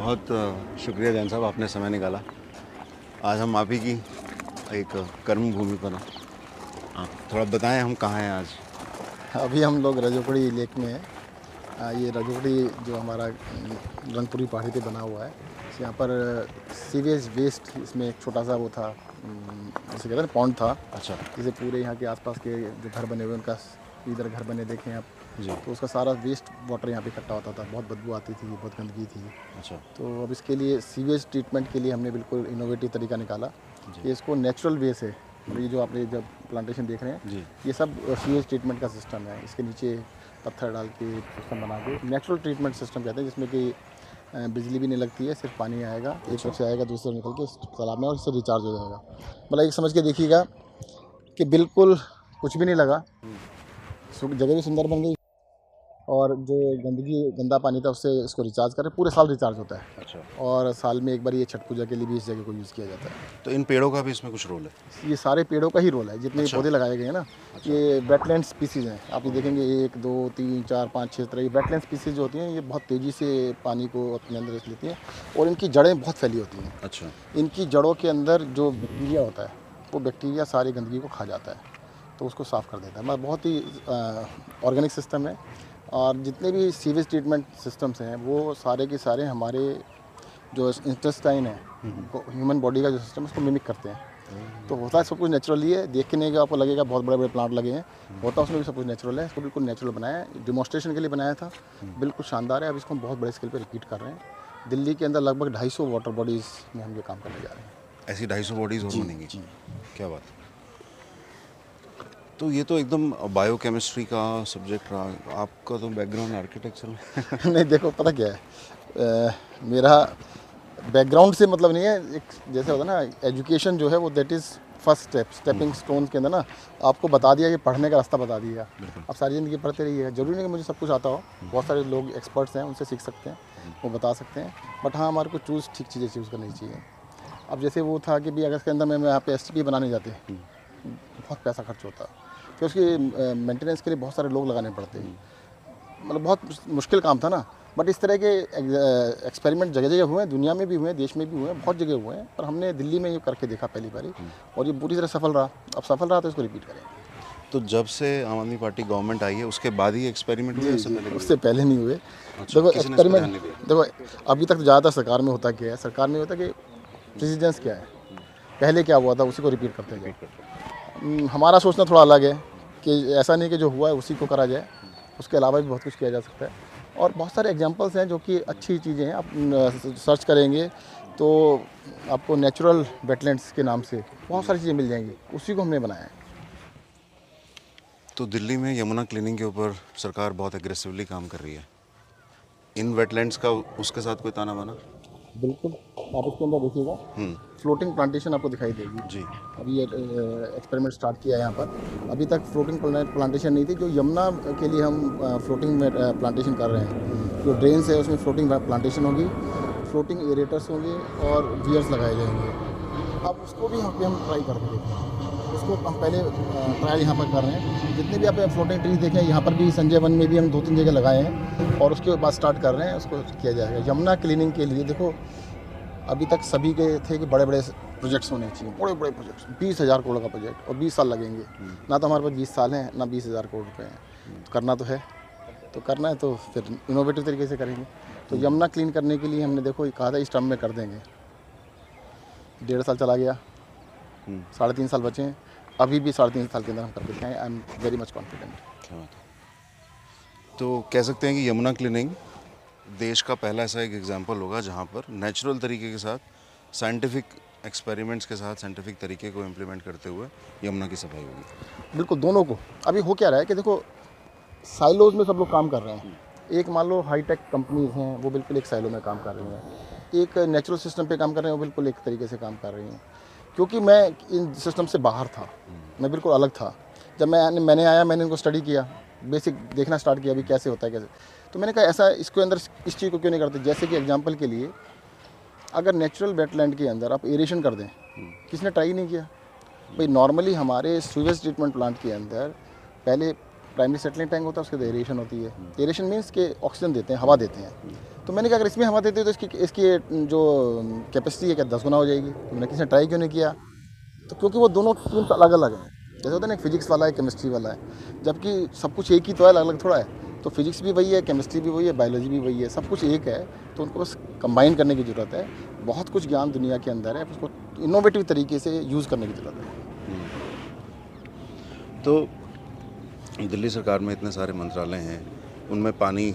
बहुत शुक्रिया जैन साहब आपने समय निकाला। आज हम आप ही की एक कर्म भूमि पर हैं। आप थोड़ा बताएँ हम कहाँ हैं आज? अभी हम लोग रजोकड़ी लेक में हैं। ये रजोकड़ी जो हमारा रंगपुरी पहाड़ी पे बना हुआ है यहाँ पर सीवेज वेस्ट इसमें एक छोटा सा वो था जिसे कहते हैं पॉन्ड था। अच्छा। जिसे पूरे यहाँ के आसपास के जो घर बने हुए उनका इधर घर बने देखे आप। तो उसका सारा वेस्ट वाटर यहाँ पे इकट्ठा होता था। बहुत बदबू आती थी बहुत गंदगी थी। अच्छा। तो अब इसके लिए सीवेज ट्रीटमेंट के लिए हमने बिल्कुल इनोवेटिव तरीका निकाला कि इसको नेचुरल वे से ये जो आपने जब प्लांटेशन देख रहे हैं जी। ये सब सीवेज ट्रीटमेंट का सिस्टम है। इसके नीचे पत्थर डाल के सिस्टम बना के नेचुरल ट्रीटमेंट सिस्टम कहते हैं जिसमें कि बिजली भी नहीं लगती है सिर्फ़ पानी आएगा एक तरफ़ से आएगा दूसरी निकल के तालाब में और इससे रिचार्ज हो जाएगा। मतलब एक समझ के देखिएगा कि बिल्कुल कुछ भी नहीं लगा। जगह भी सुंदर बन गई। और जो गंदगी गंदा पानी था उससे इसको रिचार्ज करें पूरे साल रिचार्ज होता है। अच्छा। और साल में एक बार ये छठ पूजा के लिए भी इस जगह को यूज़ किया जाता है। तो इन पेड़ों का भी इसमें कुछ रोल है? ये सारे पेड़ों का ही रोल है। जितने भी पौधे लगाए गए हैं ना अच्छा। ये वेटलैंड स्पीसीज हैं। आप ये देखेंगे एक दो तीन चार पाँच छः तरह की वेटलैंड स्पीसीज जो होती हैं ये बहुत तेज़ी से पानी को अपने अंदर रख लेती हैं और इनकी जड़ें बहुत फैली होती हैं। अच्छा। इनकी जड़ों के अंदर जो बैक्टीरिया होता है वो बैक्टीरिया सारी गंदगी को खा जाता है तो उसको साफ़ कर देता है। मतलब बहुत ही ऑर्गेनिक सिस्टम है। और जितने भी सीवेज ट्रीटमेंट सिस्टम्स हैं वो सारे के सारे हमारे जो इंटेस्टाइन है ह्यूमन बॉडी का जो सिस्टम है उसको मिमिक करते हैं। तो होता है सब कुछ नेचुरली है देखने के आपको लगेगा बहुत बड़े बड़े प्लांट लगे हैं होता है उसमें भी सब कुछ नेचुरल है इसको बिल्कुल नेचुरल बनाया है डिमॉन्स्ट्रेशन के लिए बनाया था बिल्कुल शानदार है अब इसको हम बहुत बड़े स्केल पर रिपीट कर रहे हैं। दिल्ली के अंदर लगभग 250 वाटर बॉडीज़ में हम ये काम करने जा रहे हैं। ऐसी ढाई सौ बॉडीज और बनेंगी क्या बात तो ये तो एकदम बायोकेमिस्ट्री का सब्जेक्ट रहा। आपका तो बैकग्राउंड आर्किटेक्चर में नहीं देखो पता क्या है? अ, मेरा बैकग्राउंड से मतलब नहीं है। एक जैसे होता है ना एजुकेशन जो है वो that is first step stepping stone के अंदर ना आपको बता दिया कि पढ़ने का रास्ता बता दिया। अब सारी ज़िंदगी पढ़ते रहिए। ज़रूरी नहीं कि मुझे सब कुछ आता हो। बहुत सारे लोग एक्सपर्ट्स हैं उनसे सीख सकते हैं वो बता सकते हैं। बट हाँ हमारे को चूज़ ठीक चीज़ें चूज़ करनी चाहिए। अब जैसे वो था कि भी अगर इसके अंदर में यहाँ पे एस बनाने जाते बहुत पैसा खर्च होता। फिर उसकी मेंटेनेंस के लिए बहुत सारे लोग लगाने पड़ते हैं। मतलब बहुत मुश्किल काम था ना। बट इस तरह के एक्सपेरिमेंट जगह जगह हुए हैं दुनिया में भी हुए हैं देश में भी हुए हैं बहुत जगह हुए हैं। पर हमने दिल्ली में ये करके देखा पहली बारी और ये पूरी तरह सफल रहा। अब सफल रहा तो इसको रिपीट करेंगे तो जब से आम आदमी पार्टी गवर्नमेंट आई है उसके बाद ही एक्सपेरिमेंट हुए उससे पहले उससे पहले नहीं हुए। अच्छा, देखो एक्सपेरिमेंट देखो अभी तक ज़्यादातर सरकार में होता क्या है? सरकार में होता कि प्रेसिडेंस क्या है? पहले क्या हुआ था? उसी को रिपीट करते हैं हम्म, हमारा सोचना थोड़ा अलग है। कि ऐसा नहीं कि जो हुआ है उसी को करा जाए। उसके अलावा भी बहुत कुछ किया जा सकता है। और बहुत सारे एग्जांपल्स हैं जो कि अच्छी चीज़ें हैं। आप सर्च करेंगे तो आपको नेचुरल वेटलैंड्स के नाम से बहुत सारी चीज़ें मिल जाएँगी। उसी को हमने बनाया है। तो दिल्ली में यमुना क्लीनिंग के ऊपर सरकार बहुत एग्रेसिवली काम कर रही है। इन वेटलैंड्स का उसके साथ कोई ताना बाना बिल्कुल आप इसके अंदर देखिएगा। फ्लोटिंग प्लांटेशन आपको दिखाई देगी। जी। अभी ये एक्सपेरिमेंट स्टार्ट किया है यहाँ पर। अभी तक फ्लोटिंग प्लांटेशन नहीं थी जो यमुना के लिए हम फ्लोटिंग में प्लांटेशन कर रहे हैं। जो ड्रेन्स है उसमें फ्लोटिंग प्लांटेशन होगी फ्लोटिंग एरेटर्स होंगे और वियर्स लगाए जाएँगे। अब उसको भी यहाँ पे हम ट्राई करके रहे हैं। उसको हम पहले ट्रायल यहाँ पर कर रहे हैं। जितने भी आप फ्लोटिंग ट्रीज देखें यहाँ पर भी संजय वन में भी हम दो तीन जगह लगाए हैं और उसके बाद स्टार्ट कर रहे हैं उसको किया जाएगा। यमुना क्लीनिंग के लिए देखो अभी तक सभी के थे कि बड़े बड़े प्रोजेक्ट्स होने चाहिए। बड़े बड़े प्रोजेक्ट्स बीस हज़ार करोड़ का प्रोजेक्ट और बीस साल लगेंगे। ना तो हमारे पास बीस साल हैं ना बीस हज़ार करोड़ रुपए हैं। तो करना तो है। तो करना है तो फिर इनोवेटिव तरीके से करेंगे। तो यमुना क्लीन करने के लिए हमने देखो कहा था इस टर्म में कर देंगे। डेढ़ साल चला गया। साढ़े तीन साल बचे हैं। अभी भी साढ़े तीन साल के अंदर हम करके दिखाएँगे I am very much confident क्या बात है। तो कह सकते हैं कि यमुना क्लीनिंग देश का पहला ऐसा एक एग्ज़ाम्पल होगा जहाँ पर नेचुरल तरीके के साथ साइंटिफिक एक्सपेरिमेंट्स के साथ साइंटिफिक तरीके को इम्प्लीमेंट करते हुए यमुना की सफ़ाई होगी। बिल्कुल दोनों को। अभी हो क्या रहा है कि देखो साइलोज में सब लोग काम कर रहे हैं। एक मान लो हाईटेक कंपनीज़ हैं वो बिल्कुल एक साइलो में काम कर रही हैं। एक नेचुरल सिस्टम पे काम कर रहे हैं वो बिल्कुल एक तरीके से काम कर रही हैं। क्योंकि मैं इन सिस्टम से बाहर था। मैं बिल्कुल अलग था। जब मैं, मैंने आया, मैंने इनको स्टडी किया। बेसिक देखना स्टार्ट किया अभी कैसे होता है, कैसे। तो मैंने कहा, ऐसा इसके अंदर इस चीज़ को क्यों नहीं करते? जैसे कि एग्ज़ाम्पल के लिए, अगर नेचुरल वेटलैंड के अंदर आप एरेशन कर दें किसने ट्राई नहीं किया। भाई नॉर्मली हमारे सीवेज ट्रीटमेंट प्लांट के अंदर, पहले प्राइमरी सेटलिंग टैंक होता है, उसके बाद एरेशन होती है। एरेशन मीन्स के ऑक्सीजन देते हैं, हवा देते हैं। तो मैंने कहा, अगर इसमें हवा देते तो इसकी इसकी, जो कैपेसिटी है क्या, दस गुना हो जाएगी? तो मैंने किसी ने ट्राई क्यों नहीं किया? तो क्योंकि वो दोनों टीम्स अलग अलग हैं। जैसे होता है ना, एक फिजिक्स वाला है केमिस्ट्री वाला है। जबकि सब कुछ एक ही तो है अलग अलग थोड़ा है। तो फिजिक्स भी वही है केमिस्ट्री भी वही है बायोलॉजी भी वही है, सब कुछ एक है। तो उनको बस कंबाइन करने की ज़रूरत है। बहुत कुछ ज्ञान दुनिया के अंदर है, उसको इनोवेटिव तरीके से यूज़ करने की ज़रूरत है। तो दिल्ली सरकार में इतने सारे मंत्रालय हैं, उनमें पानी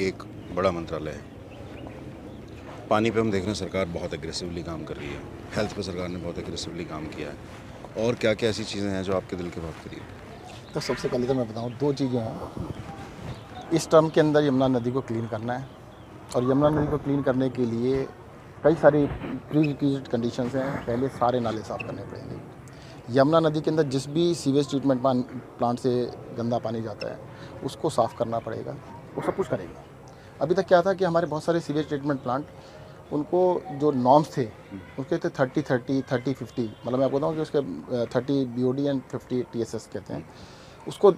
एक बड़ा मंत्रालय है। पानी पे हम देख रहे हैं सरकार बहुत एग्रेसिवली काम कर रही है। हेल्थ पे सरकार ने बहुत एग्रेसिवली काम किया है। और क्या क्या ऐसी चीज़ें हैं जो आपके दिल के बहुत करीब तो सबसे पहले तो मैं बताऊँ, दो चीज़ें हैं। इस टर्म के अंदर यमुना नदी को क्लीन करना है। और यमुना नदी को क्लीन करने के लिए कई सारी प्री कंडीशंस हैं, पहले सारे नाले साफ़ करने पड़ेंगे। यमुना नदी के अंदर जिस भी सीवेज ट्रीटमेंट प्लांट से गंदा पानी जाता है, उसको साफ़ करना पड़ेगा, वो सब कुछ करेगा। अभी तक क्या था कि हमारे बहुत सारे सीवेज ट्रीटमेंट प्लांट उनको जो नॉर्म्स थे उसके थे थर्टी थर्टी थर्टी फिफ्टी मतलब मैं आपको बताऊँ कि उसके thirty B O D and fifty T S S कहते हैं। उसको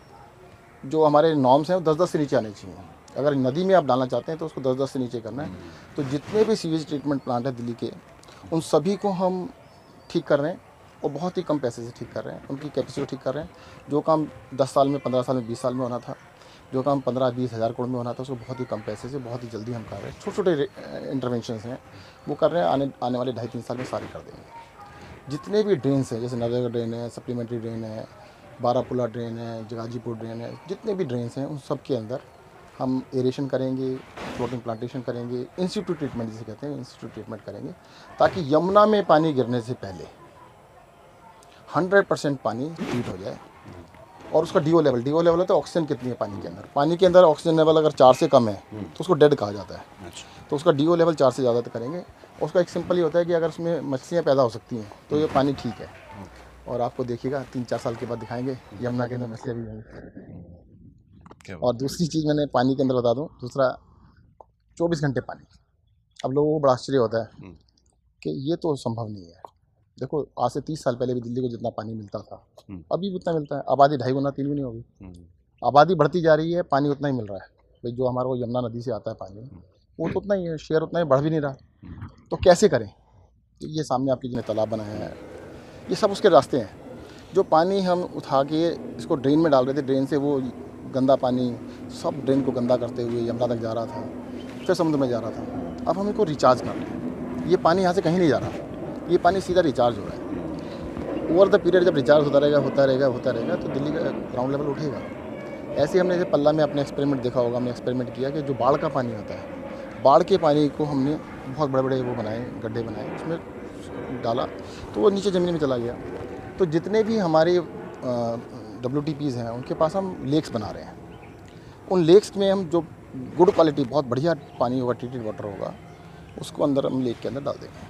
जो हमारे नॉर्म्स हैं, वो दस दस से नीचे आने चाहिए। अगर नदी में आप डालना चाहते हैं तो उसको दस दस से नीचे करना है। तो जितने भी सीवेज ट्रीटमेंट प्लांट हैं दिल्ली के, उन सभी को हम ठीक कर रहे हैं। और बहुत ही कम पैसे से ठीक कर रहे हैं। उनकी कैपेसिटी ठीक कर रहे हैं। जो काम दस साल में, पंद्रह साल में, बीस साल में होना था, जो काम पंद्रह, बीस हज़ार करोड़ में होना था, उसको बहुत ही कम पैसे से, बहुत ही जल्दी हम कर रहे हैं। छोटे छोटे इंटरवेंशन हैं। वो कर रहे हैं। आने आने वाले ढाई तीन साल में सारे कर देंगे। जितने भी ड्रेन्स हैं, जैसे नगर ड्रेन है सप्लीमेंट्री ड्रेन है, बारापुला ड्रेन है, जगाजीपुर ड्रेन है, जितने भी ड्रेन्स हैं, उन सब के अंदर हम एरेशन करेंगे फ्लोटिंग प्लांटेशन करेंगे इंस्टीट्यूट ट्रीटमेंट जिसे कहते हैं इंस्टीट्यूट ट्रीटमेंट करेंगे, ताकि यमुना में पानी गिरने से पहले हंड्रेड परसेंट पानी ट्रीट हो जाए। और उसका डीओ लेवल डीओ लेवल होता है ऑक्सीजन कितनी है पानी के अंदर? पानी के अंदर ऑक्सीजन लेवल अगर चार से कम है तो उसको डेड कहा जाता है। अच्छा। तो उसका डीओ लेवल चार से ज़्यादा तक करेंगे। उसका एक सिंपल ही होता है कि अगर उसमें मछलियाँ पैदा हो सकती हैं तो ये पानी ठीक है। और आपको देखिएगा तीन चार साल के बाद दिखाएँगे यमुना के अंदर मछलियाँ भी होंगी और दूसरी चीज़ मैंने पानी के अंदर बता दूँ दूसरा चौबीस घंटे पानी। अब लोगों को बड़ा आश्चर्य होता है हम्म। कि ये तो संभव नहीं है। देखो आज से तीस साल पहले भी दिल्ली को जितना पानी मिलता था हम्म। अभी भी उतना मिलता है। आबादी ढाई गुना तीन गुनी होगी। हम्म, आबादी बढ़ती जा रही है पानी उतना ही मिल रहा है। भाई जो हमारा वो यमुना नदी से आता है पानी वो तो उतना ही है शेयर उतना ही बढ़ भी नहीं रहा। तो कैसे करें? तो ये सामने आपके जिन्हें तालाब बनाया है ये सब उसके रास्ते हैं। जो पानी हम उठा के इसको ड्रेन में डाल रहे थे ड्रेन से वो गंदा पानी सब ड्रेन को गंदा करते हुए यमुना तक जा रहा था फिर समुद्र में जा रहा था। अब हम इसको रिचार्ज कर रहे हैं। ये पानी यहाँ से कहीं नहीं जा रहा। ये पानी सीधा रिचार्ज हो रहा है। ओवर द पीरियड जब रिचार्ज होता रहेगा होता रहेगा होता रहेगा तो दिल्ली का ग्राउंड लेवल उठेगा। ऐसे हमने जैसे पल्ला में अपने एक्सपेरिमेंट देखा होगा, हमने एक्सपेरिमेंट किया कि जो बाढ़ का पानी होता है, बाढ़ के पानी को हमने बहुत बड़े बड़े वो बनाए, गड्ढे बनाए, उसमें डाला तो वो नीचे ज़मीन में चला गया। तो जितने भी हमारे डब्ल्यू पीज़ हैं, उनके पास हम लेक्स बना रहे हैं। उन लेक्स में हम जो गुड क्वालिटी बहुत बढ़िया पानी होगा ट्रीटेड वाटर होगा, उसको अंदर हम लेक के अंदर डाल देंगे।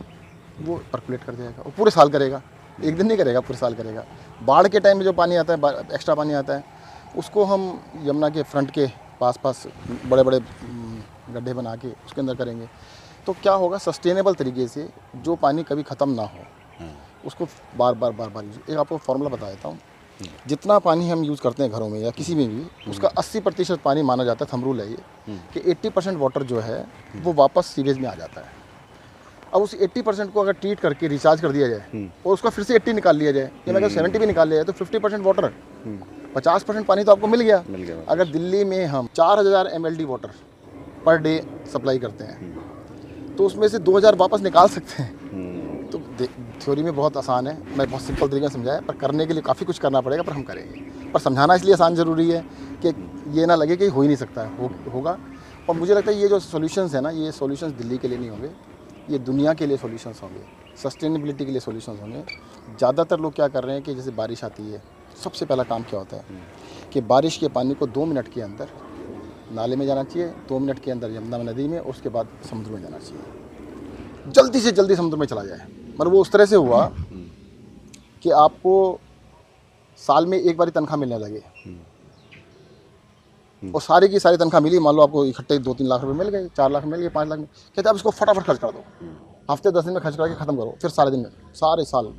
वो परकुलेट कर जाएगा वो पूरे साल करेगा। एक दिन नहीं करेगा पूरे साल करेगा। बाढ़ के टाइम में जो पानी आता है एक्स्ट्रा पानी आता है उसको हम यमुना के फ्रंट के पास पास बड़े बड़े हम्म, गड्ढे बना के उसके अंदर करेंगे। तो क्या होगा सस्टेनेबल तरीके से जो पानी कभी ख़त्म ना हो उसको बार बार बार बार यूज़ एक आपको फार्मूला बता देता हूँ। जितना पानी हम यूज़ करते हैं घरों में या किसी में भी उसका 80 प्रतिशत पानी माना जाता है थमरूल है ये कि 80 परसेंट वाटर जो है वो वापस सीवेज में आ जाता है। अब उस 80 परसेंट को अगर ट्रीट करके रिचार्ज कर दिया जाए और उसका फिर से 80 निकाल लिया जाए या मैं अगर 70 भी निकाल लिया जाए तो 50 परसेंट वाटर पचास परसेंट पानी तो आपको मिल गया। मिल गया। अगर दिल्ली में हम चार हज़ार M water per day supply करते हैं तो उसमें से 2000 वापस निकाल सकते हैं। हम्म, तो थ्योरी में बहुत आसान है। मैं बहुत सिंपल तरीके से समझाया पर करने के लिए काफ़ी कुछ करना पड़ेगा पर हम करेंगे। पर समझाना इसलिए आसान ज़रूरी है कि ये ना लगे कि हो ही नहीं सकता हो, होगा। और मुझे लगता है ये जो सॉल्यूशंस है ना ये सॉल्यूशंस दिल्ली के लिए नहीं होंगे। ये दुनिया के लिए सॉल्यूशंस होंगे सस्टेनेबिलिटी के लिए सॉल्यूशंस होंगे। ज़्यादातर लोग क्या कर रहे हैं कि जैसे बारिश आती है सबसे पहला काम क्या होता है? कि बारिश के पानी को दो मिनट के अंदर नाले में जाना चाहिए दो मिनट के अंदर यमुना नदी में उसके बाद समुद्र में जाना चाहिए। जल्दी से जल्दी समुद्र में चला जाए। मतलब वो उस तरह से हुआ कि आपको साल में एक बार तनख्वाह मिलने लगे। और सारी की सारी तनख्वाह मिली मान लो आपको इकट्ठे दो तीन लाख रुपए मिल गए चार लाख मिल गए पाँच लाख मिल कहते आप इसको फटाफट खर्च कर दो। हफ़्ते दस दिन में खर्च करके ख़त्म करो फिर सारे दिन में सारे साल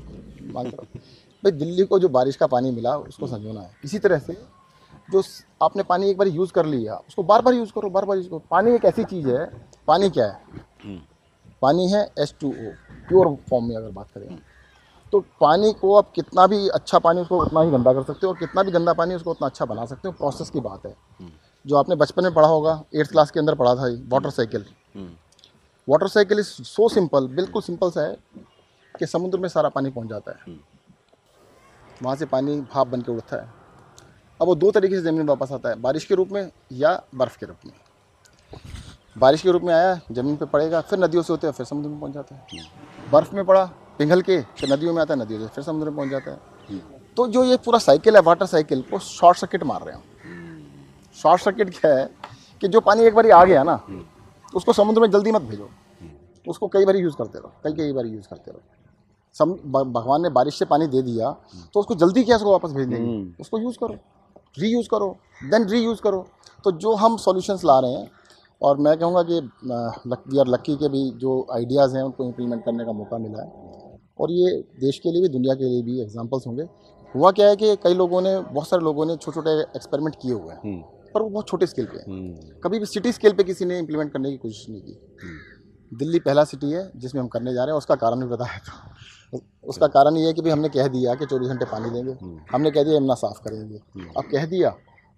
मांग करो भाई दिल्ली को जो बारिश का पानी मिला उसको संजोना है इसी तरह से जो आपने पानी एक बार यूज़ कर लिया उसको बार बार यूज़ करो बार बार यूज़ करो। पानी एक ऐसी चीज़ है पानी क्या है? पानी है H two O pure form में अगर बात करें। तो पानी को आप कितना भी अच्छा पानी उसको उतना ही गंदा कर सकते हो और कितना भी गंदा पानी उसको उतना अच्छा बना सकते हो। प्रोसेस की बात है। जो आपने बचपन में पढ़ा होगा एट्थ क्लास के अंदर पढ़ा था water cycle water cycle is so simple बिल्कुल सिंपल सा है कि समुद्र में सारा पानी पहुँच जाता है। वहाँ से पानी भाप बन के उड़ता है। अब वो दो तरीके से ज़मीन वापस आता है। बारिश के रूप में या बर्फ़ के रूप में। बारिश के रूप में आया ज़मीन पे पड़ेगा फिर नदियों से होते हैं फिर समुद्र में पहुँच जाता है। बर्फ़ में पड़ा पिघल के फिर नदियों में आता है नदियों से फिर समुद्र में पहुँच जाता है। तो जो ये पूरा साइकिल है वाटर साइकिल को शॉर्ट सर्किट मार रहे हैं शॉर्ट सर्किट क्या है कि जो पानी एक बार आ गया ना उसको समुद्र में जल्दी मत भेजो। उसको कई बार यूज़ करते रहो कई कई बार यूज़ करते रहो। सम भगवान ने बारिश से पानी दे दिया तो उसको जल्दी क्या उसको वापस भेज देंगे। उसको यूज़ करो री यूज़ करो देन री यूज़ करो। तो जो हम सॉल्यूशंस ला रहे हैं और मैं कहूँगा कि वी आर लक्की के भी जो आइडियाज़ हैं उनको इम्प्लीमेंट करने का मौका मिला है। और ये देश के लिए भी दुनिया के लिए भी एग्जाम्पल्स होंगे। हुआ क्या है कि कई लोगों ने बहुत सारे लोगों ने छोटे छोटे एक्सपेरिमेंट किए हुए हैं पर वो बहुत छोटे स्केल पे हैं। कभी भी सिटी स्केल पे किसी ने इम्प्लीमेंट करने की कोशिश नहीं की। दिल्ली पहला सिटी है जिसमें हम करने जा रहे हैं उसका कारण भी बताया था। उसका कारण ये है कि भाई हमने कह दिया कि चौबीस घंटे पानी देंगे। हमने कह दिया यमुना साफ़ करेंगे। अब कह दिया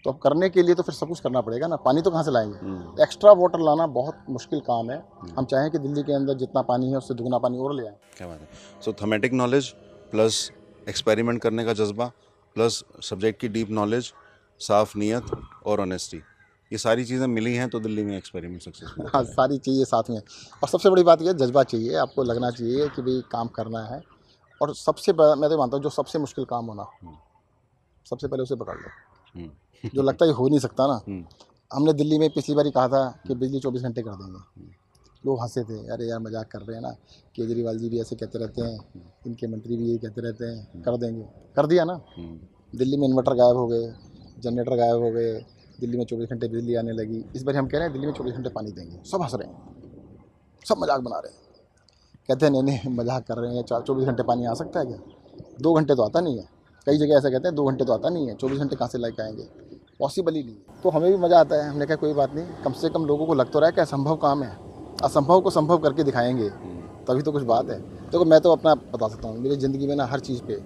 तो अब करने के लिए तो फिर सब कुछ करना पड़ेगा ना। पानी तो कहाँ से लाएँगे? एक्स्ट्रा वाटर लाना बहुत मुश्किल काम है। हम चाहें कि दिल्ली के अंदर जितना पानी है उससे दुगना पानी और ले आए। क्या बात है। So thematic knowledge plus experiment करने का जज्बा प्लस सब्जेक्ट की डीप नॉलेज साफ़ नीयत और ऑनेस्टी ये सारी चीज़ें मिली हैं तो दिल्ली में एक्सपेरिमेंट सक्सेसफुल हाँ सारी चाहिए साथ में। और सबसे बड़ी बात यह जज्बा चाहिए। आपको लगना चाहिए कि भाई काम करना है। और सबसे मैं तो मानता हूँ जो सबसे मुश्किल काम होना। सबसे पहले उसे पकड़ लो। जो लगता है हो नहीं सकता ना। हमने दिल्ली में पिछली बार ही कहा था कि बिजली चौबीस घंटे कर देंगे। लोग हंसे थे अरे यार मज़ाक कर रहे हैं ना। केजरीवाल जी भी ऐसे कहते रहते हैं इनके मंत्री भी यही कहते रहते हैं कर देंगे। कर दिया ना। दिल्ली में इन्वर्टर गायब हो गए जनरेटर गायब हो गए दिल्ली में चौबीस घंटे बिजली आने लगी। इस बार हम कह रहे हैं दिल्ली में चौबीस घंटे पानी देंगे। सब हंस रहे हैं। सब मज़ाक बना रहे हैं। कहते हैं नहीं नहीं मज़ाक कर रहे हैं। चार चौबीस घंटे पानी आ सकता है क्या? दो घंटे तो आता नहीं है। कई जगह ऐसा कहते हैं दो घंटे तो आता नहीं है। चौबीस घंटे कहाँ से लाइक आएँगे? पॉसिबल ही नहीं है। तो हमें भी मज़ा आता है। हमने कहा कोई बात नहीं। कम से कम लोगों को लग तो रहा है कि असंभव काम है। असंभव को संभव करके दिखाएँगे। तभी तो कुछ बात है। देखो मैं तो अपना बता सकता हूँ। मेरी ज़िंदगी में ना हर चीज़ पे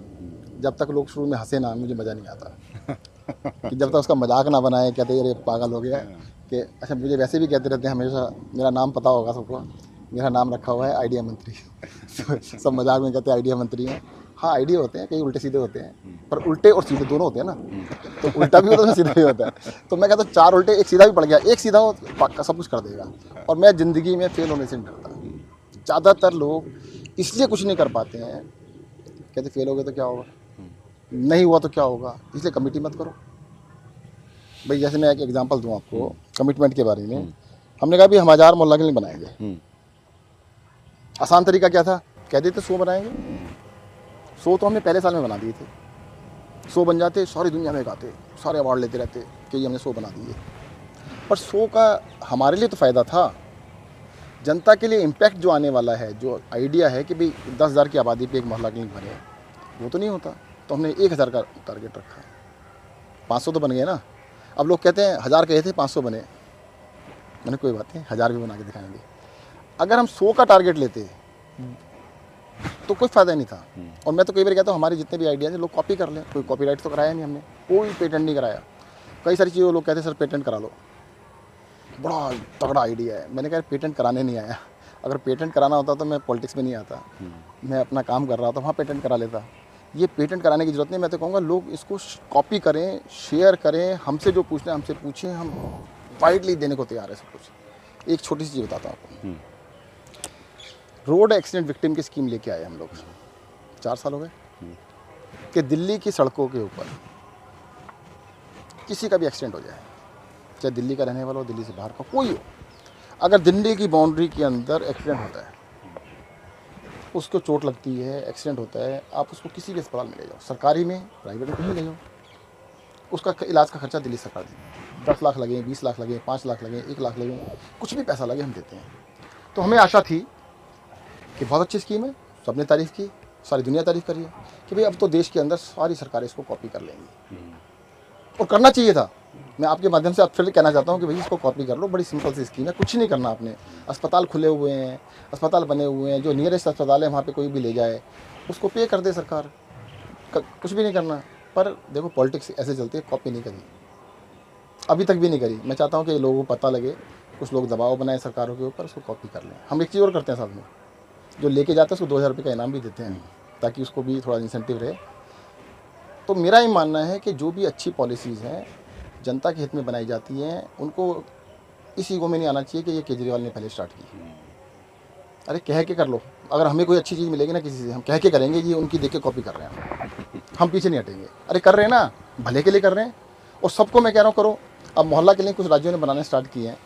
जब तक लोग शुरू में हंसे ना मुझे मज़ा नहीं आता। कि जब तक उसका मज़ाक ना बनाए कहते अरे पागल हो गया। कि अच्छा मुझे वैसे भी कहते रहते हैं हमेशा मेरा नाम पता होगा सबको। मेरा नाम रखा हुआ है आइडिया मंत्री। सब मज़ाक में कहते हैं आइडिया मंत्री हैं। हाँ आइडिया होते हैं कई उल्टे सीधे होते हैं पर उल्टे और सीधे दोनों होते हैं ना। तो उल्टा भी होता है सीधा भी होता है। तो मैं कहता हूँ चार उल्टे एक सीधा भी पड़ गया। एक सीधा हो पक्का सब कुछ कर देगा। और मैं ज़िंदगी में फेल होने से नहीं डरता। ज़्यादातर लोग इसलिए कुछ नहीं कर पाते हैं कहते फेल हो गए तो क्या होगा? नहीं हुआ तो क्या होगा? इसलिए कमिटी मत करो। भाई जैसे मैं एक एग्जांपल दूँ आपको कमिटमेंट के बारे में। हमने कहा भी हम हज़ार मोहल्ला क्लिनिक बनाएँगे। आसान तरीका क्या था? कह देते सौ बनाएँगे। सौ तो हमने पहले साल में बना दिए थे। सो बन जाते, सारी दुनिया में गाते, सारे अवार्ड लेते रहते कि ये हमने सो बना दिए। पर सौ का हमारे लिए तो फ़ायदा था। जनता के लिए इम्पैक्ट जो आने वाला है, जो आइडिया है कि भाई दस हज़ार की आबादी पे एक मोहल्ला क्लिनिक बने, वो तो नहीं होता। तो हमने एक हज़ार का टारगेट रखा। पाँच सौ तो बन गए ना। अब लोग कहते हैं, हज़ार कहे थे, पाँच सौ बने। मैंने कोई बात नहीं, हज़ार भी बना के दिखाएँगे। अगर हम सौ का टारगेट लेते तो कोई फ़ायदा नहीं था। और मैं तो कई बार कहता हूँ हमारे जितने भी आइडियाज़ हैं लोग कॉपी कर लें। कोई कॉपीराइट तो कराया नहीं हमने। कोई पेटेंट नहीं कराया। कई सारी चीज़ें लोग कहते हैं सर पेटेंट करा लो। बड़ा तगड़ा आइडिया है। मैंने कहा पेटेंट कराने नहीं आया। अगर पेटेंट कराना होता तो मैं पॉलिटिक्स में नहीं आता। मैं अपना काम कर रहा था वहाँ पेटेंट करा लेता। ये पेटेंट कराने की ज़रूरत नहीं मैं तो कहूँगा लोग इसको कॉपी करें शेयर करें हमसे जो पूछना है हमसे पूछें हम वाइडली देने को तैयार है सब कुछ। एक छोटी सी चीज़ बताता हूँ आपको। रोड एक्सीडेंट विक्टिम की स्कीम लेके आए हम लोग। चार साल हो गए। कि दिल्ली की सड़कों के ऊपर किसी का भी एक्सीडेंट हो जाए, चाहे दिल्ली का रहने वाला हो, दिल्ली से बाहर का कोई हो, अगर दिल्ली की बाउंड्री के अंदर एक्सीडेंट होता है, उसको चोट लगती है एक्सीडेंट होता है, आप उसको किसी भी अस्पताल में ले जाओ, सरकारी में प्राइवेट में कहीं ले जाओ, उसका इलाज का खर्चा दिल्ली सरकार देगी दस लाख लगे, बीस लाख लगे, पाँच लाख लगे, एक लाख लगे, कुछ भी पैसा लगे हम देते हैं। तो हमें आशा थी कि बहुत अच्छी स्कीम है सबने तारीफ़ की सारी दुनिया तारीफ़ करी है कि भाई अब तो देश के अंदर सारी सरकारें इसको कॉपी कर लेंगी। और करना चाहिए था। मैं आपके माध्यम से आप फिर कहना चाहता हूँ कि भाई इसको कॉपी कर लो बड़ी सिंपल सी स्कीम है कुछ नहीं करना आपने। अस्पताल खुले हुए हैं अस्पताल बने हुए हैं जो नियरेस्ट अस्पताल है वहाँ पे कोई भी ले जाए उसको पे कर दे सरकार। कुछ भी नहीं करना। पर देखो पॉलिटिक्स ऐसे चलती है कॉपी नहीं करी। अभी तक भी नहीं करी। मैं चाहता हूँ कि लोगों को पता लगे कुछ लोग दबाव बनाए सरकारों के ऊपर उसको कॉपी कर लें। हम एक चीज़ और करते हैं साथ में। जो लेके जाते हैं, उसको दो हज़ार रुपये का इनाम भी देते हैं, ताकि उसको भी थोड़ा इंसेंटिव रहे। तो मेरा ये मानना है कि जो भी अच्छी पॉलिसीज़ हैं, जनता के हित में बनाई जाती हैं, उनको इस ईगो में नहीं आना चाहिए कि ये केजरीवाल ने पहले स्टार्ट की। अरे, कह के कर लो। अगर हमें कोई अच्छी चीज़ मिलेगी ना किसी से, हम कह के करेंगे ये उनकी देख के कॉपी कर रहे हैं हम। पीछे नहीं हटेंगे। अरे, कर रहे हैं ना, भले के लिए कर रहे हैं। और सबको मैं कह रहा हूँ, करो। अब मोहल्ला के लिए कुछ राज्यों ने बनाने स्टार्ट किए हैं,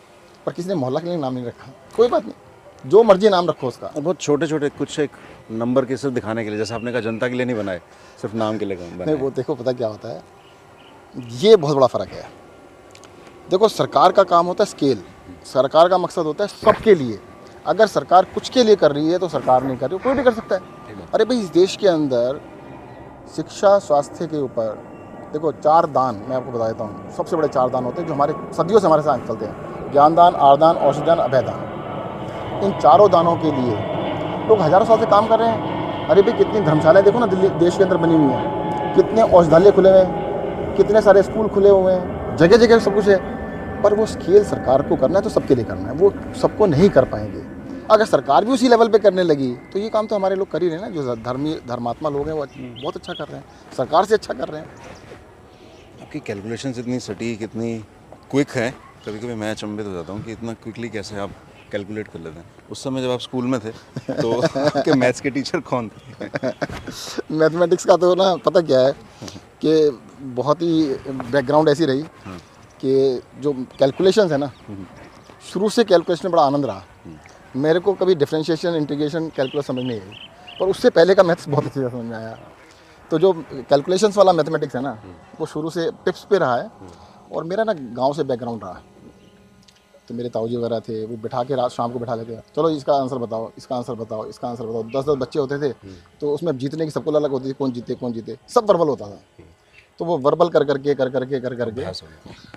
पर किसी ने मोहल्ला के लिए नाम नहीं रखा। कोई बात नहीं। जो मर्ज़ी नाम रखो उसका। बहुत छोटे छोटे कुछ एक नंबर के सिर्फ़ दिखाने के लिए जैसे आपने कहा जनता के लिए नहीं बनाए सिर्फ़ नाम के लिए नहीं बनाए। वो देखो पता क्या होता है? ये बहुत बड़ा फ़र्क है। देखो सरकार का काम होता है स्केल सरकार का मकसद होता है सबके लिए। अगर सरकार कुछ के लिए कर रही है तो सरकार नहीं कर रही कोई भी कर सकता है। अरे भाई इस देश के अंदर शिक्षा स्वास्थ्य के ऊपर देखो चार दान मैं आपको बता देता हूँ। सबसे बड़े चार दान होते हैं जो हमारे सदियों से हमारे साथ चलते हैं। ज्ञान दान आरदान औषधान अभयदान। इन चारों दानों के लिए। लोग हज़ारों साल से काम कर रहे हैं। अरे भाई, कितनी धर्मशालाएँ देखो ना, दिल्ली, देश के अंदर बनी हुई हैं। कितने औषधालय खुले हुए हैं, कितने सारे स्कूल खुले हुए हैं जगह जगह सब कुछ है। पर वो स्केल सरकार को करना है तो सबके लिए करना है। वो सबको नहीं कर पाएँगे। अगर सरकार भी उसी लेवल पे करने लगी तो ये काम तो हमारे लोग कर ही रहे हैं ना, जो धर्मी, धर्मात्मा लोग हैं, वो बहुत अच्छा कर रहे हैं। सरकार से अच्छा कर रहे हैं। आपकी कैलकुलेशन इतनी सटीक, इतनी क्विक है। कभी कभी मैं अचंभित हो जाता हूँ कि इतना क्विकली कैसे आप कैलकुलेट कर लेते हैं। उस समय जब आप स्कूल में थे तो आपके मैथ्स के टीचर कौन थे? मैथमेटिक्स का तो ना पता क्या है कि बहुत ही बैकग्राउंड ऐसी रही कि जो कैलकुलेशन है ना शुरू से कैलकुलेशन में बड़ा आनंद रहा। मेरे को कभी डिफ्रेंशिएशन इंटीग्रेशन कैलकुलस समझ नहीं आई पर उससे पहले का मैथ्स बहुत अच्छे से समझ में आया। तो जो कैलकुलेशंस वाला मैथमेटिक्स है ना वो शुरू से टिप्स पे रहा है और मेरा ना गाँव से बैकग्राउंड रहा। तो मेरे ताऊजी वगैरह थे वो बिठा के रात शाम को बिठा लेते चलो इसका आंसर बताओ इसका आंसर बताओ इसका आंसर बताओ। दस दस बच्चे होते थे तो उसमें जीतने की सबको अलग होती थी कौन जीते कौन जीते। सब वर्बल होता था। तो वो वर्बल कर करके कर करके कर करके।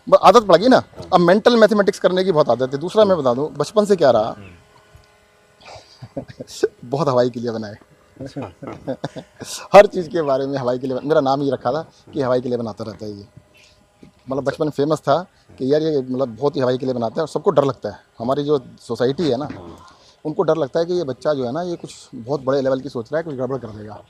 बस आदत पड़ गई ना। अब मेंटल मैथमेटिक्स करने की बहुत आदत है। दूसरा मैं बता दूँ बचपन से क्या रहा? बहुत हवाई के लिए बनाए। हर चीज़ के बारे में हवाई के लिए मेरा नाम ही रखा था कि हवाई के लिए बनाता रहता है ये। मतलब बचपन फ़ेमस था कि यार ये मतलब बहुत ही हवाई के लिए बनाते हैं और सबको डर लगता है। हमारी जो सोसाइटी है ना, उनको डर लगता है कि ये बच्चा जो है ना, ये कुछ बहुत बड़े लेवल की सोच रहा है, कुछ गड़बड़ कर देगा।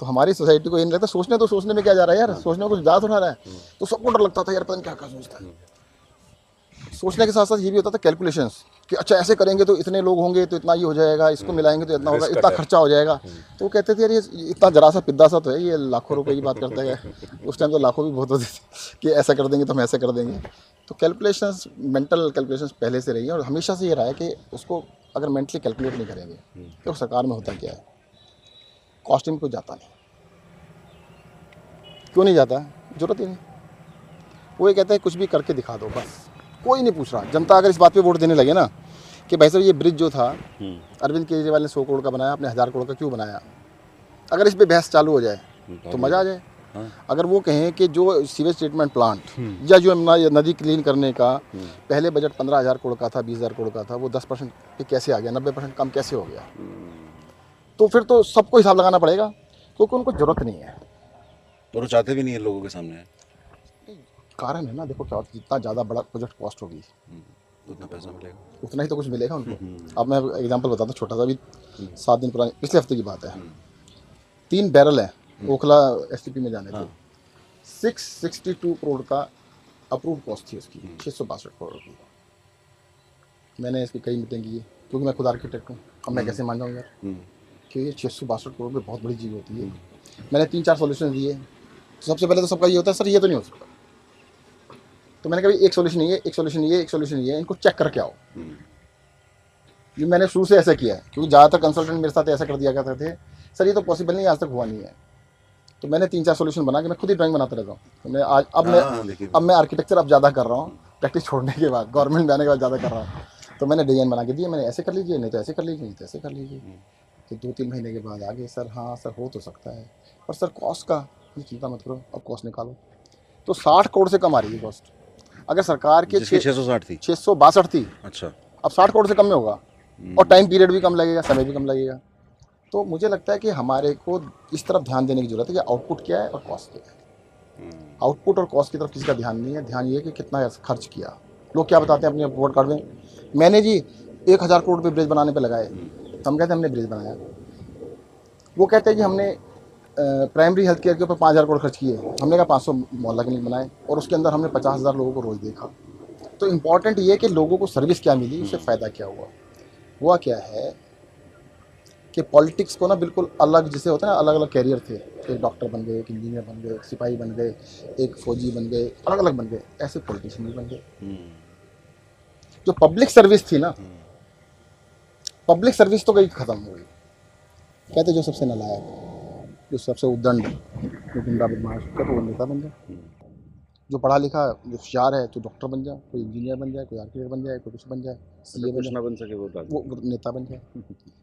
तो हमारी सोसाइटी को ये नहीं लगता। सोचने तो सोचने में क्या जा रहा है यार? सोचने में कुछ ज़्यादा उठा रहा है। तो सबको डर लगता था, यार पता नहीं क्या क्या सोचता है। सोचने के साथ साथ ये भी होता था कैलकुलेशंस कि अच्छा ऐसे करेंगे तो इतने लोग होंगे तो इतना ये हो जाएगा इसको मिलाएँगे तो इतना होगा इतना खर्चा हो जाएगा। तो वो कहते थे यार ये इतना जरा सा पिद्दा सा तो है ये लाखों रुपए की बात करता है। उस टाइम तो लाखों भी बहुत होते थे कि ऐसा कर देंगे तो हम ऐसे कर देंगे। तो कैलकुलेशंस मेंटल कैलकुलेशंस पहले से रही है और हमेशा से ये रहा है कि उसको अगर मेंटली कैलकुलेट नहीं करेंगे तो सरकार में होता क्या है? कॉस्टिंग को जाता नहीं। क्यों नहीं जाता? ज़रूरत ही नहीं। वो ये कहते हैं कुछ भी करके दिखा दो बस। कोई नहीं पूछ रहा। जनता अगर इस बात पे वोट देने लगे ना कि भाई साहब ये ब्रिज जो था अरविंद केजरीवाल ने सौ करोड़ का बनाया आपने हज़ार करोड़ का क्यों बनाया? अगर इस पर बहस चालू हो जाए तो मज़ा आ जाए। अगर वो कहें कि जो सीवेज ट्रीटमेंट प्लांट या जो नदी क्लीन करने का पहले बजट पंद्रह हज़ार करोड़ का था बीस हज़ार करोड़ का था वो दस परसेंट पे कैसे आ गया? नब्बे परसेंट कम कैसे हो गया? तो फिर तो सबको हिसाब लगाना पड़ेगा क्योंकि उनको ज़रूरत नहीं है। और चाहते भी नहीं है लोगों के सामने। कारण है ना देखो क्या जितना ज़्यादा बड़ा प्रोजेक्ट कॉस्ट होगी। उतना पैसा मिलेगा। उतना ही तो कुछ मिलेगा उनको। अब मैं एग्जांपल बताता हूँ छोटा सा भी सात दिन पुरानी पिछले हफ़्ते की बात है। तीन बैरल है ओखला एसटीपी में जाने थे। सिक्स सिक्सटी टू करोड़ का अप्रूव कॉस्ट थी उसकी छः सौ बासठ करोड़ रुपये मैंने इसकी कई मीटिंग की क्योंकि मैं खुद आर्किटेक्ट हूँ अब मैं कैसे मान जाऊँ यार? कि ये छः सौ बासठ करोड़ में बहुत बड़ी चीज़ होती है। मैंने तीन चार सॉल्यूशन दिए। सबसे पहले तो सबका ये होता है सर ये तो नहीं हो सकता। तो मैंने कहा एक सोल्यूशन ये एक सोल्यूशन ये एक सोल्यूशन ये इनको चेक करके आओ. ये मैंने शुरू से ऐसा किया है क्योंकि ज़्यादातर कंसल्टेंट मेरे साथ ऐसा कर दिया करते थे। सर ये तो पॉसिबल नहीं आज तक हुआ नहीं है। तो मैंने तीन चार सोल्यूशन बना के मैं खुद ही ड्राइंग बनाता रहता हूँ। तो मैं आज अब हाँ, मैं अब मैं आर्किटेक्चर अब ज़्यादा कर रहा हूँ प्रैक्टिस छोड़ने के बाद गवर्नमेंट में आने के बाद ज़्यादा कर रहा हूँ। तो मैंने डिज़ाइन बना के दिए मैंने ऐसे कर लीजिए नहीं तो ऐसे कर लीजिए नहीं तो ऐसे कर लीजिए। तो दो तीन महीने के बाद आ गए सर हाँ सर हो तो सकता है। पर सर कॉस्ट का चिंता मत करो अब कॉस्ट निकालो। तो साठ करोड़ से कम आ रही है कॉस्ट अगर सरकार के छः सौ साठ थी। छः सौ बासठ थी अच्छा। अब साठ करोड़ से कम में होगा। और टाइम पीरियड भी कम लगेगा समय भी कम लगेगा। तो मुझे लगता है कि हमारे को इस तरफ़ ध्यान देने की ज़रूरत है कि आउटपुट क्या है और कॉस्ट क्या है। आउटपुट और कॉस्ट की तरफ़ किसी का ध्यान नहीं है। ध्यान ये है कि कितना खर्च किया। लोग क्या बताते हैं अपने वोट कार्ड में? मैंने जी एक हज़ार करोड़ रुपये ब्रिज बनाने पर लगाए। तो हम कहते हैं हमने ब्रिज बनाया। वो कहते हैं कि हमने प्राइमरी हेल्थ केयर के ऊपर पाँच हज़ार करोड़ खर्च किए। हमने कहा पाँच सौ मोहल्ला क्लिनिक बनाए और उसके अंदर हमने पचास हज़ार लोगों को रोज़ देखा। तो इंपॉर्टेंट ये कि लोगों को सर्विस क्या मिली उससे फ़ायदा क्या हुआ? हुआ क्या है कि पॉलिटिक्स को ना बिल्कुल अलग जैसे होता है ना अलग अलग कैरियर थे। एक डॉक्टर बन गए एक इंजीनियर बन गए एक सिपाही बन गए एक फौजी बन गए अलग अलग बन गए। ऐसे पॉलिटिशियन भी बन गए। हम्म, जो पब्लिक सर्विस थी ना पब्लिक सर्विस तो गई ख़त्म हो गई। कहते जो सबसे नलायक। जो सबसे उद्दंड जो गुंडा बदमाश क्या तो वो नेता बन जाए। जो पढ़ा लिखा जो होशियार है तो डॉक्टर बन जाए कोई इंजीनियर बन जाए कोई आर्किटेक्ट बन जाए कोई कुछ बन जाए सी बन जाए। बन सके वो वो नेता बन जाए।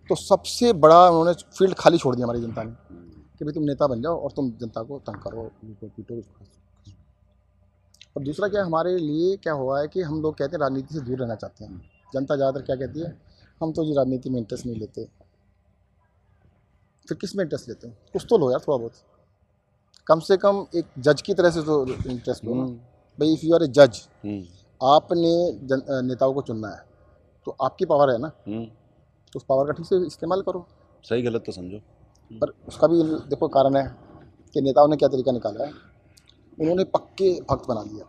तो सबसे बड़ा उन्होंने फ़ील्ड खाली छोड़ दिया हमारी जनता ने कि भाई तुम नेता बन जाओ और तुम जनता को तंग करो पीटो उसको और दूसरा क्या हमारे लिए क्या हुआ है कि हम लोग कहते हैं राजनीति से दूर रहना चाहते हैं। जनता ज़्यादातर क्या कहती है हम तो जी राजनीति में इंटरेस्ट नहीं लेते। फिर किसमें इंटरेस्ट लेते हो? कुछ तो लो यार थोड़ा बहुत। कम से कम एक जज की तरह से तो इंटरेस्ट लो भाई इफ़ यू आर ए जज हम्म, आपने नेताओं को चुनना है तो आपकी पावर है ना। हम्म, तो उस पावर का ठीक से इस्तेमाल करो। सही गलत तो समझो। पर उसका भी देखो कारण है कि नेताओं ने क्या तरीका निकाला है। उन्होंने पक्के भक्त बना लिया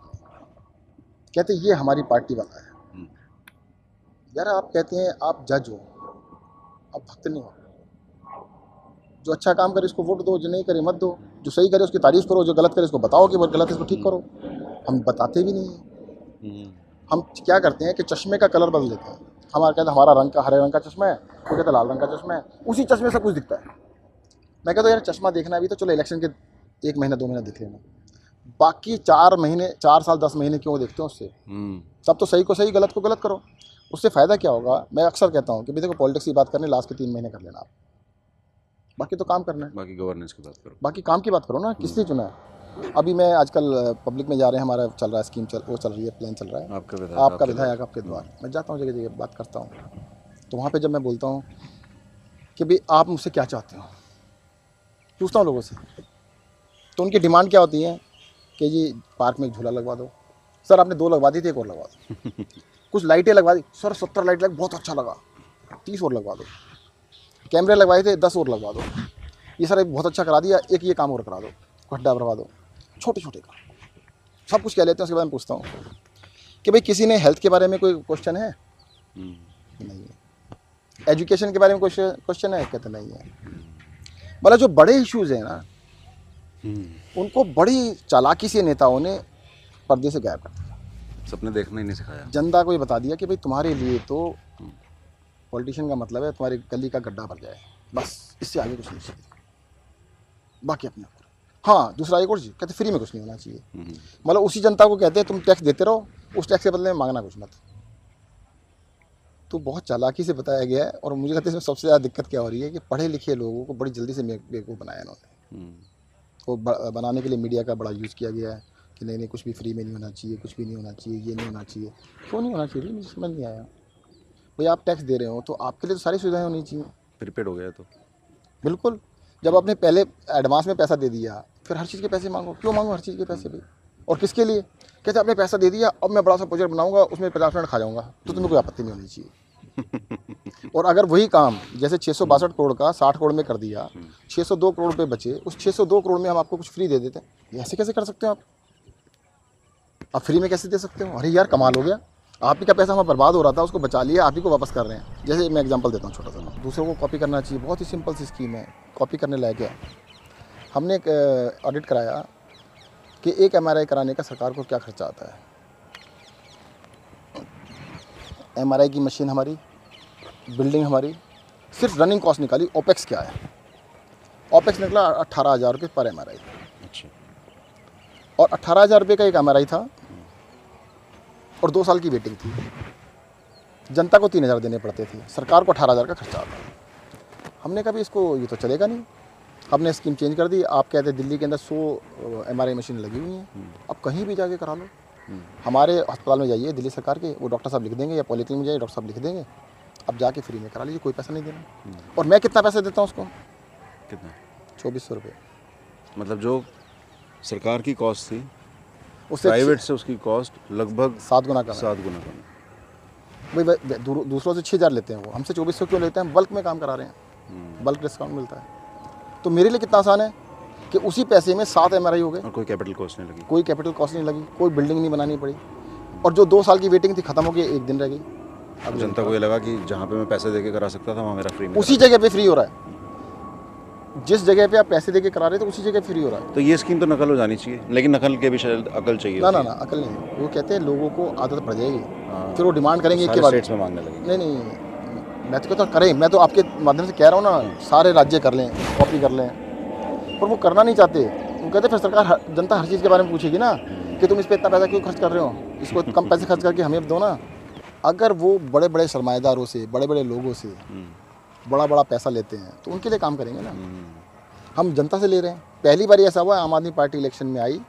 कहते ये हमारी पार्टी वाला है। हम्म, यार आप कहते हैं आप जज हो आप भक्त नहीं हो। जो अच्छा काम करे इसको वोट दो जो नहीं करे मत दो। जो सही करे उसकी तारीफ़ करो जो गलत करे उसको बताओ कि वो गलत है इसको ठीक करो। हम बताते भी नहीं हैं। हम्म, हम क्या करते हैं कि चश्मे का कलर बदल देते हैं। हमारा कहते हैं हमारा रंग का हरे रंग का चश्मा है वो कहते हैं लाल रंग का चश्मा है। उसी चश्मे से कुछ दिखता है। मैं कहता हूँ यार चश्मा देखना भी तो चलो इलेक्शन के एक महीना दो महीना देख लेना। बाकी चार महीने चार साल दस महीने क्यों देखते हो उससे? हम्म, तब तो सही को सही गलत को गलत करो। उससे फ़ायदा क्या होगा? मैं अक्सर कहता हूँ कि भाई देखो पॉलिटिक्स की बात करने लास्ट के तीन महीने कर लेना आप। बाकी तो काम करना है। बाकी गवर्नेंस की बात करो। बाकी काम की बात करो ना किस लिए चुना है? अभी मैं आजकल पब्लिक में जा रहे हैं हमारा चल रहा है स्कीम चल वो चल रही है प्लान चल रहा है। आपका विधायक आपका आपके विधायक आपके द्वार। मैं जाता हूँ जगह जगह बात करता हूँ। तो वहाँ पर जब मैं बोलता हूँ कि भाई आप मुझसे क्या चाहते हो? पूछता हूँ लोगों से। तो उनकी डिमांड क्या होती है? कि जी पार्क में एक झूला लगवा दो। सर आपने दो लगवा दी थी एक और लगवा दो। कुछ लाइटें लगवा दी। सर सत्तर लाइट लग बहुत अच्छा लगा। तीस और लगवा दो। कैमरे लगवाए थे दस और लगवा दो। ये सर बहुत अच्छा करा दिया एक ये काम और करा दो गड्ढा भरवा दो छोटे छोटे काम। सब कुछ कह लेते हैं उसके बाद मैं पूछता हूँ कि भाई किसी ने हेल्थ के बारे में कोई क्वेश्चन है? हम्म, नहीं है। एजुकेशन के बारे में क्वेश्चन है? कहते नहीं है। मतलब जो बड़े इश्यूज़ हैं ना हम्म, उनको बड़ी चालाकी से नेताओं ने पर्दे से गायब कर दिया। सपने देखना ही नहीं सिखाया। जनता को ये बता दिया कि भाई तुम्हारे लिए तो पॉलिटिशियन का मतलब है तुम्हारी गली का गड्ढा भर जाए। बस इससे आगे कुछ नहीं चाहिए। बाकी अपने ऊपर हाँ दूसरा एक और चीज़ कहते फ्री में कुछ नहीं होना चाहिए। हम्म, मतलब उसी जनता को कहते हैं तुम टैक्स देते रहो उस टैक्स के बदले में मांगना कुछ मत। तो बहुत चालाकी से बताया गया है और मुझे कहते हैं इसमें सबसे ज़्यादा दिक्कत क्या हो रही है कि पढ़े लिखे लोगों को बड़ी जल्दी से बेवकूफ़ बनाया इन्होंने। हम्म, वो बनाने के लिए मीडिया का बड़ा यूज़ किया गया है कि नहीं नहीं कुछ भी फ्री में नहीं होना चाहिए कुछ भी नहीं होना चाहिए ये नहीं होना चाहिए। क्यों नहीं होना चाहिए? मुझे समझ नहीं आया। भाई आप टैक्स दे रहे हो तो आपके लिए तो सारी सुविधाएँ होनी चाहिए। प्रिपेड हो गया तो। बिल्कुल। जब आपने पहले एडवांस में पैसा दे दिया फिर हर चीज़ के पैसे मांगो। क्यों मांगो हर चीज़ के पैसे भी और किसके लिए? कहते आपने पैसा दे दिया अब मैं बड़ा सा प्रोजेक्ट बनाऊँगा उसमें पचास मिनट खा जाऊँगा। तो तुम्हें कोई आपत्ति नहीं होनी चाहिए। और अगर वही काम जैसे छः सौ बासठ करोड़ का साठ करोड़ में कर दिया छः सौ दो करोड़ रुपये बचे उस छः सौ दो करोड़ में हम आपको कुछ फ्री दे देते हैं। ऐसे कैसे कर सकते हो आप? आप फ्री में कैसे दे सकते हो? अरे यार कमाल हो गया। आप ही का पैसा हमारा बर्बाद हो रहा था उसको बचा लिया आप ही को वापस कर रहे हैं? जैसे मैं एग्जांपल देता हूँ छोटा सा दूसरों को कॉपी करना चाहिए बहुत ही सिंपल सी स्कीम है। कॉपी करने लायक है। हमने एक ऑडिट कराया कि एक एमआरआई कराने का सरकार को क्या खर्चा आता है। एमआरआई की मशीन हमारी बिल्डिंग हमारी सिर्फ़ रनिंग कॉस्ट निकाली ओपेक्स क्या है? ओपेक्स निकला अट्ठारह हज़ार रुपये पर एमआरआई अच्छा। और अट्ठारह हज़ार रुपये का एक एमआरआई था और दो साल की वेटिंग थी। जनता को तीन हज़ार देने पड़ते थे। सरकार को अठारह हज़ार का खर्चा आता हमने कहा भी इसको ये तो चलेगा नहीं। हमने स्कीम चेंज कर दी। आप कहते दिल्ली के अंदर सौ एम आर मशीन लगी हुई हैं। अब कहीं भी जाके करा लो। हमारे अस्पताल में जाइए दिल्ली सरकार के। वो डॉक्टर साहब लिख देंगे या पॉलिक्लिनिक में जाइए डॉक्टर साहब लिख देंगे। अब जाके फ्री में करा लीजिए कोई पैसा नहीं देना। और मैं कितना पैसा देता हूँ उसको? कितना? चौबीस सौ रुपये। मतलब जो सरकार की कॉस्ट थी उससे प्राइवेट से उसकी कॉस्ट लगभग सात गुना कम सात गुना कम भाई भाई, दूसरों से छः हज़ार लेते हैं वो। हमसे चौबीस सौ क्यों लेते हैं? बल्क में काम करा रहे हैं। बल्क डिस्काउंट मिलता है। तो मेरे लिए कितना आसान है कि उसी पैसे में सात एमआरआई हो गए। कोई कैपिटल कॉस्ट नहीं लगी। कोई कैपिटल कॉस्ट नहीं लगी कोई बिल्डिंग नहीं बनानी पड़ी। और जो दो साल की वेटिंग थी खत्म हो गई एक दिन रह गई। अब जनता को ये लगा कि जहाँ पे मैं पैसे दे के करा सकता था वहाँ मेरा फ्री में उसी जगह पे फ्री हो रहा है। जिस जगह पे आप पैसे दे के करा रहे थे उसी जगह फ्री हो रहा है। तो ये स्कीम तो नकल हो जानी चाहिए लेकिन नकल के भी शायद अकल चाहिए ना ना ना अकल नहीं वो कहते हैं लोगों को आदत पड़ जाएगी। हाँ। फिर वो डिमांड करेंगे है। एक के बाद। में मांगने नहीं नहीं मैं तो कहता हूँ करें। मैं तो आपके माध्यम से कह रहा हूँ ना सारे राज्य कर लें कॉपी कर लें। पर वो करना नहीं चाहते। वो कहते फिर सरकार जनता हर चीज़ के बारे में पूछेगी ना कि तुम इस पर इतना पैसा क्यों खर्च कर रहे हो? इसको कम पैसे खर्च करके हमें दो ना। अगर वो बड़े बड़े सरमाएदारों से बड़े बड़े लोगों से बड़ा बड़ा पैसा लेते हैं तो उनके लिए काम करेंगे ना। हम जनता से ले रहे हैं। पहली बार ऐसा हुआ आम आदमी पार्टी इलेक्शन में आई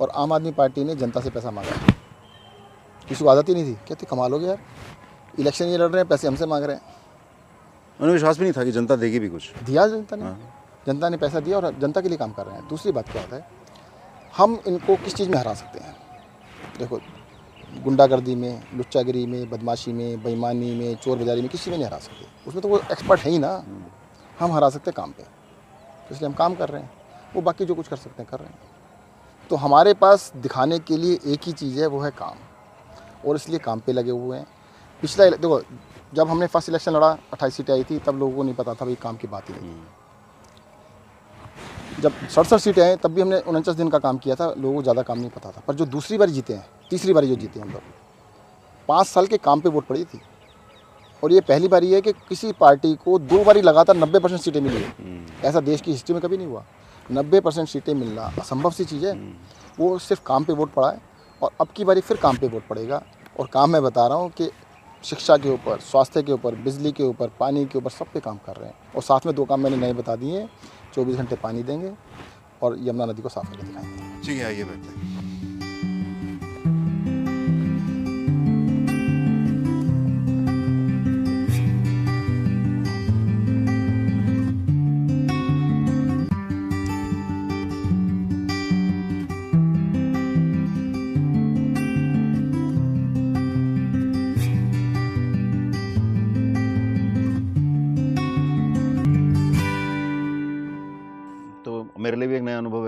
और आम आदमी पार्टी ने जनता से पैसा मांगा। किसी को आदत ही नहीं थी। कहते कमाल हो गया यार। इलेक्शन ये लड़ रहे हैं पैसे हमसे मांग रहे हैं। उन्हें विश्वास भी नहीं था कि जनता देगी भी कुछ। दिया जनता ने। हाँ। जनता ने पैसा दिया और जनता के लिए काम कर रहे हैं। दूसरी बात क्या होता है? हम इनको किस चीज़ में हरा सकते हैं? देखो गुंडागर्दी में, लुच्चागिरी में, बदमाशी में, बेईमानी में चोर बाजारी में किसी में नहीं हरा सकते। उसमें तो वो एक्सपर्ट है ही ना। हम हरा सकते काम पे। तो इसलिए हम काम कर रहे हैं। वो बाकी जो कुछ कर सकते हैं, कर रहे हैं। तो हमारे पास दिखाने के लिए एक ही चीज़ है, वो है काम। और इसलिए काम पे लगे हुए हैं। पिछला देखो, जब हमने फ़र्स्ट इलेक्शन लड़ा, अट्ठाईस सीटें आई थी, तब लोगों को नहीं पता था भाई काम की बात ही नहीं। जब सड़सठ सीटें आई, तब भी हमने उनचास दिन का काम किया था, लोगों को ज़्यादा काम नहीं पता था। पर जो दूसरी बार जीते हैं तीसरी बारी जो जीते हम लोग। पाँच साल के काम पे वोट पड़ी थी। और ये पहली बार है कि किसी पार्टी को दो बारी लगातार नब्बे परसेंट सीटें मिली है। ऐसा देश की हिस्ट्री में कभी नहीं हुआ। नब्बे परसेंट सीटें मिलना असंभव सी चीज़ है। वो सिर्फ़ काम पे वोट पड़ा है और अब की बारी फिर काम पे वोट पड़ेगा। और काम मैं बता रहा हूँ कि शिक्षा के ऊपर स्वास्थ्य के ऊपर बिजली के ऊपर पानी के ऊपर सब पे काम कर रहे हैं। और साथ में दो काम मैंने नए बता दिए हैं। चौबीस घंटे पानी देंगे और यमुना नदी को साफ़ करके दिखाएँगे। ठीक है आइए बैठते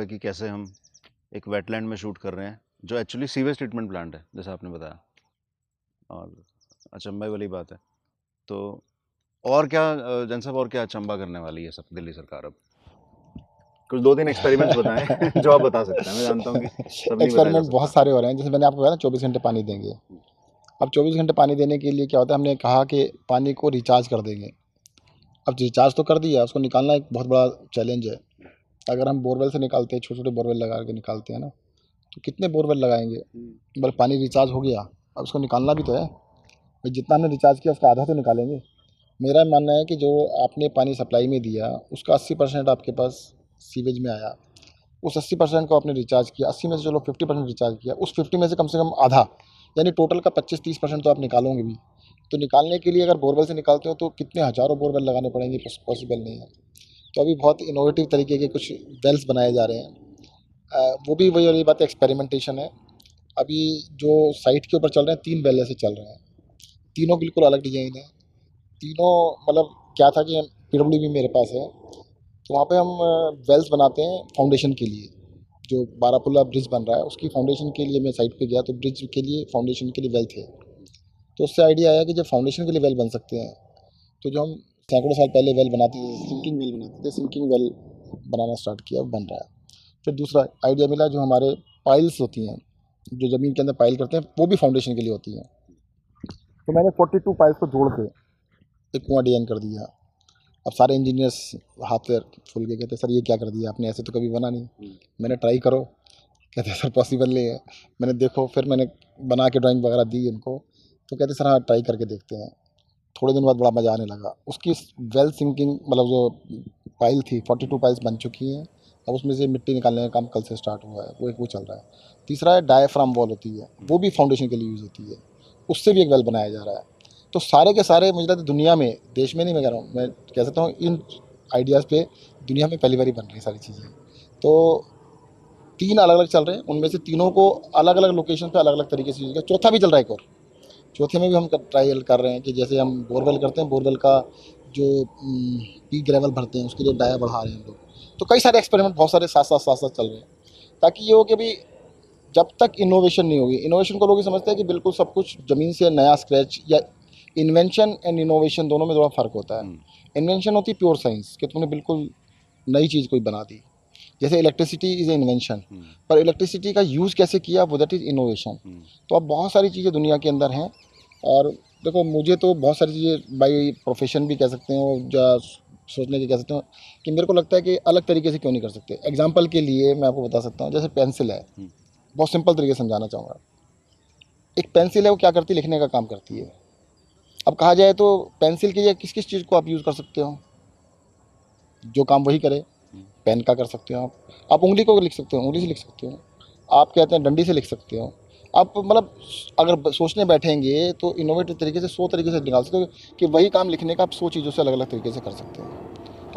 है कि कैसे हम एक वेटलैंड में शूट कर रहे हैं जो एक्चुअली सीवेज ट्रीटमेंट प्लांट है जैसा आपने बताया। और अचंभे वाली बात है। तो और क्या जन साहब और क्या अचंबा करने वाली है सब दिल्ली सरकार अब? कुछ दो तीन एक्सपेरिमेंट्स बताएँ जो आप बता सकते हैं मैं जानता हूँ कि एक्सपेरिमेंट बहुत सारे हो रहे हैं जैसे मैंने आपको बताया चौबीस घंटे पानी देंगे। अब चौबीस घंटे पानी देने के लिए क्या होता है हमने कहा कि पानी को रिचार्ज कर देंगे। अब रिचार्ज तो कर दिया उसको निकालना एक बहुत बड़ा चैलेंज है। अगर हम बोरवेल से निकालते हैं छोटे छोटे बोरवेल लगा के निकालते हैं ना तो कितने बोरवेल लगाएँगे? बल पानी रिचार्ज हो गया अब उसको निकालना भी तो है। भाई जितना हमने रिचार्ज किया उसका आधा तो निकालेंगे। मेरा मानना है कि जो आपने पानी सप्लाई में दिया उसका अस्सी परसेंट आपके पास सीवेज में आया। उस अस्सी परसेंट को आपने रिचार्ज किया अस्सी में से चलो फिफ्टी परसेंट रिचार्ज किया उस फिफ्टी में से कम से कम आधा यानी टोटल का पच्चीस तीस परसेंट तो आप निकालोगे भी। तो निकालने के लिए अगर बोरवेल से निकालते हो तो कितने हज़ारों बोरवेल लगाने पड़ेंगे पॉसिबल नहीं है। तो अभी बहुत इनोवेटिव तरीके के कुछ वेल्स बनाए जा रहे हैं। वो भी वही वाली बात एक्सपेरिमेंटेशन है। अभी जो साइट के ऊपर चल रहे हैं, तीन वेल ऐसे चल रहे हैं। तीनों बिल्कुल अलग डिज़ाइन है। तीनों मतलब क्या था कि पी भी मेरे पास है। तो वहाँ पे हम वेल्स बनाते हैं फाउंडेशन के लिए। जो बारापुला ब्रिज बन रहा है, उसकी फाउंडेशन के लिए मैं साइट पे गया तो ब्रिज के लिए फाउंडेशन के लिए वेल थे। तो उससे आइडिया आया कि जब फाउंडेशन के लिए वेल बन सकते हैं तो जो हम सैकड़ों साल पहले वेल बनाते थे सिंकिंग वेल बनाते थे सिंकिंग वेल बनाना स्टार्ट किया बन रहा है। फिर दूसरा आइडिया मिला जो हमारे पाइल्स होती हैं, जो ज़मीन के अंदर पाइल करते हैं, वो भी फाउंडेशन के लिए होती हैं। तो मैंने फोर्टी टू पाइल्स को जोड़ के एक कुआँ डिज़ाइन कर दिया। अब सारे इंजीनियर्स हाथ पैर फूल के कहते सर, ये क्या कर दिया आपने? ऐसे तो कभी बना नहीं। मैंने ट्राई करो। कहते सर पॉसिबल नहीं है। मैंने देखो, फिर मैंने बना के ड्राइंग वगैरह दी इनको। तो कहते सर हाँ ट्राई करके देखते हैं। थोड़े दिन बाद बड़ा मज़ा आने लगा। उसकी वेल सिंकिंग मतलब जो पाइल थी फोर्टी टू पाइल्स बन चुकी हैं, अब उसमें से मिट्टी निकालने का काम कल से स्टार्ट हुआ है, वो एक, वो चल रहा है। तीसरा है डायफ्राम वॉल होती है, वो भी फाउंडेशन के लिए यूज़ होती है, उससे भी एक वेल बनाया जा रहा है। तो सारे के सारे, मुझे लगता है दुनिया में, देश में नहीं, मैं कह रहा हूँ, मैं कह सकता हूँ, इन आइडियाज़ पे दुनिया में पहली बार ही बन रही सारी चीज़ें। तो तीन अलग अलग चल रहे हैं, उनमें से तीनों को अलग अलग लोकेशन पे अलग अलग तरीके से यूज़ किया। चौथा भी चल रहा है एक और। चौथे में भी हम ट्रायल कर रहे हैं कि जैसे हम बोरवेल करते हैं बोरवेल का जो पी ग्रेवल भरते हैं उसके लिए डाया बढ़ा रहे हैं हम लोग। तो कई सारे एक्सपेरिमेंट बहुत सारे साथ साथ साथ साथ चल रहे हैं। ताकि ये हो कि भाई जब तक इनोवेशन नहीं होगी इनोवेशन को लोग ये समझते हैं कि बिल्कुल सब कुछ ज़मीन से नया स्क्रैच या इन्वेंशन एंड इनोवेशन दोनों में थोड़ा फ़र्क होता है। इन्वेंशन होती है प्योर साइंस कि तुमने बिल्कुल नई चीज़ कोई बना दी। जैसे इलेक्ट्रिसिटी इज़ ए इन्वेंशन पर इलेक्ट्रिसिटी का यूज़ कैसे किया वो दैट इज़ इनोवेशन तो अब बहुत सारी चीज़ें दुनिया के अंदर हैं और देखो मुझे तो बहुत सारी चीज़ें बाई प्रोफेशन भी कह सकते हो या सोचने के कह सकते हो कि मेरे को लगता है कि अलग तरीके से क्यों नहीं कर सकते। एग्ज़ाम्पल के लिए मैं आपको बता सकता हूँ जैसे पेंसिल है। बहुत सिंपल तरीके से समझाना चाहूँगा। एक पेंसिल है वो क्या करती है? लिखने का काम करती है। अब कहा जाए तो पेंसिल के लिए किस किस चीज़ को आप यूज़ कर सकते हो? जो काम वही करे। पेन का कर सकते हो आप। आप उंगली को लिख सकते हो, उंगली से लिख सकते हो। आप कहते हैं, डंडी से लिख सकते हो। आप मतलब अगर सोचने बैठेंगे तो इनोवेटिव तरीके से, सौ तरीके से निकाल सकते हो कि वही काम लिखने का आप सौ चीज़ों से अलग अलग तरीके से कर सकते हो।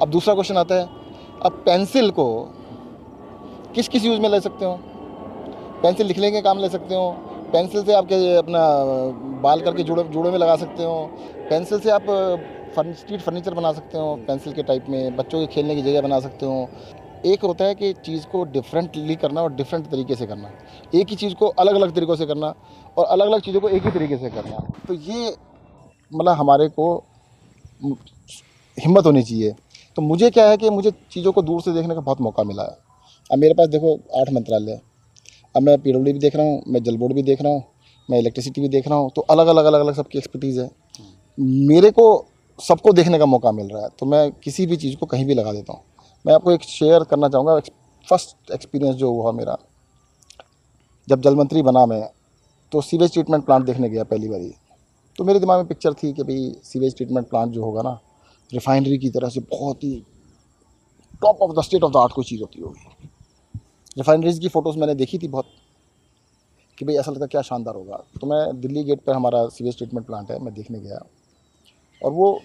अब दूसरा क्वेश्चन आता है, अब पेंसिल को किस किस यूज़ में ले सकते हो? पेंसिल लिखने के काम ले सकते हो। पेंसिल से आपके अपना, बाल करके जुड़े जुड़े में लगा सकते हो। पेंसिल से आप स्ट्रीट फर्नीचर बना सकते हो पेंसिल के टाइप में, बच्चों के खेलने की जगह बना सकते हो। एक होता है कि चीज़ को डिफरेंटली करना और डिफरेंट तरीके से करना। एक ही चीज़ को अलग अलग तरीक़ों से करना और अलग अलग चीज़ों को एक ही तरीके से करना। तो ये मतलब हमारे को हिम्मत होनी चाहिए। तो मुझे क्या है कि मुझे चीज़ों को दूर से देखने का बहुत मौका मिला है। अब मेरे पास देखो आठ मंत्रालय अब मैं पी भी देख रहा हूँ, मैं जल बोर्ड भी देख रहा हूँ, मैं इलेक्ट्रिसिटी भी देख रहा हूँ तो अलग अलग अलग अलग सबकी एक्सपर्टीज़ है। मेरे को सबको देखने का मौका मिल रहा है तो मैं किसी भी चीज़ को कहीं भी लगा देता हूँ। मैं आपको एक शेयर करना चाहूँगा फ़र्स्ट एक्सपीरियंस जो हुआ मेरा। जब जल मंत्री बना मैं तो सीवेज ट्रीटमेंट प्लांट देखने गया पहली बारी। तो मेरे दिमाग में पिक्चर थी कि भाई सीवेज ट्रीटमेंट प्लांट जो होगा ना रिफाइनरी की तरह से बहुत ही top of the state of the art कोई चीज़ होती होगी। रिफाइनरीज की फ़ोटोज़ मैंने देखी थी बहुत, कि भाई ऐसा लगता क्या शानदार होगा। तो मैं दिल्ली गेट पर हमारा सीवेज ट्रीटमेंट प्लांट है, मैं देखने गया। और वो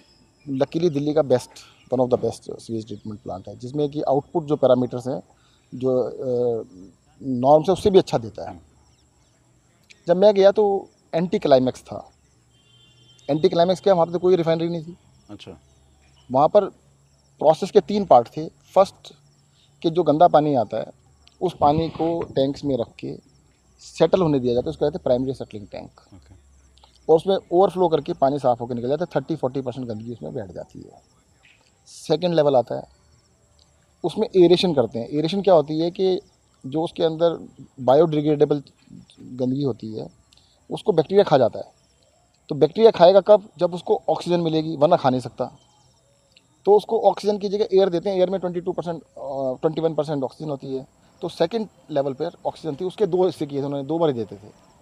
लकीली दिल्ली का best one of the best sewage treatment plant है जिसमें कि आउटपुट जो पैरामीटर्स हैं जो नॉर्म से उससे भी अच्छा देता है। जब मैं गया तो एंटी क्लाइमैक्स था। एंटी क्लाइमैक्स क्या वहाँ पर तो कोई रिफाइनरी नहीं थी। अच्छा। वहाँ पर प्रोसेस के तीन पार्ट थे। फ़र्स्ट कि जो गंदा पानी आता है उस पानी को टैंक्स में रख के सेटल होने दिया जाता है। उसको कहते हैं प्राइमरी सेटलिंग टैंक और उसमें ओवरफ्लो करके पानी साफ़ होकर निकल जाता है थर्टी फोर्टी परसेंट गंदगी उसमें बैठ जाती है। सेकेंड लेवल आता है। उसमें एरेशन करते हैं। एरेशन क्या होती है कि जो उसके अंदर बायोडिग्रेडेबल गंदगी होती है, उसको बैक्टीरिया खा जाता है। तो बैक्टीरिया खाएगा कब? जब उसको ऑक्सीजन मिलेगी, वरना खा नहीं सकता। तो उसको ऑक्सीजन की जगह एयर देते हैं। एयर में twenty two percent twenty one percent oxygen होती है। तो सेकंड लेवल पर ऑक्सीजन थी, उसके दो हिस्से किए थे उन्होंने, दो बार देते थे।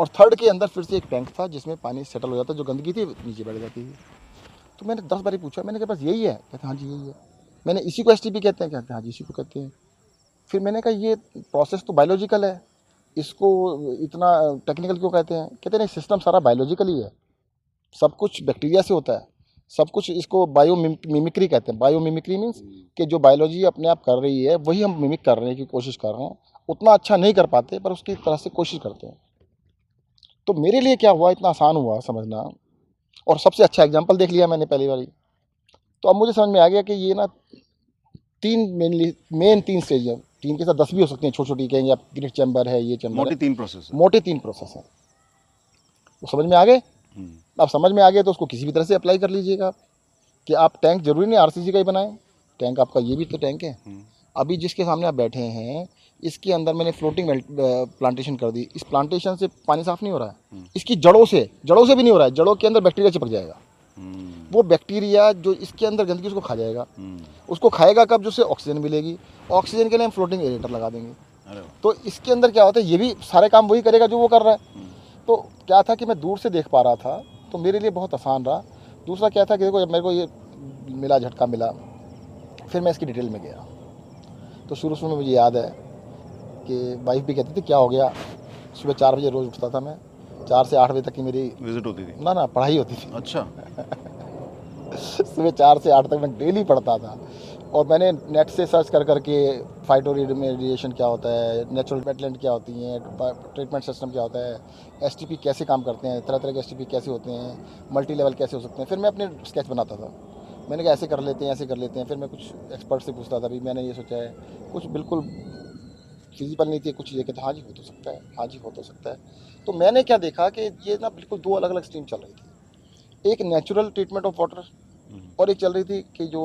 और थर्ड के अंदर फिर से एक टैंक था जिसमें पानी सेटल हो जाता जो गंदगी थी, नीचे बैठ जाती थी। तो मैंने दस बार पूछा, मैंने कहा, बस यही है? कहते हाँ जी, यही है। मैंने, इसी को एसटीपी कहते हैं? कहते हैं हाँ जी, इसी को कहते हैं। फिर मैंने कहा, ये प्रोसेस तो बायोलॉजिकल है। इसको इतना टेक्निकल क्यों कहते हैं? कहते नहीं सिस्टम सारा बायोलॉजिकल ही है। सब कुछ बैक्टीरिया से होता है। सब कुछ इसको बायो मिमिक्री कहते हैं। बायो मिमिक्री मीन्स कि जो बायोलॉजी अपने आप कर रही है, वही हम मिमिक करने की कोशिश कर रहे हैं। उतना अच्छा नहीं कर पाते, पर उसकी तरह से कोशिश करते हैं। तो मेरे लिए क्या हुआ? इतना आसान हुआ समझना। और सबसे अच्छा एग्ज़ाम्पल देख लिया मैंने पहली बारी। तो अब मुझे समझ में आ गया कि ये ना तीन मेनली मेन तीन स्टेज है। तीन के साथ दस भी हो सकते हैं छोटी छोटी कहेंगे आप ग्रिड चैम्बर है ये चैम्बर मोटे तीन प्रोसेस मोटे तीन प्रोसेस है। वो समझ में आ गए? अब समझ में आ गए तो उसको किसी भी तरह से अप्लाई कर लीजिएगा। कि आप टैंक ज़रूरी नहीं आर का ही बनाएँ। टैंक आपका ये भी तो टैंक है। हम्म। अभी जिसके सामने आप बैठे हैं इसके अंदर मैंने फ्लोटिंग प्लांटेशन कर दी। इस प्लांटेशन से पानी साफ़ नहीं हो रहा है। हम्म। इसकी जड़ों से जड़ों से भी नहीं हो रहा है जड़ों के अंदर बैक्टीरिया चिपक जाएगा। हम्म। वो बैक्टीरिया जो इसके अंदर गंदगी उसको खा जाएगा। उसको खाएगा कब? जो उसे ऑक्सीजन मिलेगी। ऑक्सीजन के लिए हम फ्लोटिंग एरेटर लगा देंगे। तो इसके अंदर क्या होता है? ये भी सारे काम वही करेगा जो वो कर रहा है। तो क्या था कि मैं दूर से देख पा रहा था तो मेरे लिए बहुत आसान रहा। दूसरा क्या था कि देखो जब मेरे को ये मिला झटका मिला फिर मैं इसकी डिटेल में गया। तो शुरू शुरू में मुझे याद है कि वाइफ भी कहती थी क्या हो गया? सुबह चार बजे रोज़ उठता था मैं। चार से आठ बजे तक की मेरी विज़िट होती थी। ना ना पढ़ाई होती थी। अच्छा। सुबह चार से आठ तक मैं डेली पढ़ता था। और मैंने नेट से सर्च कर करके फाइटो रेडिएशन क्या होता है नेचुरल वेटलैंड क्या होती हैं ट्रीटमेंट सिस्टम क्या होता है एसटीपी कैसे काम करते हैं तरह तरह के एसटीपी कैसे होते हैं मल्टी लेवल कैसे हो सकते हैं। फिर मैं अपने स्केच बनाता था। मैंने कहा ऐसे कर लेते हैं ऐसे कर लेते हैं। फिर मैं कुछ एक्सपर्ट से पूछता था भी मैंने ये सोचा है। कुछ बिल्कुल फिजिबल नहीं थी कुछ ये कहते हाँ जी हो तो सकता है हाँ जी हो तो सकता है। तो मैंने क्या देखा कि ये ना बिल्कुल दो अलग अलग स्ट्रीम चल रही थी। एक नेचुरल ट्रीटमेंट ऑफ़ वाटर और एक चल रही थी कि जो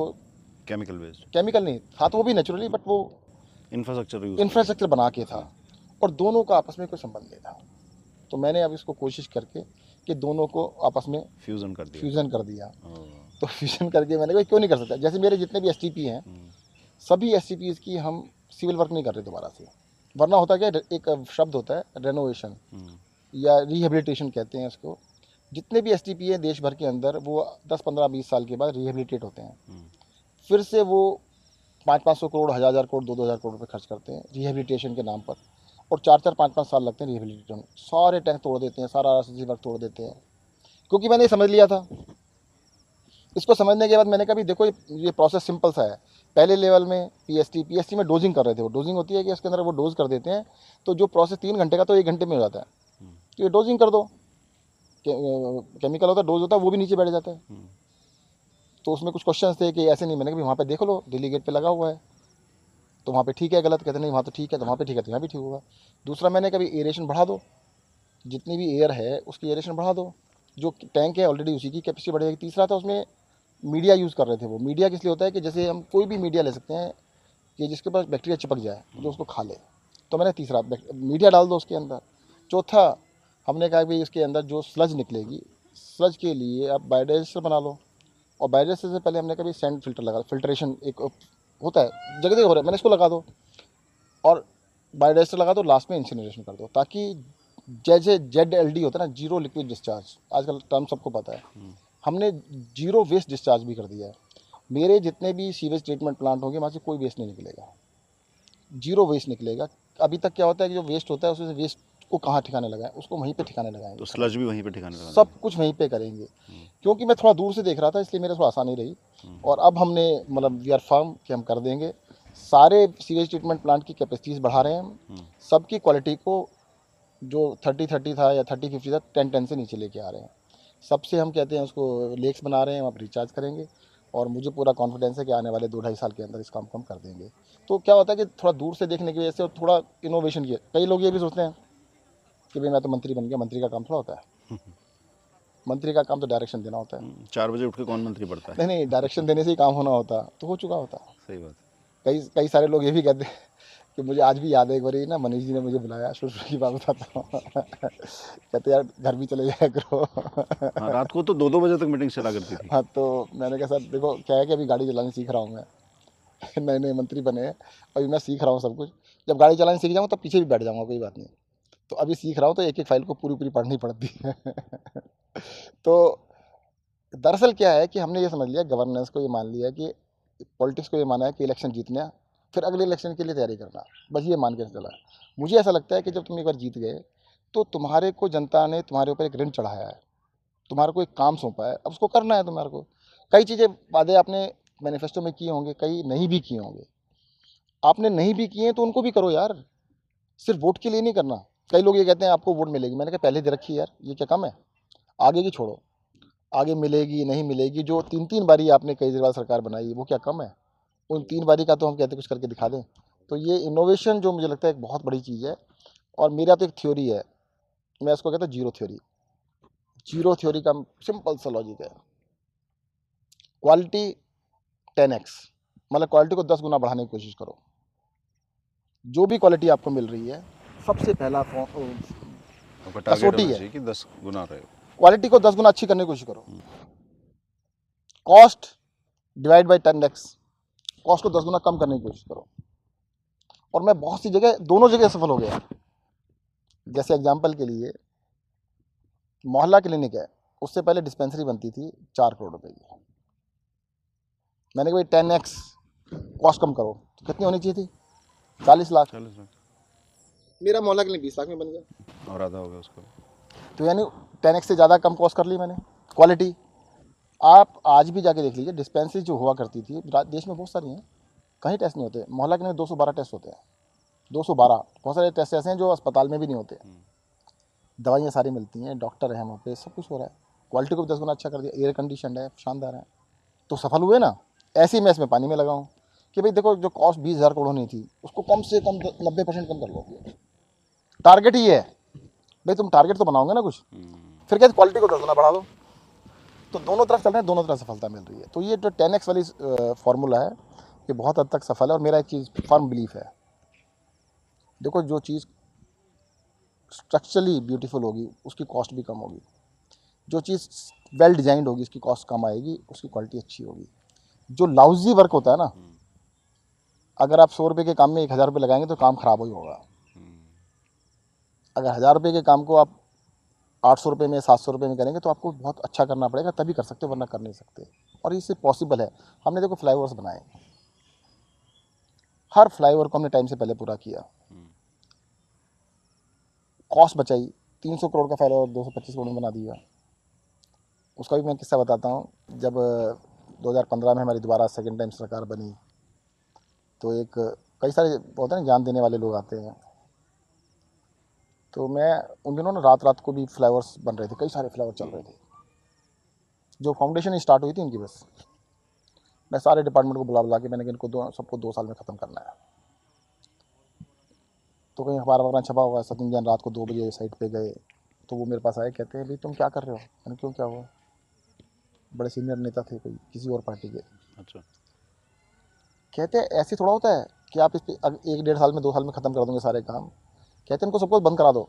केमिकल बेस्ड केमिकल नहीं था तो वो भी नेचुरली बट वो इंफ्रास्ट्रक्चर इंफ्रास्ट्रक्चर बना के था और दोनों का आपस में कोई संबंध नहीं था। तो मैंने अब इसको कोशिश करके कि दोनों को आपस में फ्यूजन कर दिया। फ्यूज़न कर दिया। तो फ्यूजन करके मैंने कहा क्यों नहीं कर सकता? जैसे मेरे जितने भी एसटीपी हैं हम्म, सभी एस की हम सिविल वर्क नहीं कर रहे दोबारा से। वरना होता क्या एक शब्द होता है रेनोवेशन हम्म, या रिहेबिलिटेशन कहते हैं इसको। जितने भी एस टी पी हैं देश भर के अंदर वो दस पंद्रह बीस साल के बाद रिहेबिलिटेट होते हैं। हम्म, फिर से वो पाँच पाँच सौ करोड़ हज़ार हज़ार करोड़ दो दो हज़ार करोड़ रुपये खर्च करते हैं रिहेबिलिटेशन के नाम पर। और चार चार पाँच पाँच साल लगते हैं रिहेबिलिटेशन सारे टैंक तोड़ देते हैं सारा आर वर्क तोड़ देते हैं। क्योंकि मैंने ये समझ लिया था। इसको समझने के बाद मैंने कहा भी देखो ये ये प्रोसेस सिंपल सा है। पहले लेवल में पीएसटी पीएसटी में डोजिंग कर रहे थे वो। डोजिंग होती है कि इसके अंदर वो डोज कर देते हैं तो जो प्रोसेस तीन घंटे का तो एक घंटे में हो जाता है। तो ये डोजिंग कर दो। के, केमिकल होता है डोज होता है वो भी नीचे बैठ जाता है। हम्म, तो उसमें कुछ क्वेश्चन थे कि ऐसे नहीं मैंने कहा वहाँ पर देख लो दिल्ली गेट पर लगा हुआ है। तो वहाँ पे ठीक है गलत कहते नहीं वहाँ तो ठीक है तो वहाँ पे ठीक है तो यहाँ भी ठीक होगा। दूसरा मैंने कभी एरेशन बढ़ा दो। जितनी भी एयर है उसकी एरेशन बढ़ा दो। जो टैंक है ऑलरेडी उसी की कैपेसिटी बढ़ जाएगी। तीसरा था उसमें मीडिया यूज़ कर रहे थे वो। मीडिया किस लिए होता है कि जैसे हम कोई भी मीडिया ले सकते हैं कि जिसके पास बैक्टीरिया चिपक जाए जो उसको खा ले। तो मैंने तीसरा मीडिया डाल दो उसके अंदर। चौथा, हमने कहा कि इसके अंदर जो स्लज निकलेगी स्लज के लिए आप बायोडाइजेस्टर बना लो। और बायोडाइजेस्टर से पहले हमने कभी सैंड फ़िल्टर लगा फिल्ट्रेशन एक होता है, जगह जगह हो रहा है, मैंने इसको लगा दो। और बायोडाइजेस्टर लगा दो लास्ट में इंसिनरेशन कर दो, ताकि जैसे जेड एल डी होता है ना ज़ीरो लिक्विड डिस्चार्ज आजकल टर्म सबको पता है। हमने ज़ीरो वेस्ट डिस्चार्ज भी कर दिया है। मेरे जितने भी सीवेज ट्रीटमेंट प्लांट होंगे वहाँ से कोई वेस्ट नहीं निकलेगा। ज़ीरो वेस्ट निकलेगा। अभी तक क्या होता है कि जो वेस्ट होता है उसमें वेस्ट को कहाँ ठिकाने लगाएँ? उसको वहीं पे ठिकाने लगाएँगे। तो स्लज भी वहीं पे ठिकाने लगा सब कुछ वहीं पे करेंगे। क्योंकि मैं थोड़ा दूर से देख रहा था इसलिए मेरे थोड़ा आसानी रही। और अब हमने मतलब वी आर फर्म कि हम कर देंगे। सारे सीवेज ट्रीटमेंट प्लांट की कैपेसिटीज़ बढ़ा रहे हैं सबकी क्वालिटी को जो थर्टी थर्टी था या थर्टी फिफ्टी था टेन टेन से नीचे लेके आ रहे हैं। सबसे हम कहते हैं उसको लेक्स बना रहे हैं हम अब रिचार्ज करेंगे और मुझे पूरा कॉन्फिडेंस है कि आने वाले दो ढाई साल के अंदर इस काम को हम कर देंगे। तो क्या होता है कि थोड़ा दूर से देखने की वजह से और थोड़ा इनोवेशन किया कई लोग ये भी सोचते हैं कि भाई मैं तो मंत्री बन गया मंत्री का काम थोड़ा होता है। मंत्री का काम तो डायरेक्शन देना होता है। हम्म, चार बजे उठ के कौन मंत्री पड़ता है? नहीं नहीं डायरेक्शन देने से ही काम होना होता तो हो चुका होता। सही बात कई कई सारे लोग ये भी कहते हैं कि मुझे आज भी याद है एक बार ना मनीष जी ने मुझे बुलाया शुरू शुरू की बात बताता हूँ। कहते यार घर भी चले जाया करो। हाँ रात को तो दो दो बजे तक मीटिंग चला करती थी। हाँ तो मैंने कहा सर देखो क्या है कि अभी गाड़ी चलानी सीख रहा हूँ मैं। नए नए मंत्री बने हैं अभी मैं सीख रहा हूँ सब कुछ। जब गाड़ी चलानी सीख जाऊँ तब पीछे भी बैठ जाऊँगा कोई बात नहीं। तो अभी सीख रहा हूँ तो एक एक फ़ाइल को पूरी पूरी पढ़नी पड़ती है। तो दरअसल क्या है कि हमने ये समझ लिया गवर्नेंस को ये मान लिया कि पॉलिटिक्स को ये माना है कि इलेक्शन जीतने फिर अगले इलेक्शन के लिए तैयारी करना। बस ये मान के चला। मुझे ऐसा लगता है कि जब तुम एक बार जीत गए तो तुम्हारे को जनता ने तुम्हारे ऊपर एक ऋण चढ़ाया है। तुम्हारे को एक काम सौंपा है। अब उसको करना है तुम्हारे को। कई चीज़ें वादे आपने मैनिफेस्टो में किए होंगे, कई नहीं भी किए होंगे। आपने नहीं भी किए हैं तो उनको भी करो यार। सिर्फ़ वोट के लिए नहीं करना। कई लोग ये कहते हैं, आपको वोट मिलेगी। मैंने कहा, पहले दे रखी यार। ये क्या कम है? आगे की छोड़ो। आगे मिलेगी, नहीं मिलेगी, जो तीन तीन बारी आपने केजरीवाल सरकार बनाई, वो क्या कम है? उन तीन बारी का तो हम कहते हैं कुछ करके दिखा दें। तो ये इनोवेशन जो मुझे लगता है एक बहुत बड़ी चीज़ है और मेरा तो एक थ्योरी है। मैं इसको कहता हूँ ज़ीरो थ्योरी ज़ीरो थ्योरी का सिंपल सा लॉजिक है। क्वालिटी टेन एक्स मतलब क्वालिटी को दस गुना बढ़ाने की कोशिश करो। जो भी क्वालिटी आपको मिल रही है सबसे पहला आपका कसौटी है। कि दस गुना रहे। क्वालिटी को दस गुना अच्छी करने की कोशिश करो। Cost divide by ten X cost को दस गुना कम करने की कोशिश करो। और मैं बहुत सी जगह दोनों जगह सफल हो गया। जैसे एग्ज़ाम्पल के लिए मोहल्ला क्लिनिक है उससे पहले डिस्पेंसरी बनती थी चार करोड़ रुपए की। मैंने कहा भाई टेन एक्स कॉस्ट कम करो। तो कितनी होनी चाहिए थी? चालीस लाख। चालीस लाख। मेरा मोहल्ला क्लिनिक बीस लाख में बन गया। और आधा हो गया उसका। तो यानी टेन एक्स से ज़्यादा कम कॉस्ट कर ली मैंने। क्वालिटी आप आज भी जाके देख लीजिए डिस्पेंसरी जो हुआ करती थी देश में बहुत सारी हैं। कहीं टेस्ट नहीं होते। मोहल्ला के क्लिनिक दो सौ बारह टेस्ट होते हैं। दो सौ बारह। बहुत सारे टेस्ट ऐसे हैं जो अस्पताल में भी नहीं होते। दवाइयाँ सारी मिलती हैं डॉक्टर हैं वहाँ पे सब कुछ हो रहा है। क्वालिटी को भी दस गुना अच्छा कर दिया। एयर कंडीशन है शानदार है। तो सफल हुए ना? ऐसे ही मैं इसमें पानी में लगाऊँ कि भाई देखो जो कॉस्ट बीस हज़ार करोड़ होनी थी उसको कम से कम नब्बे परसेंट कम कर लो। टारगेट ही है। भाई तुम टारगेट तो बनाओगे ना कुछ। फिर क्या क्वालिटी को दस गुना बढ़ा दो। तो दोनों तरफ़ चल रहे हैं दोनों तरफ़ सफलता मिल रही है। तो ये जो टेन एक्स वाली फार्मूला है ये बहुत हद तक सफल है और मेरा एक चीज़ फर्म बिलीफ है। देखो जो चीज़ स्ट्रक्चरली ब्यूटीफुल होगी उसकी कॉस्ट भी कम होगी। जो चीज़ वेल डिजाइंड होगी उसकी कॉस्ट कम आएगी उसकी क्वालिटी अच्छी होगी। जो लाउजी वर्क होता है ना अगर आप सौ रुपये के काम में एक हज़ार रुपये लगाएँगे तो काम खराब ही होगा। अगर हज़ार रुपये के काम को आप आठ सौ रुपये में, सात सौ रुपये में करेंगे तो आपको बहुत अच्छा करना पड़ेगा, तभी कर सकते हो, वरना कर नहीं सकते। और इससे पॉसिबल है। हमने देखो फ्लाईओवर्स बनाए। हर फ्लाईओवर को हमने टाइम से पहले पूरा किया। कॉस्ट बचाई। तीन सौ करोड़ का फ्लाईओवर दो सौ पच्चीस करोड़ में बना दिया। उसका भी मैं किस्सा बताता हूँ। जब, दो हज़ार पंद्रह में हमारी दोबारा सेकेंड टाइम सरकार बनी तो एक, कई सारे, होते हैं ज्ञान देने वाले लोग आते हैं। तो मैं उन दिनों ना रात रात को भी फ्लावर्स बन रहे थे कई सारे फ्लावर चल रहे थे। जो फाउंडेशन स्टार्ट हुई थी इनकी बस। मैं सारे डिपार्टमेंट को बुला बुला के मैंने इनको दो सबको दो साल में ख़त्म करना है। तो कहीं अखबार वगैरह छपा हुआ सचिन जैन रात को दो बजे साइट पे गए तो वो मेरे पास आए कहते हैं भाई तुम क्या कर रहे हो? मैंने क्यों क्या हुआ? बड़े सीनियर नेता थे कोई किसी और पार्टी के। अच्छा। कहते हैं ऐसे थोड़ा होता है कि आप इस पर एक डेढ़ साल में दो साल में ख़त्म कर दोगे सारे काम? कहते हैं इनको सबको बंद करा दो।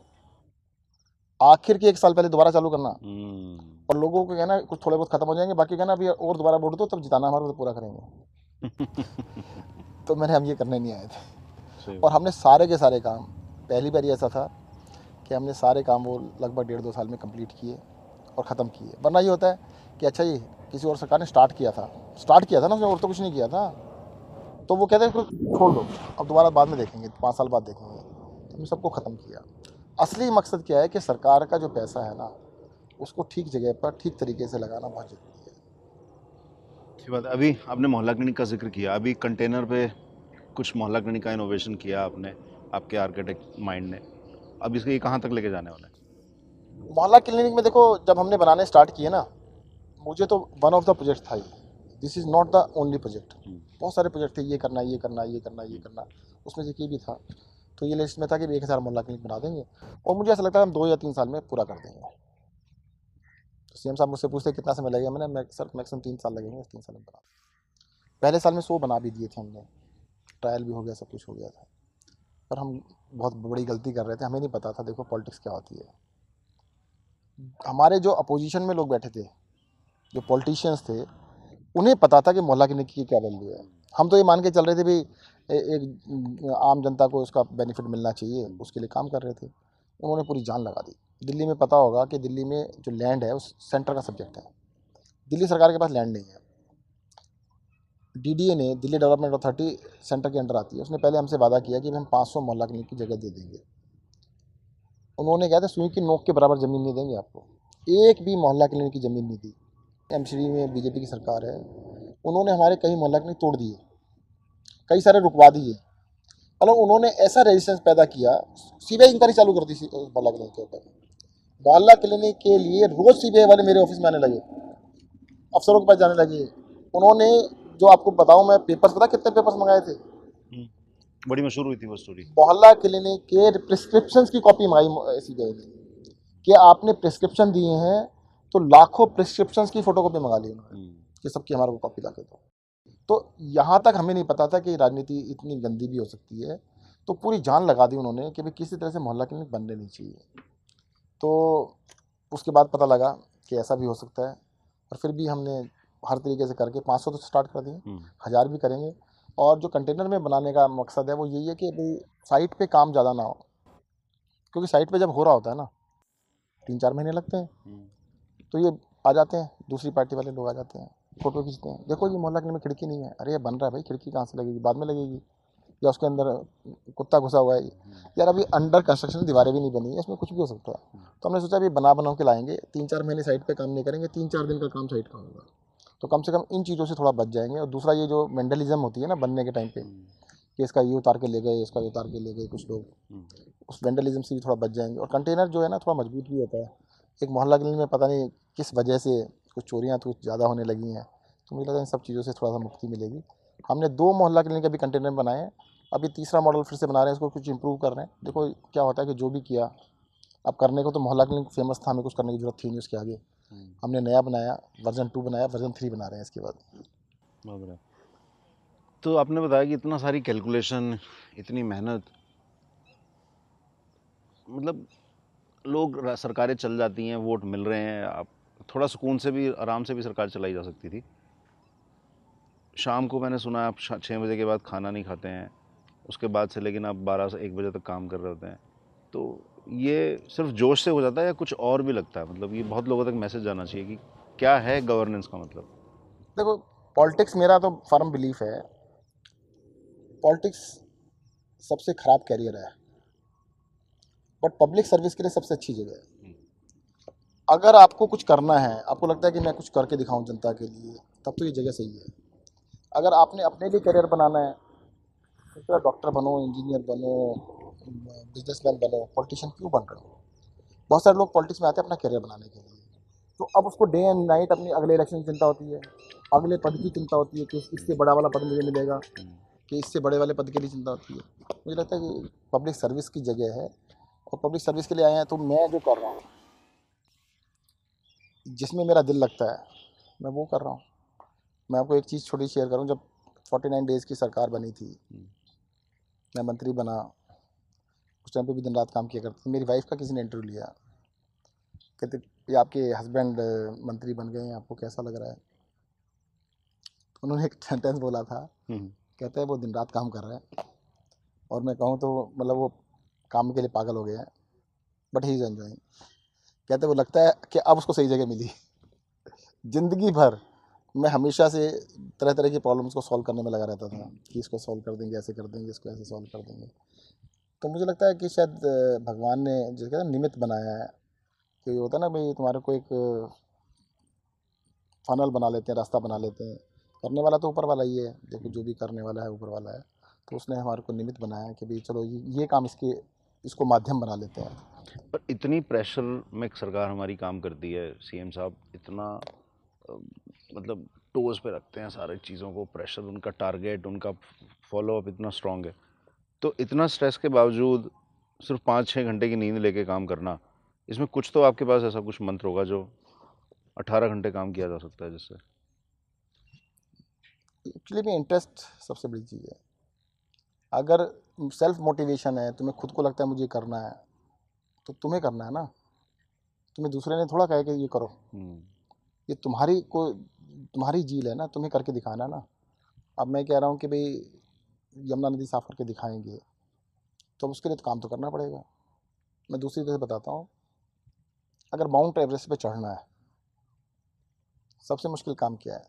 आखिर के एक साल पहले दोबारा चालू करना। और लोगों को कहना कुछ थोड़े बहुत खत्म हो जाएँगे बाकी कहना अभी और दोबारा वोट दो तब जिताना हमारे तो पूरा करेंगे। तो मैंने हम ये करने नहीं आए थे। और हमने सारे के सारे काम पहली बार ऐसा था कि हमने सारे काम वो लगभग डेढ़ दो साल में कंप्लीट किए और ख़त्म किए। वरना ये होता है कि अच्छा ये किसी और सरकार ने स्टार्ट किया था। स्टार्ट किया था ना उसने और तो कुछ नहीं किया था। तो वो कहते हैं छोड़ दो अब दोबारा बाद में देखेंगे पाँच साल बाद देखेंगे। तो सबको ख़त्म किया। असली मकसद क्या है कि सरकार का जो पैसा है ना उसको ठीक जगह पर ठीक तरीके से लगाना बहुत ज़रूरी है। अच्छी बात है। अभी आपने मोहल्ला क्लिनिक का ज़िक्र किया अभी कंटेनर पे कुछ मोहल्ला क्लिनिक का इनोवेशन किया आपने आपके आर्किटेक्ट माइंड ने। अब इसको ये कहाँ तक लेके जाने वाला है? मोहल्ला क्लिनिक में देखो जब हमने बनाने स्टार्ट किए ना मुझे तो वन ऑफ़ द प्रोजेक्ट था this is not the only project बहुत सारे प्रोजेक्ट थे ये करना ये करना ये करना ये करना। उसमें से ये भी था। तो ये लिस्ट में था कि एक हज़ार मोहल्ला क्लिनिक बना देंगे। और मुझे ऐसा लगता है हम दो या तीन साल में पूरा कर देंगे। तो सी साहब मुझसे पूछते कितना समय लगेगा? मैंने सर मैक्सिमम तीन साल लगेंगे, तीन साल में बना पहले साल में सौ बना भी दिए थे हमने। ट्रायल भी हो गया, सब कुछ हो गया था। पर हम बहुत बड़ी गलती कर रहे थे, हमें नहीं पता था, देखो पॉलिटिक्स क्या होती है। हमारे जो अपोजिशन में लोग बैठे थे, जो पॉलिटिशियंस थे, उन्हें पता था कि मोहल्ला क्लिनिक की क्या वैल्यू है। हम तो ये मान के चल रहे थे, भाई एक आम जनता को उसका बेनिफिट मिलना चाहिए, उसके लिए काम कर रहे थे। उन्होंने पूरी जान लगा दी। दिल्ली में पता होगा कि दिल्ली में जो लैंड है, उस सेंटर का सब्जेक्ट है। दिल्ली सरकार के पास लैंड नहीं है। डीडीए ने, दिल्ली डेवलपमेंट अथॉरिटी सेंटर के अंडर आती है। उसने पहले हमसे वादा किया कि हम 500 मोहल्ला क्लिनिक की जगह दे देंगे। उन्होंने कहा था, सुई की नोक के बराबर ज़मीन नहीं देंगे आपको। एक भी मोहल्ला क्लिनिक की ज़मीन नहीं दी। एमसीडी में बीजेपी की सरकार है। उन्होंने हमारे कई मोहल्ला क्लिनिक तोड़ दिए। कई सारे रुकवा दिए। मतलब उन्होंने ऐसा रेजिस्टेंस पैदा किया सीबीआई इंक्वायरी चालू कर दी सी- मोहल्ला क्लिनिक के ऊपर। मोहल्ला क्लिनिक के लिए रोज़ सीबीआई वाले मेरे ऑफ़िस में आने लगे। अफसरों के पास जाने लगे। उन्होंने जो आपको बताऊँ मैं पेपर्स पता कितने पेपर्स मंगाए थे? बड़ी मशहूर हुई थी वो स्टोरी मोहल्ला क्लिनिक के प्रिस्क्रिप्शन की कॉपी मंगाई सीबीआई ने। कि आपने प्रिस्क्रिप्शन दिए हैं तो लाखों प्रिस्क्रिप्शन की फ़ोटो कॉपी मंगा ली उन्होंने। कि सबकी हमारे को कॉपी ला के दो। तो यहाँ तक हमें नहीं पता था कि राजनीति इतनी गंदी भी हो सकती है। तो पूरी जान लगा दी उन्होंने कि भाई किसी तरह से मोहल्ला क्लिनिक बनने नहीं चाहिए। तो उसके बाद पता लगा कि ऐसा भी हो सकता है और फिर भी हमने हर तरीके से करके 500 तो स्टार्ट कर दिए। हज़ार भी करेंगे और जो कंटेनर में बनाने का मकसद है वो यही है कि भाई साइट पे काम ज़्यादा ना हो क्योंकि साइट पे जब हो रहा होता है ना तीन चार महीने लगते हैं। तो ये आ जाते हैं दूसरी पार्टी वाले लोग आ जाते हैं। फ़ोटो खींचते हैं। देखो ये मोहल्ला में खिड़की नहीं है। अरे ये बन रहा है भाई खिड़की कहाँ से लगेगी? बाद में लगेगी। या उसके अंदर कुत्ता घुसा हुआ है। यार अभी अंडर कंस्ट्रक्शन दीवारें भी नहीं बनी है। इसमें कुछ भी हो सकता है। तो हमने सोचा अभी बना बना के लाएँगे। तीन चार महीने साइट पे काम नहीं करेंगे। तीन चार दिन का काम साइट का होगा। तो कम से कम इन चीज़ों से थोड़ा बच जाएँगे। और दूसरा ये जो मेंटलिज्म होती है ना बनने के टाइम पे कि इसका ये उतार के ले गए इसका ये उतार के ले गए कुछ लोग। उस वेंडलिज्म से भी थोड़ा बच जाएँगे। और कंटेनर जो है ना थोड़ा मज़बूत भी होता है। एक मोहल्ला क्लिनिक में पता नहीं किस वजह से कुछ चोरियाँ तो कुछ ज़्यादा होने लगी हैं। तो मुझे लगा इन सब चीज़ों से थोड़ा सा मुक्ति मिलेगी। हमने दो मोहल्ला क्लिनिक अभी कंटेनर बनाए हैं। अभी तीसरा मॉडल फिर से बना रहे हैं इसको कुछ इंप्रूव कर रहे हैं। देखो क्या होता है कि जो भी किया अब करने को तो मोहल्ला क्लिनिक फ़ेमस था हमें कुछ करने की ज़रूरत थी नहीं उसके आगे। हमने नया बनाया वर्जन टू बनाया वर्जन थ्री बना रहे हैं इसके बाद। तो आपने बताया कि इतना सारी कैलकुलेशन इतनी मेहनत मतलब लोग सरकारें चल जाती हैं वोट मिल रहे हैं आप थोड़ा सुकून से भी, आराम से भी सरकार चलाई जा सकती थी। शाम को मैंने सुना आप छः बजे के बाद खाना नहीं खाते हैं, उसके बाद से लेकिन आप बारह से एक बजे तक काम कर रहे होते हैं। तो ये सिर्फ़ जोश से हो जाता है या कुछ और भी लगता है? मतलब ये बहुत लोगों तक मैसेज जाना चाहिए कि क्या है गवर्नेंस का मतलब? देखो पॉलिटिक्स मेरा तो फर्म बिलीफ है। पॉलिटिक्स सबसे ख़राब कैरियर है। बट पब्लिक सर्विस के लिए सबसे अच्छी जगह है। अगर आपको कुछ करना है, आपको लगता है कि मैं कुछ करके दिखाऊँ जनता के लिए, तब तो ये जगह सही है। अगर आपने अपने लिए करियर बनाना है तो फिर डॉक्टर बनो, इंजीनियर बनो, बिजनेसमैन बनो, पॉलिटिशियन क्यों बन रहे हो? बहुत सारे लोग पॉलिटिक्स में आते हैं अपना करियर बनाने के लिए। तो अब उसको डे एंड नाइट अपनी अगले इलेक्शन की चिंता होती है, अगले पद की चिंता होती है कि इससे बड़ा वाला पद मुझे मिलेगा, कि इससे बड़े वाले पद के लिए चिंता होती है। मुझे लगता है कि पब्लिक सर्विस की जगह है, और पब्लिक सर्विस के लिए आए हैं तो मैं जो कर रहा हूँ जिसमें मेरा दिल लगता है मैं वो कर रहा हूँ। मैं आपको एक चीज़ छोटी शेयर करूँ जब 49 डेज़ की सरकार बनी थी मैं मंत्री बना उस टाइम पे भी दिन रात काम किया करता था। मेरी वाइफ का किसी ने इंटरव्यू लिया। कहते ये आपके हस्बैंड मंत्री बन गए हैं आपको कैसा लग रहा है? तो उन्होंने एक सेंटेंस बोला था हम्म, कहते हैं वो दिन रात काम कर रहे हैं। और मैं कहूँ तो मतलब वो काम के लिए पागल हो गए हैं बट ही इज़ एंजॉइंग कहते हैं वो लगता है कि अब उसको सही जगह मिली। ज़िंदगी भर मैं हमेशा से तरह तरह की प्रॉब्लम्स को सॉल्व करने में लगा रहता था कि इसको सॉल्व कर देंगे, ऐसे कर देंगे, इसको ऐसे सॉल्व कर देंगे। तो मुझे लगता है कि शायद भगवान ने जिसका कहते निमित्त बनाया है कि होता है ना, भाई, तुम्हारे को एक फनल बना लेते हैं, रास्ता बना लेते हैं। करने वाला तो ऊपर वाला ही है, देखो जो भी करने वाला है, ऊपर वाला है। तो उसने हमारे को निमित्त बनाया कि भाई, चलो ये काम इसके इसको माध्यम बना लेते हैं। पर इतनी प्रेशर में सरकार हमारी काम करती है सीएम साहब इतना मतलब टोज पे रखते हैं सारे चीज़ों को प्रेशर उनका टारगेट उनका फॉलोअप इतना स्ट्रांग है। तो इतना स्ट्रेस के बावजूद सिर्फ़ पाँच छः घंटे की नींद लेके काम करना इसमें कुछ तो आपके पास ऐसा कुछ मंत्र होगा जो अठारह घंटे काम किया जा सकता है जिससे? एक्चुअली में इंटरेस्ट सबसे बड़ी चीज़ है। अगर सेल्फ मोटिवेशन है तुम्हें खुद को लगता है मुझे करना है तो तुम्हें करना है ना। तुम्हें दूसरे ने थोड़ा कहा कि ये करो। हम्म, ये तुम्हारी को तुम्हारी झील है ना तुम्हें करके दिखाना है ना। अब मैं कह रहा हूँ कि भाई यमुना नदी साफ़ करके दिखाएँगे तो अब उसके लिए तो काम तो करना पड़ेगा। मैं दूसरी तरह से बताता हूँ अगर माउंट एवरेस्ट पे चढ़ना है सबसे मुश्किल काम क्या है?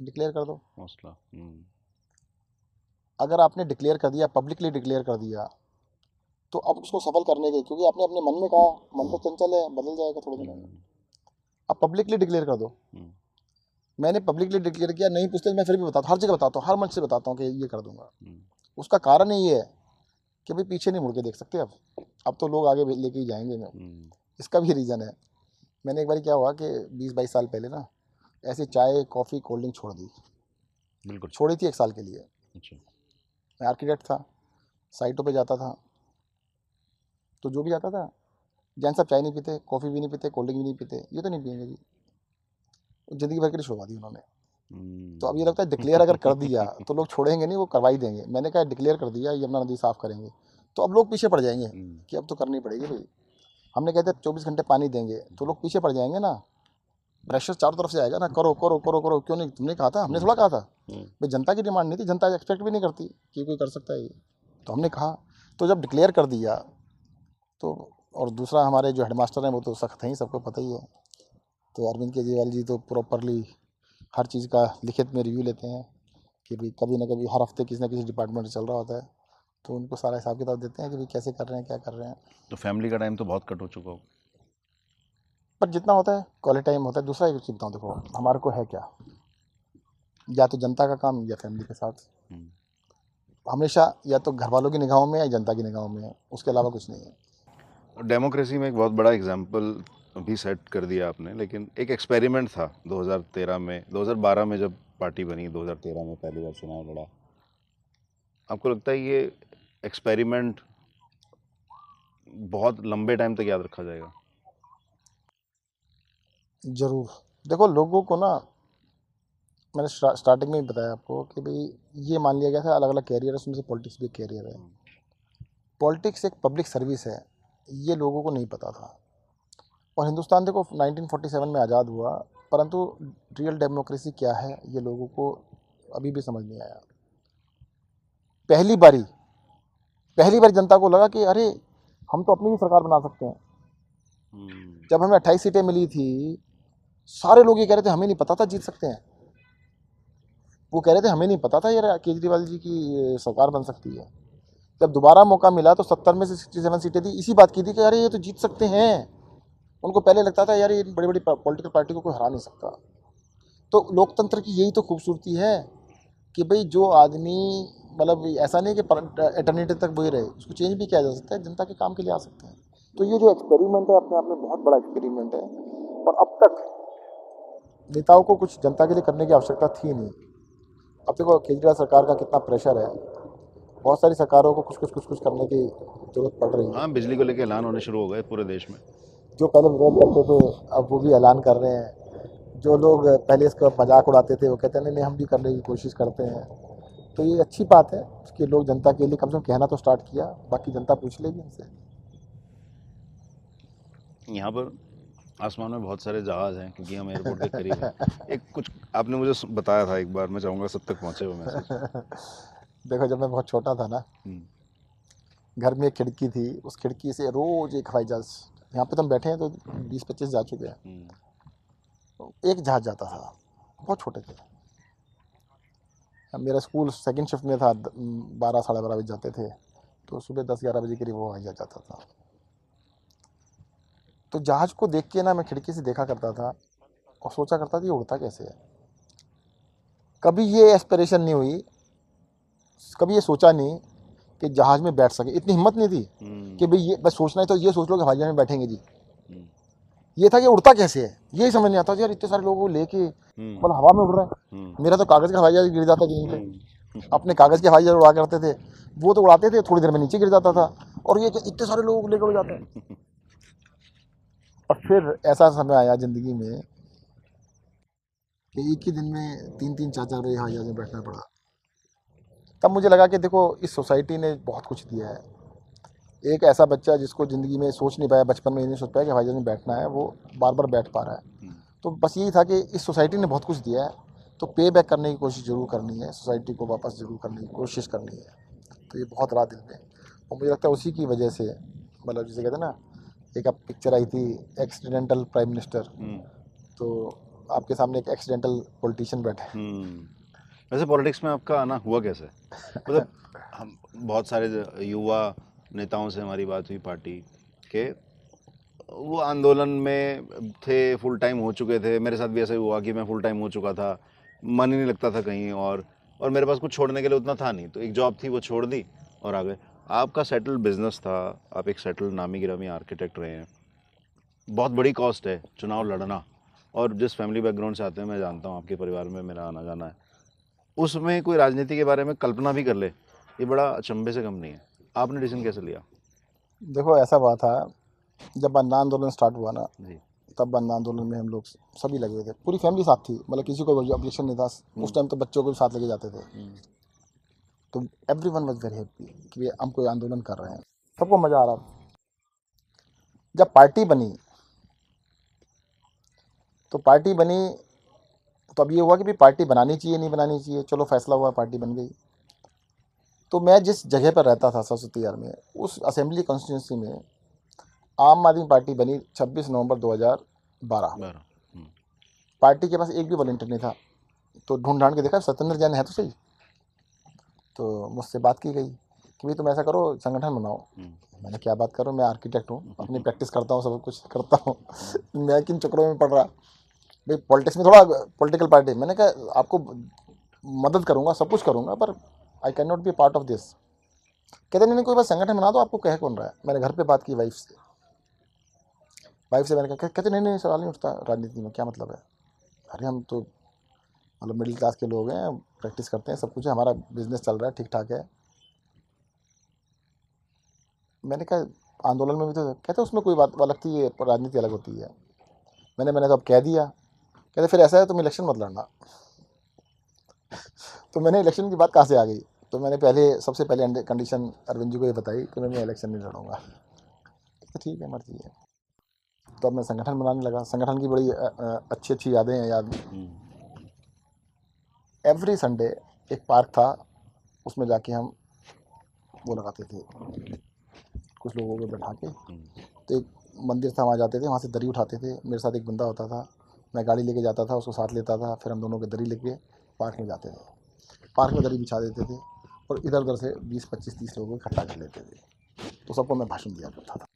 डिक्लेयर कर दो। हौसला अगर आपने डिक्लेयर कर दिया पब्लिकली डिक्लेयर कर दिया तो अब उसको सफल करने के क्योंकि आपने अपने मन में कहा मन तो चंचल है बदल जाएगा थोड़े दिन में हम्म, अब पब्लिकली डिक्लेयर कर दो। हम्म, मैंने पब्लिकली डिक्लेयर किया नहीं पूछते मैं फिर भी बताता हूँ हर जगह बताता हूँ हर मंच से बताता हूँ कि ये कर दूँगा। हम्म, उसका कारण ये है कि भाई पीछे नहीं मुड़ के देख सकते अब। अब तो लोग आगे लेके ही जाएँगे। हम्म, इसका भी रीज़न है। मैंने एक बार क्या हुआ कि बीस बाईस साल पहले ना ऐसे चाय कॉफ़ी कोल्ड ड्रिंक छोड़ दी। बिल्कुल। छोड़ी थी एक साल के लिए। अच्छा। मैं आर्किटेक्ट था साइटों पे जाता था। तो जो भी आता था जैन साहब चाय नहीं पीते कॉफ़ी भी नहीं पीते कोल्ड ड्रिंक भी नहीं पीते ये तो नहीं पियेंगे जी। ज़िंदगी भर के लिए छुड़वा दी उन्होंने। हम्म, तो अब ये लगता है डिक्लेयर अगर कर दिया तो लोग छोड़ेंगे नहीं वो करवा ही देंगे। मैंने कहा डिक्लेयर कर दिया यमुना नदी साफ़ करेंगे। तो अब लोग पीछे पड़ जाएँगे हम्म, कि अब तो करनी पड़ेगी भाई। हमने कहते चौबीस घंटे पानी देंगे तो लोग पीछे पड़ जाएँगे ना। प्रेशर चारों तरफ़ से आएगा ना करो करो करो करो क्यों नहीं? तुमने कहा था हमने थोड़ा कहा था। हम्म, भाई जनता की डिमांड नहीं थी जनता एक्सपेक्ट भी नहीं करती कि कोई कर सकता है ये। तो हमने कहा तो जब डिक्लेयर कर दिया तो और दूसरा हमारे जो हेडमास्टर हैं वो तो सख्त हैं ही सबको पता ही है। तो अरविंद केजरीवाल जी तो प्रॉपरली हर चीज़ का लिखित में रिव्यू लेते हैं कि भाई कभी ना कभी हर हफ़्ते किसी ना किसी डिपार्टमेंट चल रहा होता है। तो उनको सारा हिसाब किताब देते हैं कि भाई कैसे कर रहे हैं क्या कर रहे हैं। तो फैमिली का टाइम तो बहुत कट हो चुका हो पर जितना होता है क्वालिटी टाइम होता है दूसरा एक चीज़ बताऊँ देखो हमारे को है क्या? या तो जनता का काम या फैमिली के साथ। हम्म। हमेशा या तो घर वालों की निगाहों में या जनता की निगाहों में है उसके अलावा कुछ नहीं है। डेमोक्रेसी में एक बहुत बड़ा एग्ज़ाम्पल भी सेट कर दिया आपने लेकिन एक एक्सपेरिमेंट था 2013 में 2012 में जब पार्टी बनी 2013 में पहली बार चुनाव लड़ा। आपको लगता है ये एक्सपेरिमेंट बहुत लंबे टाइम तक याद रखा जाएगा? ज़रूर। देखो लोगों को ना मैंने स्टार्टिंग में ही बताया आपको कि भाई ये मान लिया गया था अलग अलग कैरियर है उसमें से पॉलिटिक्स भी एक कैरियर है। पॉलिटिक्स एक पब्लिक सर्विस है ये लोगों को नहीं पता था। और हिंदुस्तान देखो 1947 में आज़ाद हुआ परंतु रियल डेमोक्रेसी क्या है ये लोगों को अभी भी समझ नहीं आया। पहली बारी पहली बार जनता को लगा कि अरे हम तो अपनी भी सरकार बना सकते हैं। हम्म, जब हमें अट्ठाईस सीटें मिली थी सारे लोग ये कह रहे थे, हमें नहीं पता था जीत सकते हैं। वो कह रहे थे, हमें नहीं पता था यार केजरीवाल जी की सरकार बन सकती है। जब दोबारा मौका मिला तो सत्तर में से सिक्सटी सेवन सीटें थी। इसी बात की थी कि, अरे, ये तो जीत सकते हैं। उनको पहले लगता था, यार, ये बड़ी बड़ी पॉलिटिकल पार्टी को कोई हरा नहीं सकता। तो लोकतंत्र की यही तो खूबसूरती है कि भाई, जो आदमी मतलब ऐसा नहीं कि एटर्निटी तक वही रहे, उसको चेंज भी किया जा सकता है, जनता के काम के लिए आ सकते हैं। तो ये जो एक्सपेरिमेंट है, अपने आप में बहुत बड़ा एक्सपेरिमेंट है। और अब तक नेताओं को कुछ जनता के लिए करने की आवश्यकता थी नहीं। अब देखो केजरीवाल सरकार का कितना प्रेशर है। बहुत सारी सरकारों को कुछ कुछ कुछ कुछ करने की ज़रूरत पड़ रही है। हाँ बिजली को लेकर ऐलान होने शुरू हो गए पूरे देश में। जो पहले विरोध करते थे अब वो भी ऐलान कर रहे हैं। जो लोग पहले इसका मज़ाक उड़ाते थे वो कहते हैं नहीं नहीं हम भी करने की कोशिश करते हैं। तो ये अच्छी बात है कि लोग जनता के लिए कम से कम कहना तो स्टार्ट किया बाकी जनता पूछ लेगी इनसे। यहाँ पर आसमान में बहुत सारे जहाज़ हैं क्योंकि हम एयरपोर्ट के करीब हैं। एक कुछ आपने मुझे बताया था एक बार मैं चाहूँगा सब तक पहुँचे वो मैसेज देखो जब मैं बहुत छोटा था ना हम्म, घर में एक खिड़की थी उस खिड़की से रोज एक हवाई जहाज़ यहाँ पे तो हम बैठे हैं तो बीस पच्चीस जा चुके हैं। हम्म, एक जहाज़ जाता था बहुत छोटे थे। मेरा स्कूल सेकंड शिफ्ट में था बारह साढ़े बारह बजे जाते थे तो सुबह दस ग्यारह बजे करीब वो हवाई जहाज़ जाता था। तो जहाज़ को देख के ना मैं खिड़की से देखा करता था और सोचा करता था ये उड़ता कैसे है। कभी ये एस्पिरेशन नहीं हुई कभी ये सोचा नहीं कि जहाज़ में बैठ सके। इतनी हिम्मत नहीं थी हम्म, कि भाई ये बस सोचना है तो ये सोच लो कि हवाई जहाज़ में बैठेंगे जी। हम्म, ये था कि उड़ता कैसे है? ये समझ नहीं आता यार इतने सारे लोगों को लेके हम्म, मतलब हवा में उड़ रहा है। मेरा तो कागज़ का हवाई जहाज़ गिर जाता कहीं पे। अपने कागज़ के हवाई जहाज़ उड़ा करते थे। वो तो उड़ाते थे थोड़ी देर में नीचे गिर जाता था। और ये इतने सारे लोगों को लेकर उड़ जाते हैं। और फिर ऐसा समय आया ज़िंदगी में कि एक ही दिन में तीन तीन चार चार बजे हवाई जहाज़ में बैठना पड़ा। तब मुझे लगा कि देखो इस सोसाइटी ने बहुत कुछ दिया है। एक ऐसा बच्चा जिसको ज़िंदगी में सोच नहीं पाया बचपन में ये नहीं सोच पाया कि हवाई जहाज़ में बैठना है वो बार बार बैठ पा रहा है। हम्म, तो बस यही था कि इस सोसाइटी ने बहुत कुछ दिया है तो पे बैक करने की कोशिश ज़रूर करनी है सोसाइटी को वापस ज़रूर करने की कोशिश करनी है। तो ये बहुत रहा दिल में और मुझे लगता है उसी की वजह से मतलब जिसे कहते हैं ना एक अब पिक्चर आई थी एक्सीडेंटल प्राइम मिनिस्टर तो आपके सामने एक एक्सीडेंटल पॉलिटिशियन बैठे। हम्म। वैसे पॉलिटिक्स में आपका आना हुआ कैसे? मतलब हम बहुत सारे युवा नेताओं से हमारी बात हुई पार्टी के वो आंदोलन में थे फुल टाइम हो चुके थे। मेरे साथ भी ऐसा ही हुआ कि मैं फुल टाइम हो चुका था। मन ही नहीं लगता था कहीं और और मेरे पास कुछ छोड़ने के लिए उतना था नहीं। तो एक जॉब थी वो छोड़ दी और आ गए। आपका सेटल बिज़नेस था आप एक सेटल नामी गिरामी आर्किटेक्ट रहे हैं। बहुत बड़ी कॉस्ट है चुनाव लड़ना। और जिस फैमिली बैकग्राउंड से आते हैं मैं जानता हूँ आपके परिवार में मेरा आना जाना है। उसमें कोई राजनीति के बारे में कल्पना भी कर ले ये बड़ा अचंभे से कम नहीं है। आपने डिसीज़न कैसे लिया? देखो ऐसा बात था जब अन्ना आंदोलन स्टार्ट हुआ ना जी। तब अन्ना आंदोलन में हम लोग सभी लगे थे। पूरी फैमिली साथ थी मतलब किसी को ऑब्जेक्शन नहीं था। उस टाइम तो बच्चों को भी साथ लेके जाते थे। तो everyone was very happy कि हम कोई आंदोलन कर रहे हैं। सबको मज़ा आ रहा जब पार्टी बनी तो पार्टी बनी तो अब ये हुआ कि भी पार्टी बनानी चाहिए नहीं बनानी चाहिए चलो फैसला हुआ पार्टी बन गई। तो मैं जिस जगह पर रहता था सरस्वती यार में उस असेंबली कॉन्स्टिट्यूंसी में आम आदमी पार्टी बनी 26 नवंबर 2012 बारह। हम्म, पार्टी के पास एक भी वॉलेंटियर नहीं था। तो ढूंढ ढांड के देखा सत्येंद्र जैन है तो सही? तो मुझसे बात की गई कि भाई तुम ऐसा करो संगठन बनाओ। हम्म। मैंने क्या बात करो? मैं आर्किटेक्ट हूँ अपनी प्रैक्टिस करता हूँ सब कुछ करता हूँ। मैं किन चक्रों में पढ़ रहा? भाई पॉलिटिक्स में थोड़ा पॉलिटिकल पार्टी मैंने कहा आपको मदद करूँगा सब कुछ करूँगा पर I cannot be part of this कहते नहीं नहीं कोई बात संगठन बना दो आपको कह कौन रहा है? मैंने घर पर बात की वाइफ से। वाइफ से मैंने कहा कहते नहीं नहीं सवाल नहीं उठता राजनीति में क्या मतलब है? अरे हम तो मतलब मिडिल क्लास के लोग हैं प्रैक्टिस करते हैं, सब कुछ है, हमारा बिज़नेस चल रहा है ठीक ठाक है। मैंने कहा, आंदोलन में भी तो कहते उसमें कोई बात, अलग थी राजनीति अलग होती है। मैंने मैंने तो अब कह दिया। कहते फिर ऐसा है तुम इलेक्शन मत लड़ना। तो मैंने इलेक्शन की बात कहाँ से आ गई? तो मैंने पहले, सबसे पहले कंडीशन अरविंद जी को ये बताई कि मैं इलेक्शन नहीं लड़ूँगा। तो ठीक है, मर्ज़ी है। तो अब मैं संगठन बनाने लगा। संगठन की बड़ी अच्छी अच्छी यादें हैं, याद। हम्म। एवरी संडे एक पार्क था उसमें जाके हम वो लगाते थे। कुछ लोगों को बैठा के। हम्म। तो एक मंदिर था वहाँ जाते थे वहाँ से दरी उठाते थे। मेरे साथ एक बंदा होता था मैं गाड़ी लेके जाता था उसको साथ लेता था फिर हम दोनों के दरी लेके पार्क में जाते थे। पार्क में दरी बिछा देते थे और इधर उधर से बीस पच्चीस तीस लोगों को इकट्ठा कर लेते थे। तो सबको मैं भाषण दिया करता था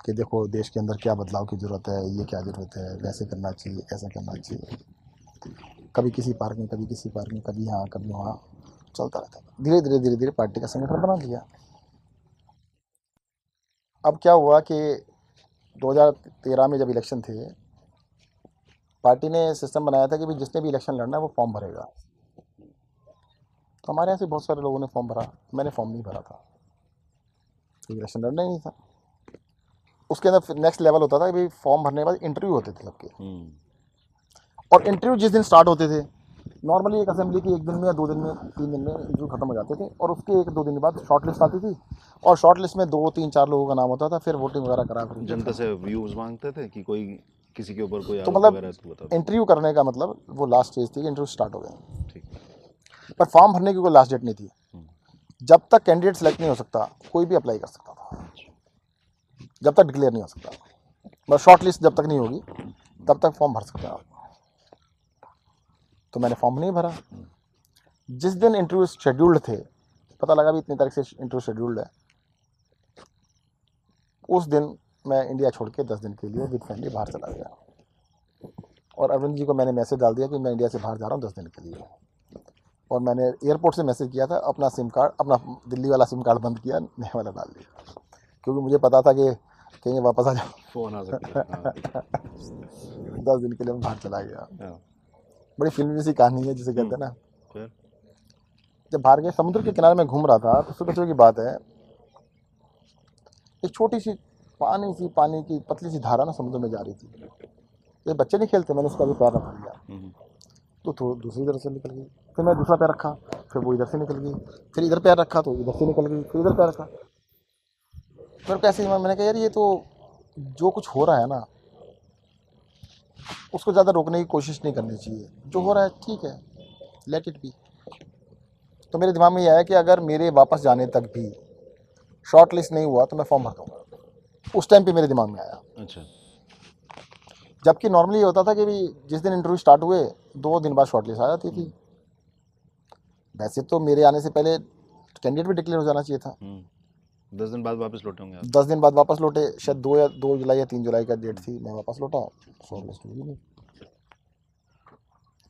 कि देखो देश के अंदर क्या बदलाव की ज़रूरत है ये क्या ज़रूरत है वैसे करना चाहिए ऐसा करना चाहिए। कभी किसी पार्क में, कभी किसी पार्क में, कभी यहाँ, कभी वहाँ, चलता रहता था। धीरे धीरे धीरे धीरे पार्टी का संगठन बना लिया। अब क्या हुआ कि 2013 में जब इलेक्शन थे, पार्टी ने सिस्टम बनाया था कि भाई जिसने भी इलेक्शन लड़ना है, वो फॉर्म भरेगा। तो हमारे यहाँ से बहुत सारे लोगों ने फॉर्म भरा। मैंने फॉर्म नहीं भरा था। इलेक्शन लड़ना ही नहीं था। उसके अंदर नेक्स्ट लेवल होता था कि भाई फॉर्म भरने के बाद इंटरव्यू होते थे सबके। हम्म। और इंटरव्यू जिस दिन स्टार्ट होते थे नॉर्मली एक असेंबली की एक दिन में या दो दिन में तीन दिन में इंटरव्यू खत्म हो जाते थे और उसके एक दो दिन बाद शॉर्ट लिस्ट आती थी और शॉर्ट लिस्ट में दो तीन चार लोगों का नाम होता था फिर वोटिंग वगैरह करा कर जनता से व्यूज़ मांगते थे कि कोई किसी के ऊपर कोई तो मतलब है तो इंटरव्यू करने का मतलब वो लास्ट स्टेज थी कि इंटरव्यू स्टार्ट हो गया ठीक। पर फॉर्म भरने की कोई लास्ट डेट नहीं थी। हम्म। जब तक कैंडिडेट सेलेक्ट नहीं हो सकता कोई भी अप्लाई कर सकता था। जब तक डिक्लेयर नहीं हो सकता। बस शॉर्ट लिस्ट जब तक नहीं होगी तब तक फॉर्म भर सकते हैं आप। तो मैंने फॉर्म नहीं भरा। जिस दिन इंटरव्यू शेड्यूल्ड थे पता लगा भी इतनी तारीख से इंटरव्यू शेड्यूल्ड है। उस दिन मैं इंडिया छोड़ के दस दिन के लिए विद फैमिली बाहर चला गया। और अरविंद जी को मैंने मैसेज डाल दिया कि मैं इंडिया से बाहर जा रहा हूँ दस दिन के लिए। और मैंने एयरपोर्ट से मैसेज किया था अपना सिम कार्ड अपना दिल्ली वाला सिम कार्ड बंद किया नया वाला डाल दिया। क्योंकि मुझे पता था कि कहीं वापस आ जाओ फ़ोन आ सकता हाँ, दस दिन के लिए मैं बाहर चला गया। हाँ, बड़ी फिल्मी सी कहानी है जिसे कहते हैं ना। जब बाहर गए समुद्र के किनारे में घूम रहा था तो सुबह सुबह की बात है एक छोटी सी पानी सी पानी की पतली सी धारा ना समुद्र में जा रही थी। ये बच्चे नहीं खेलते मैंने उसका भी पैर रखा दिया हम्म, तो थोड़ा दूसरी तरफ़ से निकल गई। फिर मैं दूसरा पैर रखा फिर वो इधर से निकल गई। फिर इधर पैर रखा तो इधर से निकल गई फिर इधर पैर रखा। फिर कैसे मैंने कहा यार ये तो जो कुछ हो रहा है ना उसको ज़्यादा रोकने की कोशिश नहीं करनी चाहिए। जो हो रहा है ठीक है। लेट इट बी तो मेरे दिमाग में यह आया कि अगर मेरे वापस जाने तक भी शॉर्ट लिस्ट नहीं हुआ तो मैं फॉर्म भर दूँगा। उस टाइम पे मेरे दिमाग में आया। अच्छा। जबकि नॉर्मली ये होता था कि भी जिस दिन इंटरव्यू स्टार्ट हुए दो दिन बाद शॉर्ट लिस्ट आ जाती थी। वैसे तो मेरे आने से पहले कैंडिडेट भी डिक्लेयर हो जाना चाहिए था। हम्म, दस दिन बाद वापस लौटे होंगे दस दिन बाद वापस लौटे शायद दो या दो जुलाई या तीन जुलाई का डेट थी मैं वापस लौटा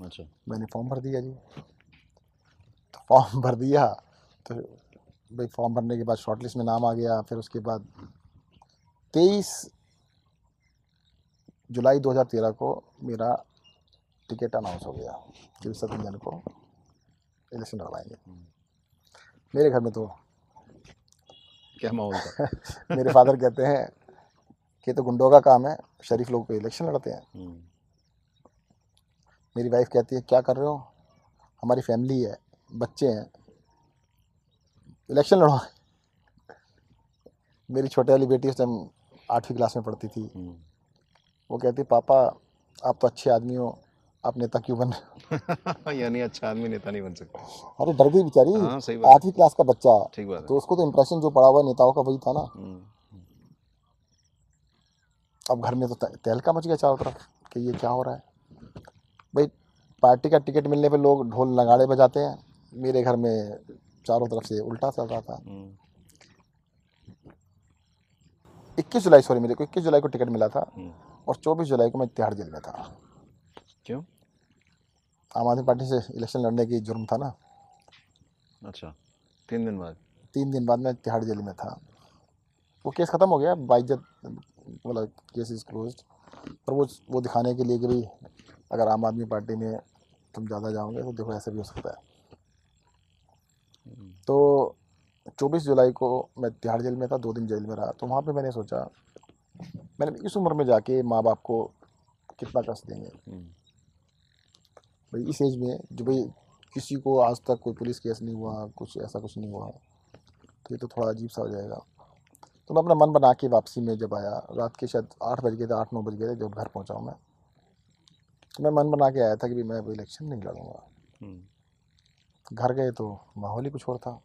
अच्छा। मैंने फॉर्म भर दिया जी। तो फॉर्म भर दिया तो भाई फॉर्म भरने के बाद शॉर्ट लिस्ट में नाम आ गया फिर उसके बाद तेईस जुलाई 2013 को मेरा टिकट अनाउंस हो गया कि सत्यंजन को इलेक्शन लड़वाएँगे मेरे घर में तो क्या माहौल था? मेरे फादर कहते हैं कि तो गुंडों का काम है शरीफ लोग पे इलेक्शन लड़ते हैं। हम्म, मेरी वाइफ कहती है क्या कर रहे हो? हमारी फैमिली है बच्चे हैं। इलेक्शन लड़ो। मेरी छोटे वाली बेटी उस टाइम आठवीं क्लास में पढ़ती थी। हम्म, वो कहती पापा आप तो अच्छे आदमी हो आप नेता क्यों बन? यानी अच्छा आदमी नेता नहीं बन सकता। अरे डर गई बेचारी। हाँ आठवीं क्लास का बच्चा। ठीक बात तो उसको तो इम्प्रेशन जो पड़ा हुआ नेताओं का वही था ना। हम्म, अब घर में तो तहलका मच गया चारों तरफ़ कि ये क्या हो रहा है। भाई पार्टी का टिकट मिलने पे लोग ढोल नगाड़े बजाते हैं। मेरे घर में चारों तरफ़ से उल्टा चल रहा था। हम्म, 21 जुलाई सॉरी मेरे को 21 जुलाई को टिकट मिला था हम्म, और 24 जुलाई को मैं तिहाड़ जेल में था। क्यों? आम आदमी पार्टी से इलेक्शन लड़ने की जुर्म था ना। अच्छा तीन दिन बाद? तीन दिन बाद मैं तिहाड़ जेल में था। वो केस ख़त्म हो गया बाइज्जत मतलब केस इज़ क्लोज पर वो वो दिखाने के लिए कि भाई अगर आम आदमी पार्टी में तुम ज़्यादा जाओगे तो देखो ऐसे भी हो सकता है। हम्म, तो 24 जुलाई को मैं तिहाड़ जेल में था दो दिन जेल में रहा। तो वहाँ पे मैंने सोचा मैंने इस उम्र में जाके माँ बाप को कितना कष्ट देंगे। हम्म, भाई इस एज में जो भाई किसी को आज तक कोई पुलिस केस नहीं हुआ कुछ ऐसा कुछ नहीं हुआ तो ये तो थोड़ा अजीब सा हो जाएगा। तो मैं अपना मन बना के वापसी में जब आया रात के शायद आठ बज गए थे आठ नौ बज गए थे जब घर पहुँचा हूँ मैं तो मैं मन बना के आया था कि भाई मैं इलेक्शन नहीं लड़ूँगा। हम्म, घर गए तो माहौल ही कुछ और था।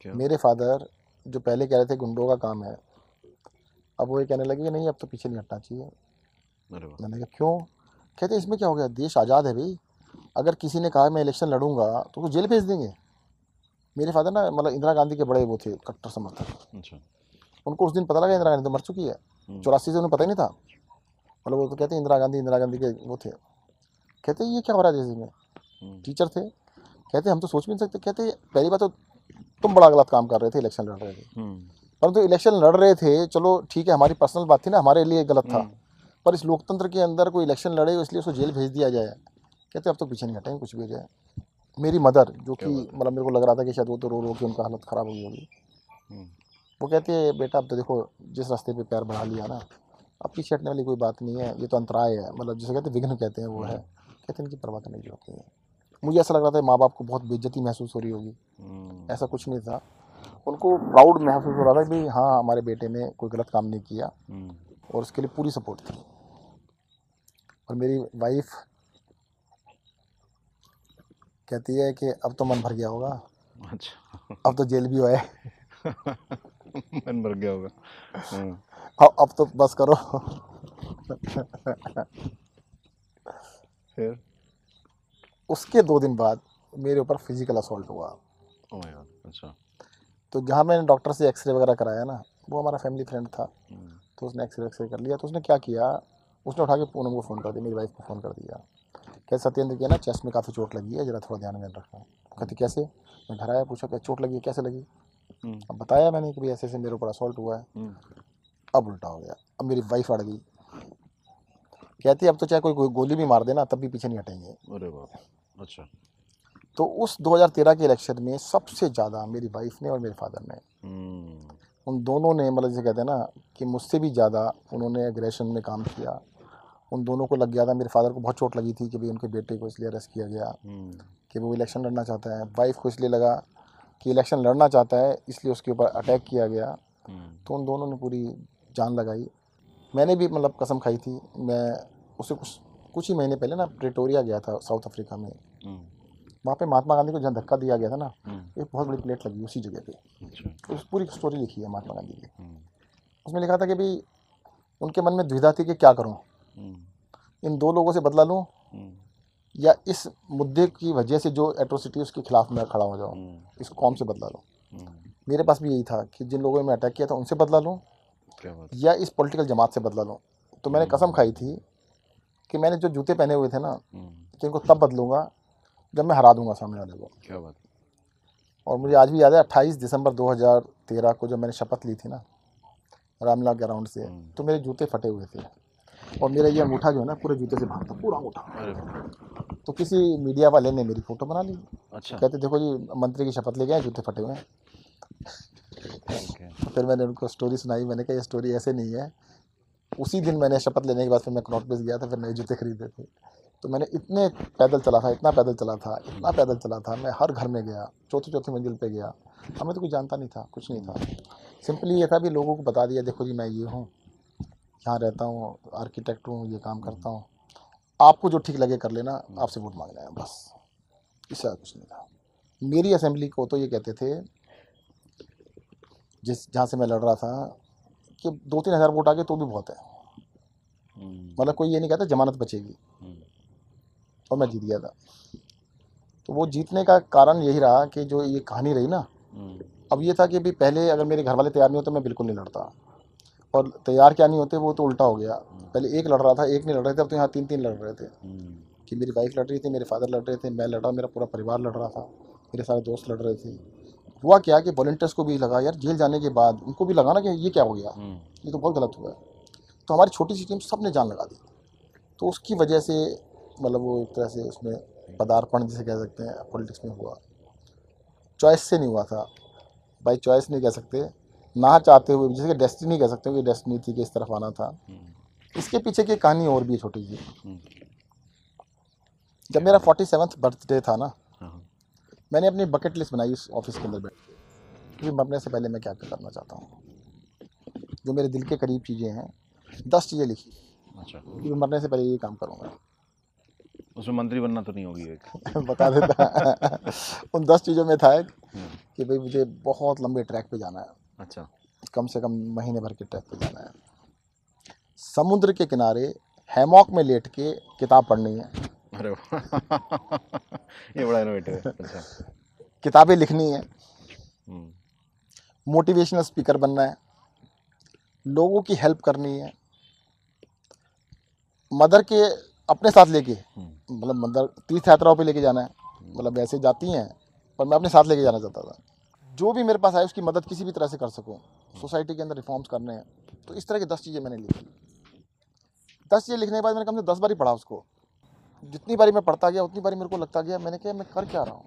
क्या? मेरे फादर जो पहले कह रहे थे गुंडों का काम है अब वो ये कहने लगे कि नहीं अब तो पीछे नहीं हटना चाहिए। मैंने कहा क्यों? कहते इसमें क्या हो गया? देश आज़ाद है भाई। अगर किसी ने कहा मैं इलेक्शन लड़ूँगा तो वो जेल भेज देंगे। मेरे फादर ना मतलब इंदिरा गांधी के बड़े वो थे कट्टर समर्थक। अच्छा। उनको उस दिन पता लगा इंदिरा गांधी तो मर चुकी है। हम्म, चौरासी से उन्हें पता ही नहीं था। मतलब वो तो कहते इंदिरा गांधी इंदिरा गांधी के वो थे। कहते ये क्या हो रहा है जैसे में? हम्म, टीचर थे। कहते हम तो सोच भी नहीं सकते। कहते पहली बात तो तुम बड़ा गलत काम कर रहे थे इलेक्शन लड़ रहे थे। हम्म, परंतु इलेक्शन लड़ रहे थे चलो ठीक है हमारी पर्सनल बात थी ना हमारे लिए गलत था। पर इस लोकतंत्र के अंदर कोई इलेक्शन लड़े इसलिए उसको जेल भेज दिया जाए। कहते अब तो पीछे नहीं हटेंगे कुछ भी हो जाए। मेरी मदर जो कि मतलब मेरे को लग रहा था कि शायद वो तो रो रो के उनका हालत ख़राब हुई होगी। हम्म, वो कहती है बेटा अब तो देखो जिस रास्ते पे पैर बढ़ा लिया ना अब पीछे हटने वाली कोई बात नहीं है ये तो अंतराय है। मतलब जिसे कहते विघ्न कहते हैं वो है। कहते हैं इनकी परवाह करने की ज़रूरत नहीं है। मुझे ऐसा लग रहा था माँ बाप को बहुत बेइज्जती महसूस हो रही होगी। हम्म, ऐसा कुछ नहीं था। उनको प्राउड महसूस हो रहा था कि हाँ हमारे बेटे ने कोई गलत काम नहीं किया हम्म, और उसके लिए पूरी सपोर्ट थी। और मेरी वाइफ कहती है कि अब तो मन भर गया होगा। अच्छा। अब तो जेल भी हुआ है मन भर गया होगा। हाँ, अब अब तो बस करो। फिर? उसके दो दिन बाद मेरे ऊपर फ़िज़िकल असॉल्ट हुआ। गॉड अच्छा। तो जहाँ मैंने डॉक्टर से एक्सरे वगैरह कराया ना वो हमारा फैमिली फ्रेंड था। हम्म, तो उसने एक्सरे एक्सरे कर लिया तो उसने क्या किया? उसने उठा के पूनम को फ़ोन कर दिया मेरी वाइफ को फ़ोन कर दिया। कहते सत्येंद्र के ना चेस्ट में काफ़ी चोट लगी है जरा थोड़ा ध्यान में रखना। कहते कैसे? मैं घर आया पूछा क्या चोट लगी है? कैसे लगी? हम्म, अब बताया मैंने कि भाई ऐसे ऐसे मेरे ऊपर असॉल्ट हुआ है। हम्म, अब उल्टा हो गया। अब मेरी वाइफ अड़ गई। कहती अब तो चाहे कोई गोली भी मार देना तब भी पीछे नहीं हटेंगे। अरे बाप अच्छा। तो उस 2013 के इलेक्शन में सबसे ज़्यादा मेरी वाइफ ने और मेरे फादर ने हम्म, उन दोनों ने मतलब जैसे कहते हैं ना कि मुझसे भी ज़्यादा उन्होंने एग्रेशन में काम किया। उन दोनों को लग गया था। मेरे फादर को बहुत चोट लगी थी कि भाई उनके बेटे को इसलिए अरेस्ट किया गया हम्म, कि वो इलेक्शन लड़ना चाहता है। वाइफ को इसलिए लगा कि इलेक्शन लड़ना चाहता है इसलिए उसके ऊपर अटैक किया गया। हम्म, तो उन दोनों ने पूरी जान लगाई। मैंने भी मतलब कसम खाई थी। मैं उसे कुछ कुछ ही महीने पहले ना प्रेटोरिया गया था साउथ अफ्रीका में। हम्म, वहाँ पे महात्मा गांधी को जहाँ धक्का दिया गया था ना। एक बहुत बड़ी प्लेट लगी उसी जगह पे। अच्छा। उस पूरी स्टोरी लिखी है महात्मा गांधी की। उसमें लिखा था कि भाई उनके मन में द्विधा थी कि क्या करूँ? इन दो लोगों से बदला लूँ? हम्म, या इस मुद्दे की वजह से जो एट्रोसिटी उसके खिलाफ मैं खड़ा हो जाऊँ हम्म, इस कौम से बदला लूँ? हम्म, मेरे पास भी यही था कि जिन लोगों ने मैं अटैक किया था उनसे बदला लूँ? या इस पॉलिटिकल जमात से बदला लूँ? तो मैंने कसम खाई थी कि मैंने जो जूते पहने हुए थे ना कि इनको तब बदलूँगा जब मैं हरा दूँगा सामने वाले को। क्या बात और मुझे आज भी याद है 28 दिसंबर 2013 को जब मैंने शपथ ली थी ना रामला ग्राउंड से। तो मेरे जूते फटे हुए थे। और मेरा ये अंगूठा जो है ना पूरे जूते से था पूरा अंगूठा। तो किसी मीडिया वाले ने मेरी फ़ोटो बना ली। अच्छा। कहते देखो जी मंत्री की शपथ ले गए जूते फटे हुए हैं। तो फिर मैंने उनको स्टोरी सुनाई मैंने कहा ये स्टोरी ऐसे नहीं है। उसी दिन मैंने शपथ लेने के बाद फिर मैं कनॉट प्लेस गया था फिर नए जूते खरीदे थे। तो मैंने इतने पैदल चला था इतना पैदल चला था इतना पैदल चला था। मैं हर घर में गया चौथी चौथी मंजिल पे गया। हमें तो कुछ जानता नहीं था कुछ नहीं था। सिंपली ये था भी लोगों को बता दिया देखो जी मैं ये हूँ। यहाँ रहता हूँ आर्किटेक्ट हूँ ये काम करता हूँ। आपको जो ठीक लगे कर लेना आपसे वोट मांगना है बस। इससे कुछ नहीं था। मेरी असेंबली को तो ये कहते थे जिस जहाँ से मैं लड़ रहा था कि दो तीन हज़ार वोट आ गए तो भी बहुत है। हम्म, मतलब कोई ये नहीं कहता जमानत बचेगी। हम्म, और मैं जीत गया था। तो वो जीतने का कारण यही रहा कि जो ये कहानी रही ना हम्म, अब ये था कि भी पहले अगर मेरे घर वाले तैयार नहीं होते मैं बिल्कुल नहीं लड़ता। और तैयार क्या नहीं होते वो तो उल्टा हो गया। पहले एक लड़ रहा था एक नहीं लड़ रहे थे अब तो यहाँ तीन तीन लड़ रहे थे। हम्म, कि मेरी वाइफ लड़ रही थी मेरे फादर लड़ रहे थे मैं लड़ रहा मेरा पूरा परिवार लड़ रहा था मेरे सारे दोस्त लड़ रहे थे। हुआ क्या कि वॉल्टियर्स को भी लगा यार जेल जाने के बाद उनको भी लगा ना कि ये क्या हो गया? हम्म, ये तो बहुत गलत हुआ। है तो हमारी छोटी सी टीम सबने जान लगा दी। तो उसकी वजह से मतलब वो एक तरह से उसमें पदार्पण जिसे कह सकते हैं पॉलिटिक्स में हुआ। चॉइस से नहीं हुआ था। बाई चॉइस नहीं कह सकते। ना चाहते हुए जैसे कि डेस्टिनी कह सकते हो कि डेस्टिनी थी कि इस तरफ़ आना था। हम्म, इसके पीछे की कहानी और भी है छोटी सी। हम्म, जब मेरा फोर्टी सेवन्थ बर्थडे था ना हाँ, मैंने अपनी बकेट लिस्ट बनाई उस ऑफ़िस के अंदर बैठ के। कि मरने से पहले मैं क्या करना चाहता हूँ? जो मेरे दिल के करीब चीज़ें हैं दस चीज़ें लिखी। अच्छा। कि मरने से पहले ये काम करूँगा। उसमें मंत्री बनना तो नहीं होगी एक। बता देता। उन दस चीज़ों में था एक हम्म, कि भाई मुझे बहुत लंबे ट्रैक पे जाना है। अच्छा। कम से कम महीने भर के ट्रैक पे जाना है। समुद्र के किनारे हैमॉक में लेट के किताब पढ़नी है। अरे ये बड़ा इनोवेटिव है। अच्छा। किताबें लिखनी है। हम्म, मोटिवेशनल स्पीकर बनना है। लोगों की हेल्प करनी है। मदर के अपने साथ लेके हम्म, मतलब मदर तीर्थ यात्राओं पे लेके जाना है। मतलब ऐसे जाती हैं पर मैं अपने साथ लेके जाना चाहता था। जो भी मेरे पास आए उसकी मदद किसी भी तरह से कर सकूँ। सोसाइटी के अंदर रिफॉर्म्स करने हैं। तो इस तरह की दस चीज़ें मैंने लिखी। दस चीज़ें लिखने के बाद मैंने कम से दस बार ही पढ़ा उसको। जितनी बारी मैं पढ़ता गया उतनी बारी मेरे को लगता गया मैंने कहा मैं कर क्या रहा हूँ?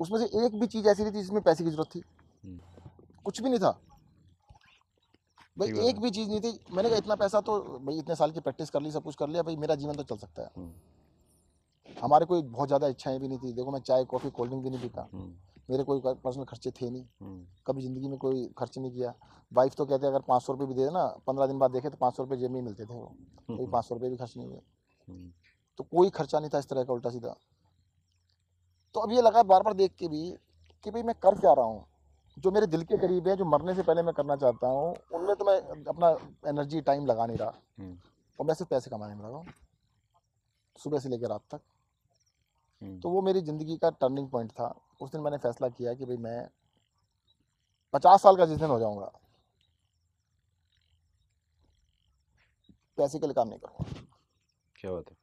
उसमें से एक भी चीज़ ऐसी नहीं थी जिसमें पैसे की ज़रूरत थी। कुछ भी नहीं था। भाई एक भी चीज़ नहीं थी। मैंने कहा इतना पैसा तो भाई इतने साल की प्रैक्टिस कर ली सब कुछ कर लिया भाई मेरा जीवन तो चल सकता है। हमारे कोई बहुत ज़्यादा इच्छाएँ भी नहीं थी। देखो मैं चाय कॉफ़ी कोल्ड ड्रिंक भी नहीं पीता। हम्म, मेरे कोई पर्सनल खर्चे थे नहीं। हम्म, कभी ज़िंदगी में कोई खर्च नहीं किया। वाइफ तो कहते अगर पाँच सौ रुपये भी दे देना पंद्रह दिन बाद देखे तो पाँच सौ रुपये जेब में ही मिलते थे वो। कोई पाँच सौ रुपये भी खर्च नहीं हुए। हम्म, तो कोई खर्चा नहीं था इस तरह का उल्टा सीधा। तो अब ये लगा बार बार देख के भी कि भाई मैं कर क्या रहा हूँ? जो मेरे दिल के करीब है जो मरने से पहले मैं करना चाहता हूँ उनमें तो मैं अपना एनर्जी टाइम लगा नहीं रहा। हम्म, और मैं सिर्फ़ पैसे कमाने में लगा हूँ। सुबह से लेकर रात तक। हम्म, तो वो मेरी ज़िंदगी का टर्निंग पॉइंट था। उस दिन मैंने फैसला किया कि भाई मैं पचास साल का जिस दिन हो जाऊँगा पैसे के लिए काम नहीं करूँगा। क्या बात है।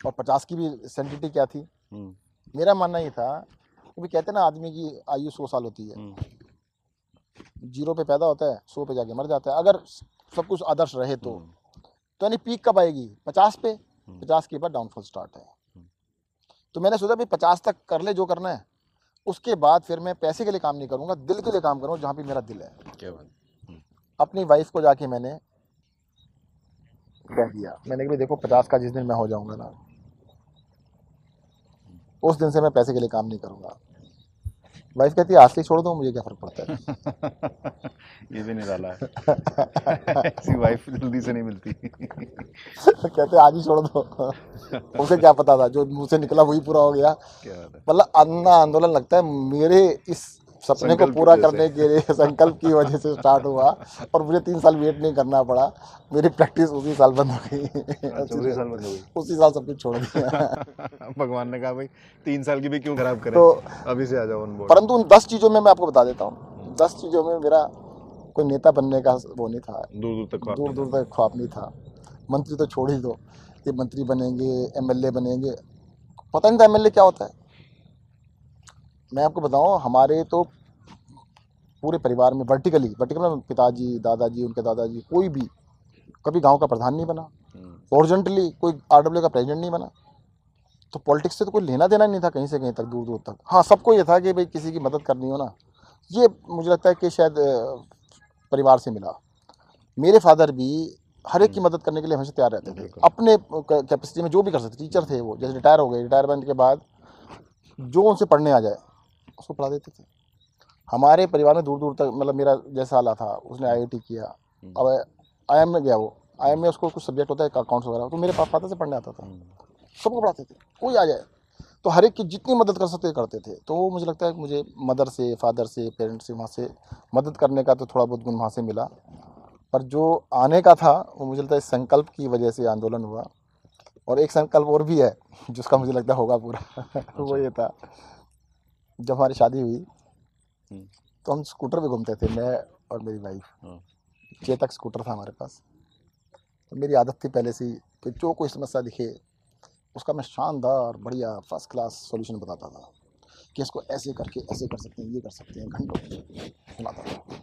और पचास की भी सेंटिटी क्या थी? हम्म, मेरा मानना ये था कि भाई कहते ना आदमी की आयु सौ साल होती है। हम्म, ज़ीरो पे पैदा होता है सौ पे जाके मर जाता है। अगर सब कुछ आदर्श रहे तो हम्म, तो यानी पीक कब आएगी? पचास पे? पचास के बाद डाउनफॉल स्टार्ट है। तो मैंने सोचा भाई पचास तक कर ले जो करना है। उसके बाद फिर मैं पैसे के लिए काम नहीं करूँगा दिल के लिए काम करूँगा जहाँ पे मेरा दिल है। क्या बात अपनी वाइफ को जाके मैंने कह दिया। मैंने कहा देखो पचास का जिस दिन मैं हो जाऊँगा ना उस दिन से मैं पैसे के लिए काम नहीं करूँगा। वाइफ कहती है आसली छोड़ दो मुझे क्या फ़र्क पड़ता है? ये भी निराला है। ऐसी वाइफ जल्दी से नहीं मिलती। कहते आज ही छोड़ दो। उसे क्या पता था जो मुँह से निकला वही पूरा हो गया। मतलब अन्ना आंदोलन लगता है मेरे इस सपने को पूरा करने के लिए संकल्प की वजह से स्टार्ट हुआ और मुझे तीन साल वेट नहीं करना पड़ा। मेरी प्रैक्टिस उसी साल बंद हो गई। अच्छा, उसी साल बंद हो गई। उसी साल सब कुछ छोड़ दिया। भगवान ने कहा भाई तीन साल की भी क्यों खराब करें? तो अभी से आ जाओ परंतु उन दस चीज़ों में मैं आपको बता देता हूँ। दस चीज़ों में मेरा कोई नेता बनने का वो नहीं था। दूर दूर तक दूर दूर तक ख्वाब नहीं था। मंत्री तो छोड़ ही दो। ये मंत्री बनेंगे एमएलए बनेंगे। पता नहीं था एमएलए क्या होता है। मैं आपको बताऊँ हमारे तो पूरे परिवार में वर्टिकली वर्टिकल में पिताजी दादाजी उनके दादाजी कोई भी कभी गाँव का प्रधान नहीं बना। हम्म, ओरिजेंटली कोई आरडब्ल्यू का प्रेसिडेंट नहीं बना। तो पॉलिटिक्स से तो कोई लेना देना नहीं था कहीं से कहीं तक दूर दूर तक। हाँ सबको ये था कि भाई किसी की मदद करनी हो ना। ये मुझे लगता है कि शायद परिवार से मिला। मेरे फादर भी हर एक की मदद करने के लिए हमेशा तैयार रहते थे। अपने कैपेसिटी में जो भी कर सकते टीचर थे वो जैसे रिटायर हो गए रिटायरमेंट के बाद जो उनसे पढ़ने आ जाए उसको पढ़ा देते थे। हमारे परिवार में दूर दूर तक मतलब मेरा जैसा आला था उसने आईआईटी किया। अब आईएम में गया वो। आईएम में उसको कुछ सब्जेक्ट होता है अकाउंट्स वगैरह। तो मेरे पापा फादर से पढ़ने आता था। हम्म, सबको पढ़ाते थे। कोई आ जाए। तो हर एक की जितनी मदद कर सकते करते थे। तो वो मुझे लगता है कि मुझे मदर से फादर से पेरेंट्स से वहाँ से मदद करने का तो थोड़ा बहुत गुण वहाँ से मिला। पर जो आने का था वो मुझे लगता है संकल्प की वजह से आंदोलन हुआ। और एक संकल्प और भी है जिसका मुझे लगता होगा पूरा। वो ये था। जब हमारी शादी हुई हम्म। तो हम स्कूटर पे घूमते थे मैं और मेरी वाइफ हाँ। चेतक स्कूटर था हमारे पास। तो मेरी आदत थी पहले से ही कि जो कोई समस्या दिखे उसका मैं शानदार बढ़िया फ़र्स्ट क्लास सॉल्यूशन बताता था कि इसको ऐसे करके ऐसे कर सकते हैं ये कर सकते हैं घंटों सुनाता था।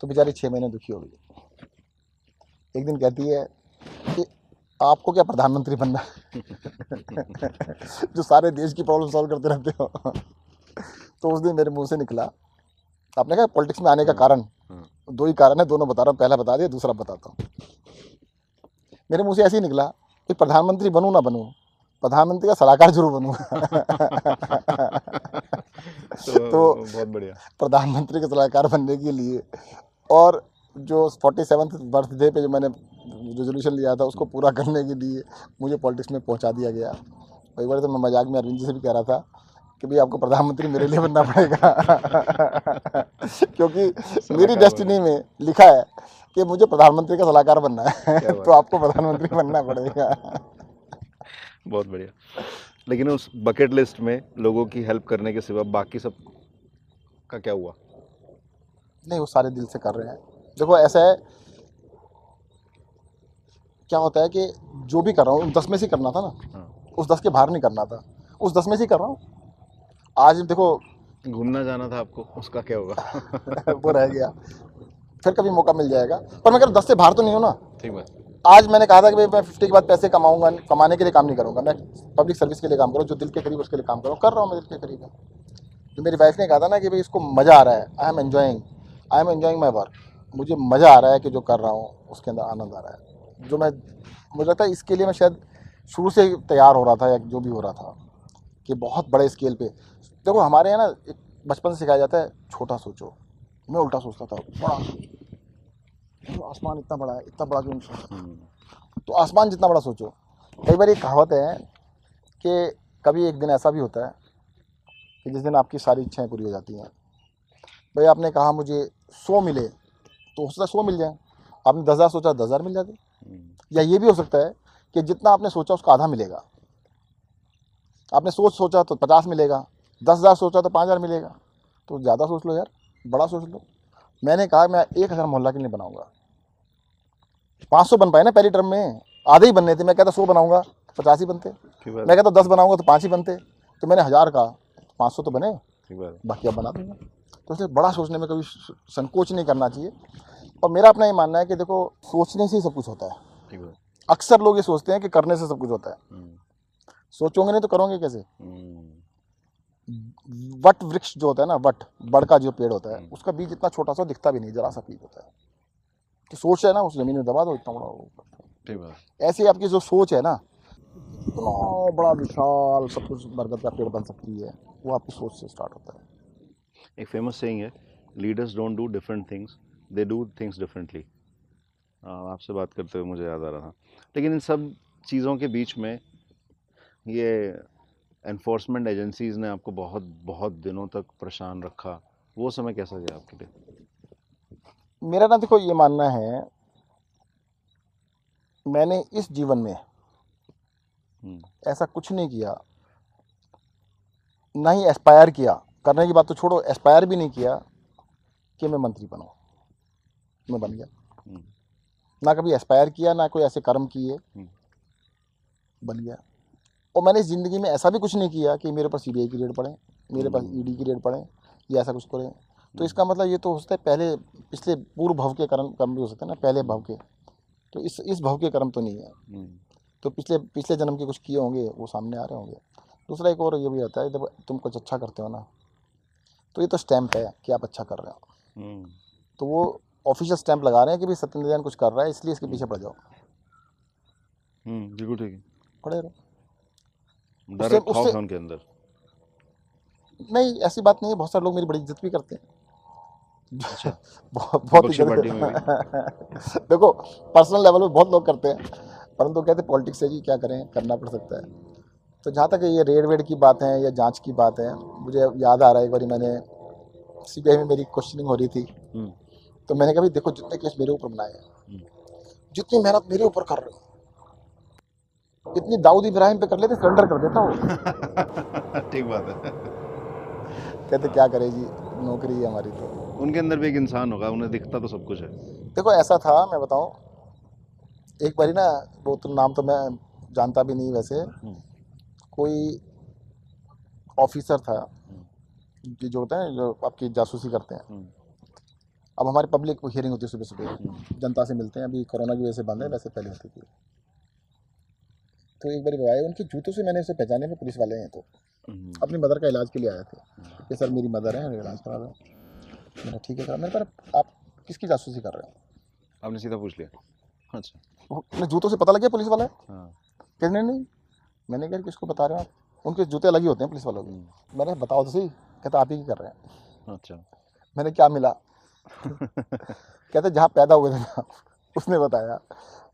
तो बेचारी छः महीने दुखी हो गई। एक दिन कहती है कि आपको क्या प्रधानमंत्री बनना जो सारे देश की प्रॉब्लम सॉल्व करते रहते हो। तो उस दिन मेरे मुँह से निकला। आपने कहा पॉलिटिक्स में आने का कारण? हाँ। दो ही कारण है दोनों बता रहा हूँ पहला बता दिया दूसरा बताता हूँ। मेरे मुँह से ऐसे ही निकला कि प्रधानमंत्री बनूं ना बनूं प्रधानमंत्री का सलाहकार ज़रूर बनूँगा तो- बहुत बढ़िया। प्रधानमंत्री के सलाहकार बनने के लिए और जो फोर्टी सेवन्थ बर्थडे पे जो मैंने रेजोल्यूशन लिया था उसको पूरा करने के लिए मुझे पॉलिटिक्स में पहुँचा दिया गया। कई बार तो मैं मज़ाक में अरविंद जी से भी कह रहा था कि भाई आपको प्रधानमंत्री मेरे लिए बनना पड़ेगा। क्योंकि मेरी डेस्टिनी में लिखा है कि मुझे प्रधानमंत्री का सलाहकार बनना है। तो आपको प्रधानमंत्री बनना पड़ेगा। बहुत बढ़िया। लेकिन उस बकेट लिस्ट में लोगों की हेल्प करने के सिवा बाकी सब का क्या हुआ? नहीं वो सारे दिल से कर रहे हैं। देखो ऐसा है क्या होता है कि जो भी कर रहा हूँ दस में से करना था ना। हाँ। उस दस के बाहर नहीं करना था। उस दस में से कर रहा हूँ। आज देखो घूमना जाना था आपको उसका क्या होगा? वो रह गया। फिर कभी मौका मिल जाएगा। पर मैं कह रहा दस से बाहर तो नहीं हूँ ना? ठीक बात। आज मैंने कहा था कि भाई मैं फिफ्टी के बाद पैसे कमाऊँगा कमाने के लिए काम नहीं करूँगा। मैं पब्लिक सर्विस के लिए काम करूँ जो दिल के करीब उसके लिए काम करूँ। कर रहा हूँ मैं दिल के करीब। है जो मेरी वाइफ ने कहा था ना कि भाई इसको मज़ा आ रहा है। I am enjoying I am enjoying my work मुझे मज़ा आ रहा है कि जो कर रहा हूँ उसके अंदर आनंद आ रहा है। जो मैं मुझे लगता है इसके लिए मैं शायद शुरू से तैयार हो रहा था या जो भी हो रहा था कि बहुत बड़े स्केल पे। देखो हमारे यहाँ ना एक बचपन से सिखाया जाता है छोटा सोचो। मैं उल्टा सोचता था बड़ा। सोचो आसमान इतना बड़ा है इतना बड़ा क्यों सोचता? तो आसमान जितना बड़ा सोचो। कई बार ये कहावत है कि कभी एक दिन ऐसा भी होता है कि जिस दिन आपकी सारी इच्छाएँ पूरी हो जाती हैं। भाई आपने कहा मुझे सौ मिले तो हो सकता है सौ मिल जाए। आपने दस हज़ार सोचा दस हज़ार मिल जाते। या ये भी हो सकता है कि जितना आपने सोचा उसका आधा मिलेगा। आपने सोच सोचा तो पचास मिलेगा। दस हज़ार सोचा तो पाँच हज़ार मिलेगा। तो ज़्यादा सोच लो यार बड़ा सोच लो। मैंने कहा मैं एक हज़ार मोहल्ला के लिए बनाऊँगा। पाँच सौ बन पाए ना पहली टर्म में। आधे ही बनने थे मैं कहता सौ बनाऊँगा पचास ही बनते। मैं कहता दस बनाऊँगा तो पाँच ही बनते। तो मैंने हज़ार कहा पाँच सौ तो बने बाकी अब बना दूँगा। तो इसलिए बड़ा सोचने में कभी संकोच नहीं करना चाहिए। और मेरा अपना ये मानना है कि देखो सोचने से ही सब कुछ होता है। अक्सर लोग ये सोचते हैं कि करने से सब कुछ होता है। हम्म, सोचोगे नहीं तो करोगे कैसे? हम्म, वट वृक्ष जो होता है ना वट बड़ का जो पेड़ होता है हम्म। उसका बीज इतना छोटा सा दिखता भी नहीं जरा सा बीज होता है। तो सोच है ना उस ज़मीन में दबा दो इतना बड़ा ऐसे ही आपकी जो सोच है ना इतना बड़ा विशाल सब कुछ बरगद का पेड़ बन सकती है वो आपकी सोच से स्टार्ट होता है। एक फ़ेमस सेइंग है leaders don't do different things they do things differently आपसे बात करते हुए मुझे याद आ रहा था। लेकिन इन सब चीज़ों के बीच में ये एनफोर्समेंट एजेंसीज ने आपको बहुत बहुत दिनों तक परेशान रखा। वो समय कैसा गया आपके लिए? मेरा ना देखो ये मानना है मैंने इस जीवन में हम्म, ऐसा कुछ नहीं किया ना ही एस्पायर किया। करने की बात तो छोड़ो एस्पायर भी नहीं किया कि मैं मंत्री बनूं। मैं बन गया। हम्म, ना कभी एस्पायर किया ना कोई ऐसे कर्म किए। हम्म। बन गया। और मैंने ज़िंदगी में ऐसा भी कुछ नहीं किया कि मेरे पास सीबीआई की रेड पड़े मेरे पास ई ईडी की रेड पड़े या ऐसा कुछ करें तो इसका मतलब ये तो हो सकता है पहले पिछले पूर्व भव के कर्म कर्म भी हो सकते हैं ना पहले भव के। तो इस इस भव के कर्म तो नहीं है। हम्म, तो पिछले पिछले जन्म के कुछ किए होंगे वो सामने आ रहे होंगे। दूसरा एक और ये भी आता है जब तुम कुछ अच्छा करते हो ना तो ये तो स्टैंप है कि आप अच्छा कर रहे हो। हम्म, तो वो ऑफिशियल स्टैंप लगा रहे हैं कि भाई सत्येंद्र जैन कुछ कर रहा है इसलिए इसके पीछे पड़ जाओ। हम्म, बिल्कुल ठीक है। पड़े रहो। डर उससे- खौफ उससे- है उनके अंदर। नहीं ऐसी बात नहीं है बहुत सारे लोग मेरी बड़ी इज़्ज़त भी करते हैं। अच्छा। बहुत बहुत इज़्ज़त में देखो पर्सनल लेवल पे बहुत लोग करते हैं परंतु कहते हैं पॉलिटिक्स है जी क्या करें? करना पड़ सकता है। तो जहाँ तक ये रेड वेड की बात है या जाँच की बात है मुझे याद आ रहा है एक बार मैंने सीबीआई में मेरी क्वेश्चनिंग हो रही थी। हम्म, तो मैंने कहा देखो जितने केस मेरे ऊपर बनाए हैं हम्म। जितनी मेहनत मेरे ऊपर कर रहे हो इतनी दाऊद इब्राहिम पे कर लेते सरेंडर कर देता वो। ठीक बात है। कहते क्या करे जी नौकरी है हमारी तो। उनके अंदर भी एक इंसान होगा उन्हें दिखता तो सब कुछ है। देखो ऐसा था मैं बताऊँ एक बारी ना वो तो नाम तो मैं जानता भी नहीं वैसे। कोई ऑफिसर था कि जो होता है जो आपकी जासूसी करते हैं। हम्म। अब हमारी पब्लिक को हियरिंग होती है सुबह सुबह जनता से मिलते हैं अभी कोरोना की वजह से बंद है वैसे पहले होती थी। तो एक बार वो आए उनके जूतों से मैंने उसे पहचाने में पुलिस वाले हैं तो। हम्म। अपनी मदर का इलाज के लिए आए थे। कि सर मेरी मदर है इलाज करा दो मैंने ठीक है सर मैंने कहा आप किसकी जासूसी कर रहे हैं? आपने सीधा पूछ लिया? अच्छा। अपने जूतों से पता लग गया पुलिस वाला है? हाँ। कहने नहीं। मैंने कहा किसको बता रहे हो आप? उनके जूते अलग ही होते हैं पुलिस वालों के। मैंने बताओ तो सही कहता आप ही कर रहे हैं? अच्छा। मैंने क्या मिला? कहते जहाँ पैदा हुए थे ना उसने बताया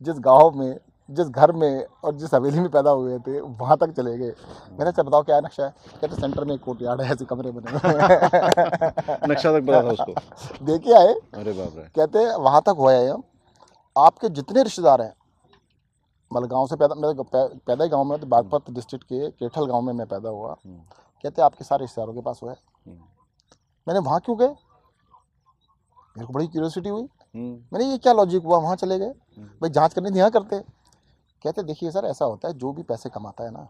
जिस गाँव में जिस घर में और जिस हवेली में पैदा हुए थे वहाँ तक चले गए। मैंने अच्छा बताओ क्या नक्शा है? कहते सेंटर में एक कोर्टयार्ड है ऐसे कमरे बने नक्शा तक पता था उसको। देखे आए अरे बाप रे। कहते वहाँ तक हुआ है हम आपके जितने रिश्तेदार हैं मतलब गाँव से पैदा मेरे पैदा ही गाँव में तो बागपत डिस्ट्रिक्ट के केठल गाँव में मैं पैदा हुआ। हम्म, कहते आपके सारे रिश्तेदारों के पास हुआ है। हम्म, मैंने वहाँ क्यों गए? मेरे को बड़ी क्यूरियोसिटी हुई। हम्म, मैंने ये क्या लॉजिक हुआ? वहाँ चले गए। हम्म। भाई जाँच करनी थी यहाँ करते। कहते देखिए सर ऐसा होता है जो भी पैसे कमाता है ना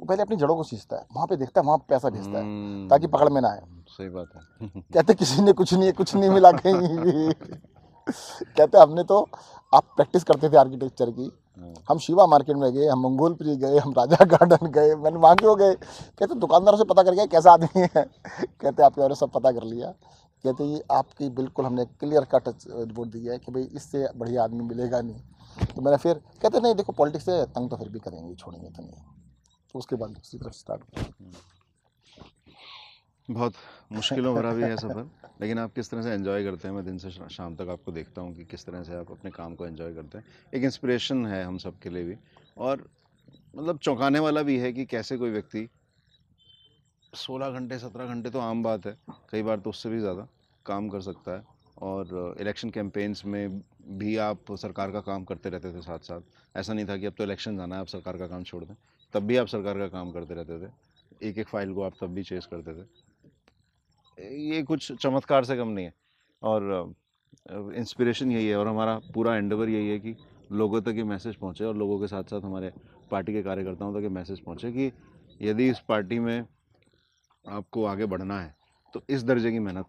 वो पहले अपनी जड़ों को सींचता है वहाँ पे देखता है वहाँ पे पैसा भेजता है हम्म, ताकि पकड़ में ना आए। सही बात है। कहते किसी ने कुछ नहीं कुछ नहीं मिला कहीं भी। कहते हमने तो आप प्रैक्टिस करते थे आर्किटेक्चर की। हाँ, हम शिवा मार्केट में गए हम मंगोलपुरी गए हम राजा गार्डन गए मैंने वहाँ क्यों गए? कहते दुकानदारों से पता कर गया कैसा आदमी है? कहते आपके बारे में सब पता कर लिया। कहते ये आपकी बिल्कुल हमने क्लियर कट रिपोर्ट दी है कि भाई इससे बढ़िया आदमी मिलेगा नहीं। तो मैंने फिर कहते नहीं, देखो, पॉलिटिक्स से तंग तो फिर भी करेंगे, छोड़ेंगे तो नहीं। तो उसके बाद दूसरी तरफ़ स्टार्ट किया बहुत मुश्किलों भरा भी है सफ़र, लेकिन आप किस तरह से एंजॉय करते हैं? मैं दिन से शाम तक आपको देखता हूँ कि किस तरह से आप अपने काम को एंजॉय करते हैं। एक इंस्पिरेशन है हम सब के लिए भी, और मतलब चौंकाने वाला भी है कि कैसे कोई व्यक्ति सोलह घंटे, सत्रह घंटे तो आम बात है, कई बार तो उससे भी ज़्यादा काम कर सकता है। और इलेक्शन कैंपेन्स में भी आप सरकार का काम करते रहते थे साथ साथ ऐसा नहीं था कि अब तो इलेक्शन जाना है, आप सरकार का काम छोड़ दें। तब भी आप सरकार का काम करते रहते थे। एक एक फ़ाइल को आप तब भी चेस करते थे। ये कुछ चमत्कार से कम नहीं है। और इंस्पिरेशन यही है और हमारा पूरा एंडवर यही है कि लोगों तक ये मैसेज पहुँचे और लोगों के साथ साथ हमारे पार्टी के कार्यकर्ताओं तक ये मैसेज पहुँचे कि यदि इस पार्टी में आपको आगे बढ़ना है तो इस दर्जे की मेहनत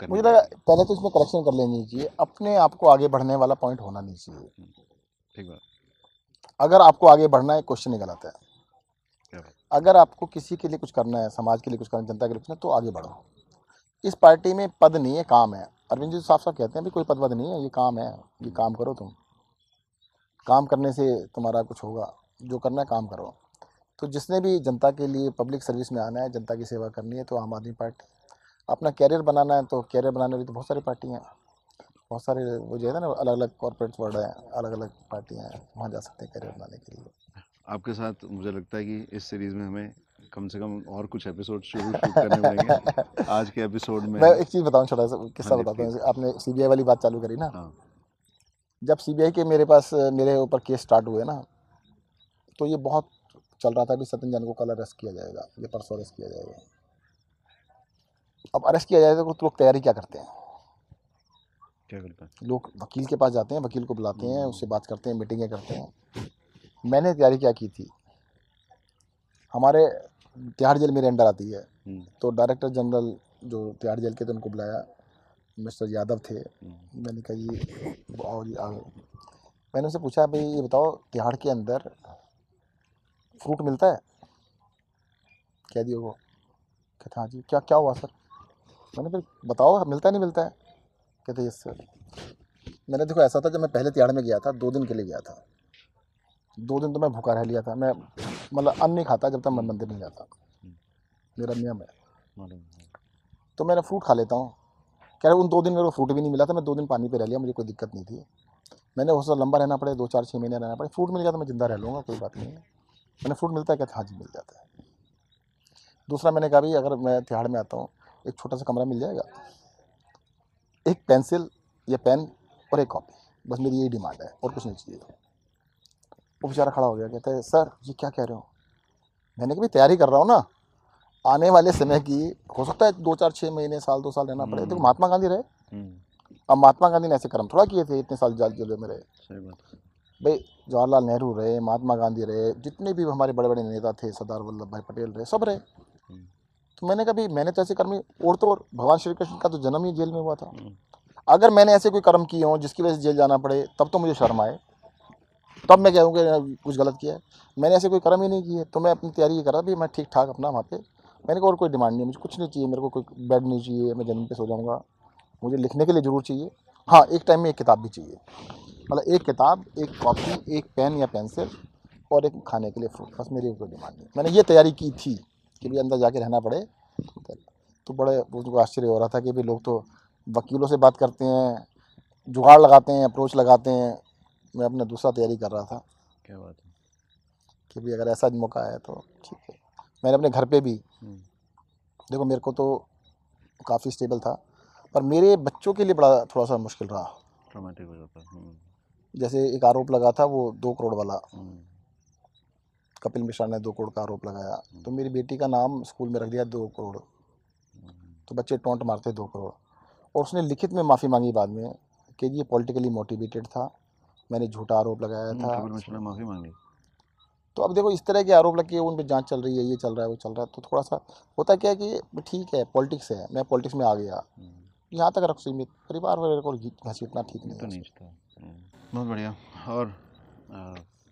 करनी मुझे लगा पहले तो इसमें करेक्शन कर लेनी चाहिए। अपने आप को आगे बढ़ने वाला पॉइंट होना नहीं चाहिए। ठीक बात। अगर आपको आगे बढ़ना है क्वेश्चन ही गलत है। अगर आपको किसी के लिए कुछ करना है समाज के लिए कुछ करना है जनता के लिए कुछ करना है तो आगे बढ़ो। इस पार्टी में पद नहीं है काम है। अरविंद जी साफ़ साफ़ कहते हैं भी कोई पद वद नहीं है ये काम है। ये काम करो तुम। काम करने से तुम्हारा कुछ होगा। जो करना है काम करो। तो जिसने भी जनता के लिए पब्लिक सर्विस में आना है जनता की सेवा करनी है तो आम आदमी पार्टी। अपना कैरियर बनाना है तो कैरियर बनाने वाली तो बहुत सारी पार्टियाँ हैं। बहुत सारे वो जो है ना अलग अलग कॉरपोरेट वर्ड हैं अलग अलग पार्टियाँ हैं वहाँ जा सकते हैं कैरियर बनाने के लिए। आपके साथ मुझे लगता है कि इस सीरीज़ में हमें कम से कम और कुछ एपिसोड शुरू करने पड़ेंगे आज के एपिसोड में मैं एक चीज़ बताऊँ छोटा सा किस्सा हाँ बताता हूँ। आपने सीबीआई वाली बात चालू करी ना? हाँ। जब सीबीआई के मेरे पास मेरे ऊपर केस स्टार्ट हुए ना तो ये बहुत चल रहा था। कि सत्यन जैन को कल अरेस्ट किया जाएगा ये परसों अरेस्ट किया जाएगा। अब अरेस्ट किया जाए तो लोग तैयारी क्या करते हैं? क्या करता है? लोग वकील के पास जाते हैं वकील को बुलाते हैं उससे बात करते हैं मीटिंगें करते हैं। मैंने तैयारी क्या की थी? हमारे तिहाड़ जेल मेरे अंडर आती है। हम्म, तो डायरेक्टर जनरल जो तिहाड़ जेल के थे उनको बुलाया। मिस्टर यादव थे। हम्म, मैंने कहा ये जी आओ मैंने उनसे पूछा भाई ये बताओ तिहाड़ के अंदर फ्रूट मिलता है? कह दिया वो। कहते हाँ जी क्या क्या हुआ सर? मैंने फिर बताओ, मिलता है, नहीं मिलता है? कहते, यस, सर. मैंने, देखो, ऐसा था जब मैं पहले तिहाड़ में गया था, दो दिन के लिए गया था। दो दिन तो मैं भूखा रह लिया था। मैं मतलब अन्न नहीं खाता जब तक मैं मंदिर नहीं जाता। मेरा नियम है। तो मैंने फ्रूट खा लेता हूँ। कह रहे, उन दो दिन मेरे को फ्रूट भी नहीं मिला था, मैं दो दिन पानी पे रह लिया, मुझे कोई दिक्कत नहीं थी। मैंने हो सकता लंबा रहना पड़े, दो चार छः महीने रहना पड़े। फ्रूट मिल गया तो मैं ज़िंदा रह लूँगा, कोई बात नहीं। है मैंने फ्रूट मिलता है, क्या? हाँ जी, मिल जाता है। दूसरा मैंने कहा, भाई, अगर मैं तिहाड़ में आता हूँ एक छोटा सा कमरा मिल जाएगा। एक पेंसिल या पेन और एक कॉपी। बस मेरी यही डिमांड है और कुछ नहीं चाहिए वो बेचारा खड़ा हो गया कहता है सर ये क्या कह रहे हो? मैंने कभी तैयारी कर रहा हूँ ना। आने वाले समय की हो सकता है दो चार छः महीने साल दो साल रहना पड़े। हम्म। देखो महात्मा गांधी रहे। हम्म, अब महात्मा गांधी ने ऐसे कर्म थोड़ा किए थे इतने साल जेल जेलों में रहे। भाई जवाहरलाल नेहरू रहे महात्मा गांधी रहे जितने भी हमारे बड़े बड़े नेता थे सरदार वल्लभ भाई पटेल रहे सब रहे। तो मैंने कहा भाई मैंने तो ऐसे कर्म और तो और भगवान श्री कृष्ण का तो जन्म ही जेल में हुआ था। हम्म, अगर मैंने ऐसे कोई कर्म किए हों जिसकी वजह से जेल जाना पड़े तब तो मुझे शर्म आए। तब मैं कहूँ कि कुछ गलत किया है। मैंने ऐसे कोई कर्म ही नहीं किए तो मैं अपनी तैयारी ये कर रहा भी मैं ठीक ठाक अपना वहाँ पे। मैंने कहा और कोई डिमांड नहीं है मुझे कुछ नहीं चाहिए मेरे को कोई बेड नहीं चाहिए मैं ज़मीन पे सो जाऊँगा। मुझे लिखने के लिए ज़रूर चाहिए। हाँ एक टाइम में एक किताब भी चाहिए। मतलब एक किताब एक कॉपी एक पेन या पेंसिल और एक खाने के लिए फ्रूट बस मेरी कोई डिमांड नहीं। मैंने ये तैयारी की थी। कि भाई अंदर जाके रहना पड़े। तो बड़े उनको आश्चर्य हो रहा था कि भाई लोग तो वकीलों से बात करते हैं जुगाड़ लगाते हैं अप्रोच लगाते हैं। मैं अपना दूसरा तैयारी कर रहा था। क्या बात है। कि भाई अगर ऐसा मौका आया तो ठीक है। मैंने अपने घर पे भी हम्म, देखो मेरे को तो काफ़ी स्टेबल था। पर मेरे बच्चों के लिए बड़ा थोड़ा सा मुश्किल रहा। ट्रॉमेटिक हो जाता हम्म, जैसे एक आरोप लगा था वो दो करोड़ वाला। हम्म, कपिल मिश्रा ने दो करोड़ का आरोप लगाया। तो मेरी बेटी का नाम स्कूल में रख दिया दो करोड़। हम्म, तो बच्चे टोंट मारते दो करोड़। और उसने लिखित में माफ़ी मांगी बाद में कि ये पॉलिटिकली मोटिवेटेड था। मैंने झूठा आरोप लगाया हम्म, था। कपिल मिश्रा ने माफ़ी मांगी। तो अब देखो इस तरह के आरोप लगे उन पर जाँच चल रही है ये चल रहा है वो चल रहा है। तो थोड़ा सा होता क्या है कि ठीक है पॉलिटिक्स है। मैं पॉलिटिक्स में आ गया। हम्म, यहाँ तक रख सीमित। परिवार वगैरह को घसीटना ठीक नहीं तो है। हम्म, बहुत बढ़िया। और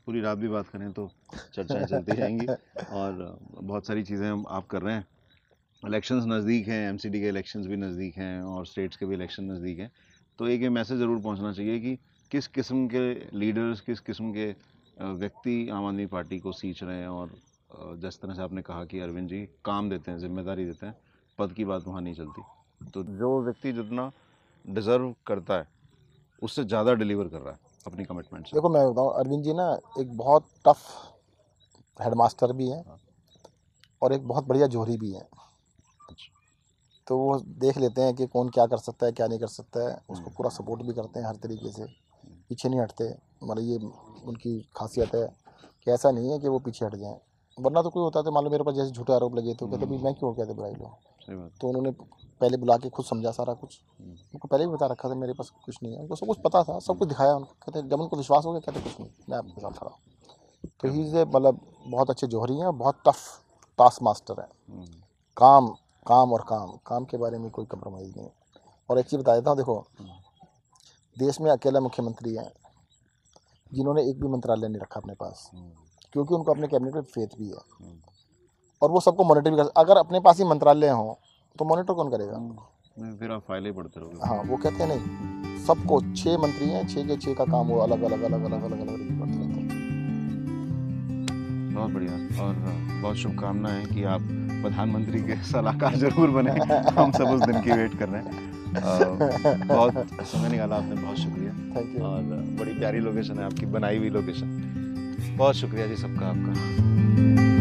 पूरी रात भी बात करें तो चर्चाएँ चलती रहेंगी और बहुत सारी चीज़ें हम आप कर रहे हैं। इलेक्शंस नज़दीक हैं एमसीडी के इलेक्शंस भी नज़दीक हैं और स्टेट्स के भी इलेक्शन नज़दीक हैं। तो एक ये मैसेज ज़रूर पहुँचना चाहिए कि किस किस्म के लीडर्स किस किस्म के व्यक्ति आम आदमी पार्टी को सींच रहे हैं और जिस तरह से आपने कहा कि अरविंद जी काम देते हैं ज़िम्मेदारी देते हैं पद की बात वहाँ नहीं चलती। तो जो व्यक्ति जितना डिज़र्व करता है उससे ज़्यादा डिलीवर कर रहा है। अपनी कमिटमेंट से देखो मैं बताऊँ अरविंद जी ना एक बहुत टफ हेडमास्टर भी हैं और एक बहुत बढ़िया जोहरी भी हैं। तो वो देख लेते हैं कि कौन क्या कर सकता है क्या नहीं कर सकता है। उसको पूरा सपोर्ट भी करते हैं हर तरीके से। पीछे नहीं हटते। मतलब ये उनकी खासियत है कि ऐसा नहीं है कि वो पीछे हट जाएँ। वरना तो कोई होता तो मान लो मेरे पास जैसे झूठे आरोप लगे तो कहते भी मैं क्यों कहते बुराई लो सही बात तो उन्होंने पहले बुला के खुद समझा सारा कुछ। हम्म। उनको पहले भी बता रखा था मेरे पास कुछ नहीं है। उनको सब कुछ पता था सब कुछ दिखाया उनको। कहते जब उनको विश्वास हो गया कहते कुछ नहीं मैं आपके साथ खड़ा हूँ। तो ही से मतलब बहुत अच्छे जौहरी हैं बहुत टफ टास्क मास्टर है। हम्म, काम काम और काम काम के बारे में कोई कंप्रोमाइज़ नहीं और एक चीज़ बता देता हूँ देखो देश में अकेला मुख्यमंत्री हैं जिन्होंने एक भी मंत्रालय नहीं रखा अपने पास। हम्म, क्योंकि उनको अपने कैबिनेट में फेथ भी है। हम्म। और वो सबको मॉनिटर भी कर अगर अपने पास ही मंत्रालय हो तो मॉनिटर कौन करेगा? नहीं, फिर आप फाइलें पढ़ते रहोगे। हाँ वो कहते हैं नहीं सबको छः मंत्री हैं छः के छः का काम वो अलग अलग अलग अलग अलग अलग करते रहते हैं। बहुत बढ़िया। और बहुत शुभकामनाएँ कि आप प्रधानमंत्री के सलाहकार ज़रूर बने। हम सब उस दिन की वेट कर रहे हैं। बहुत समय निकाला आपने बहुत शुक्रिया। थैंक यू और बड़ी प्यारी लोकेशन है आपकी बनाई हुई लोकेशन बहुत शुक्रिया जी सबका आपका।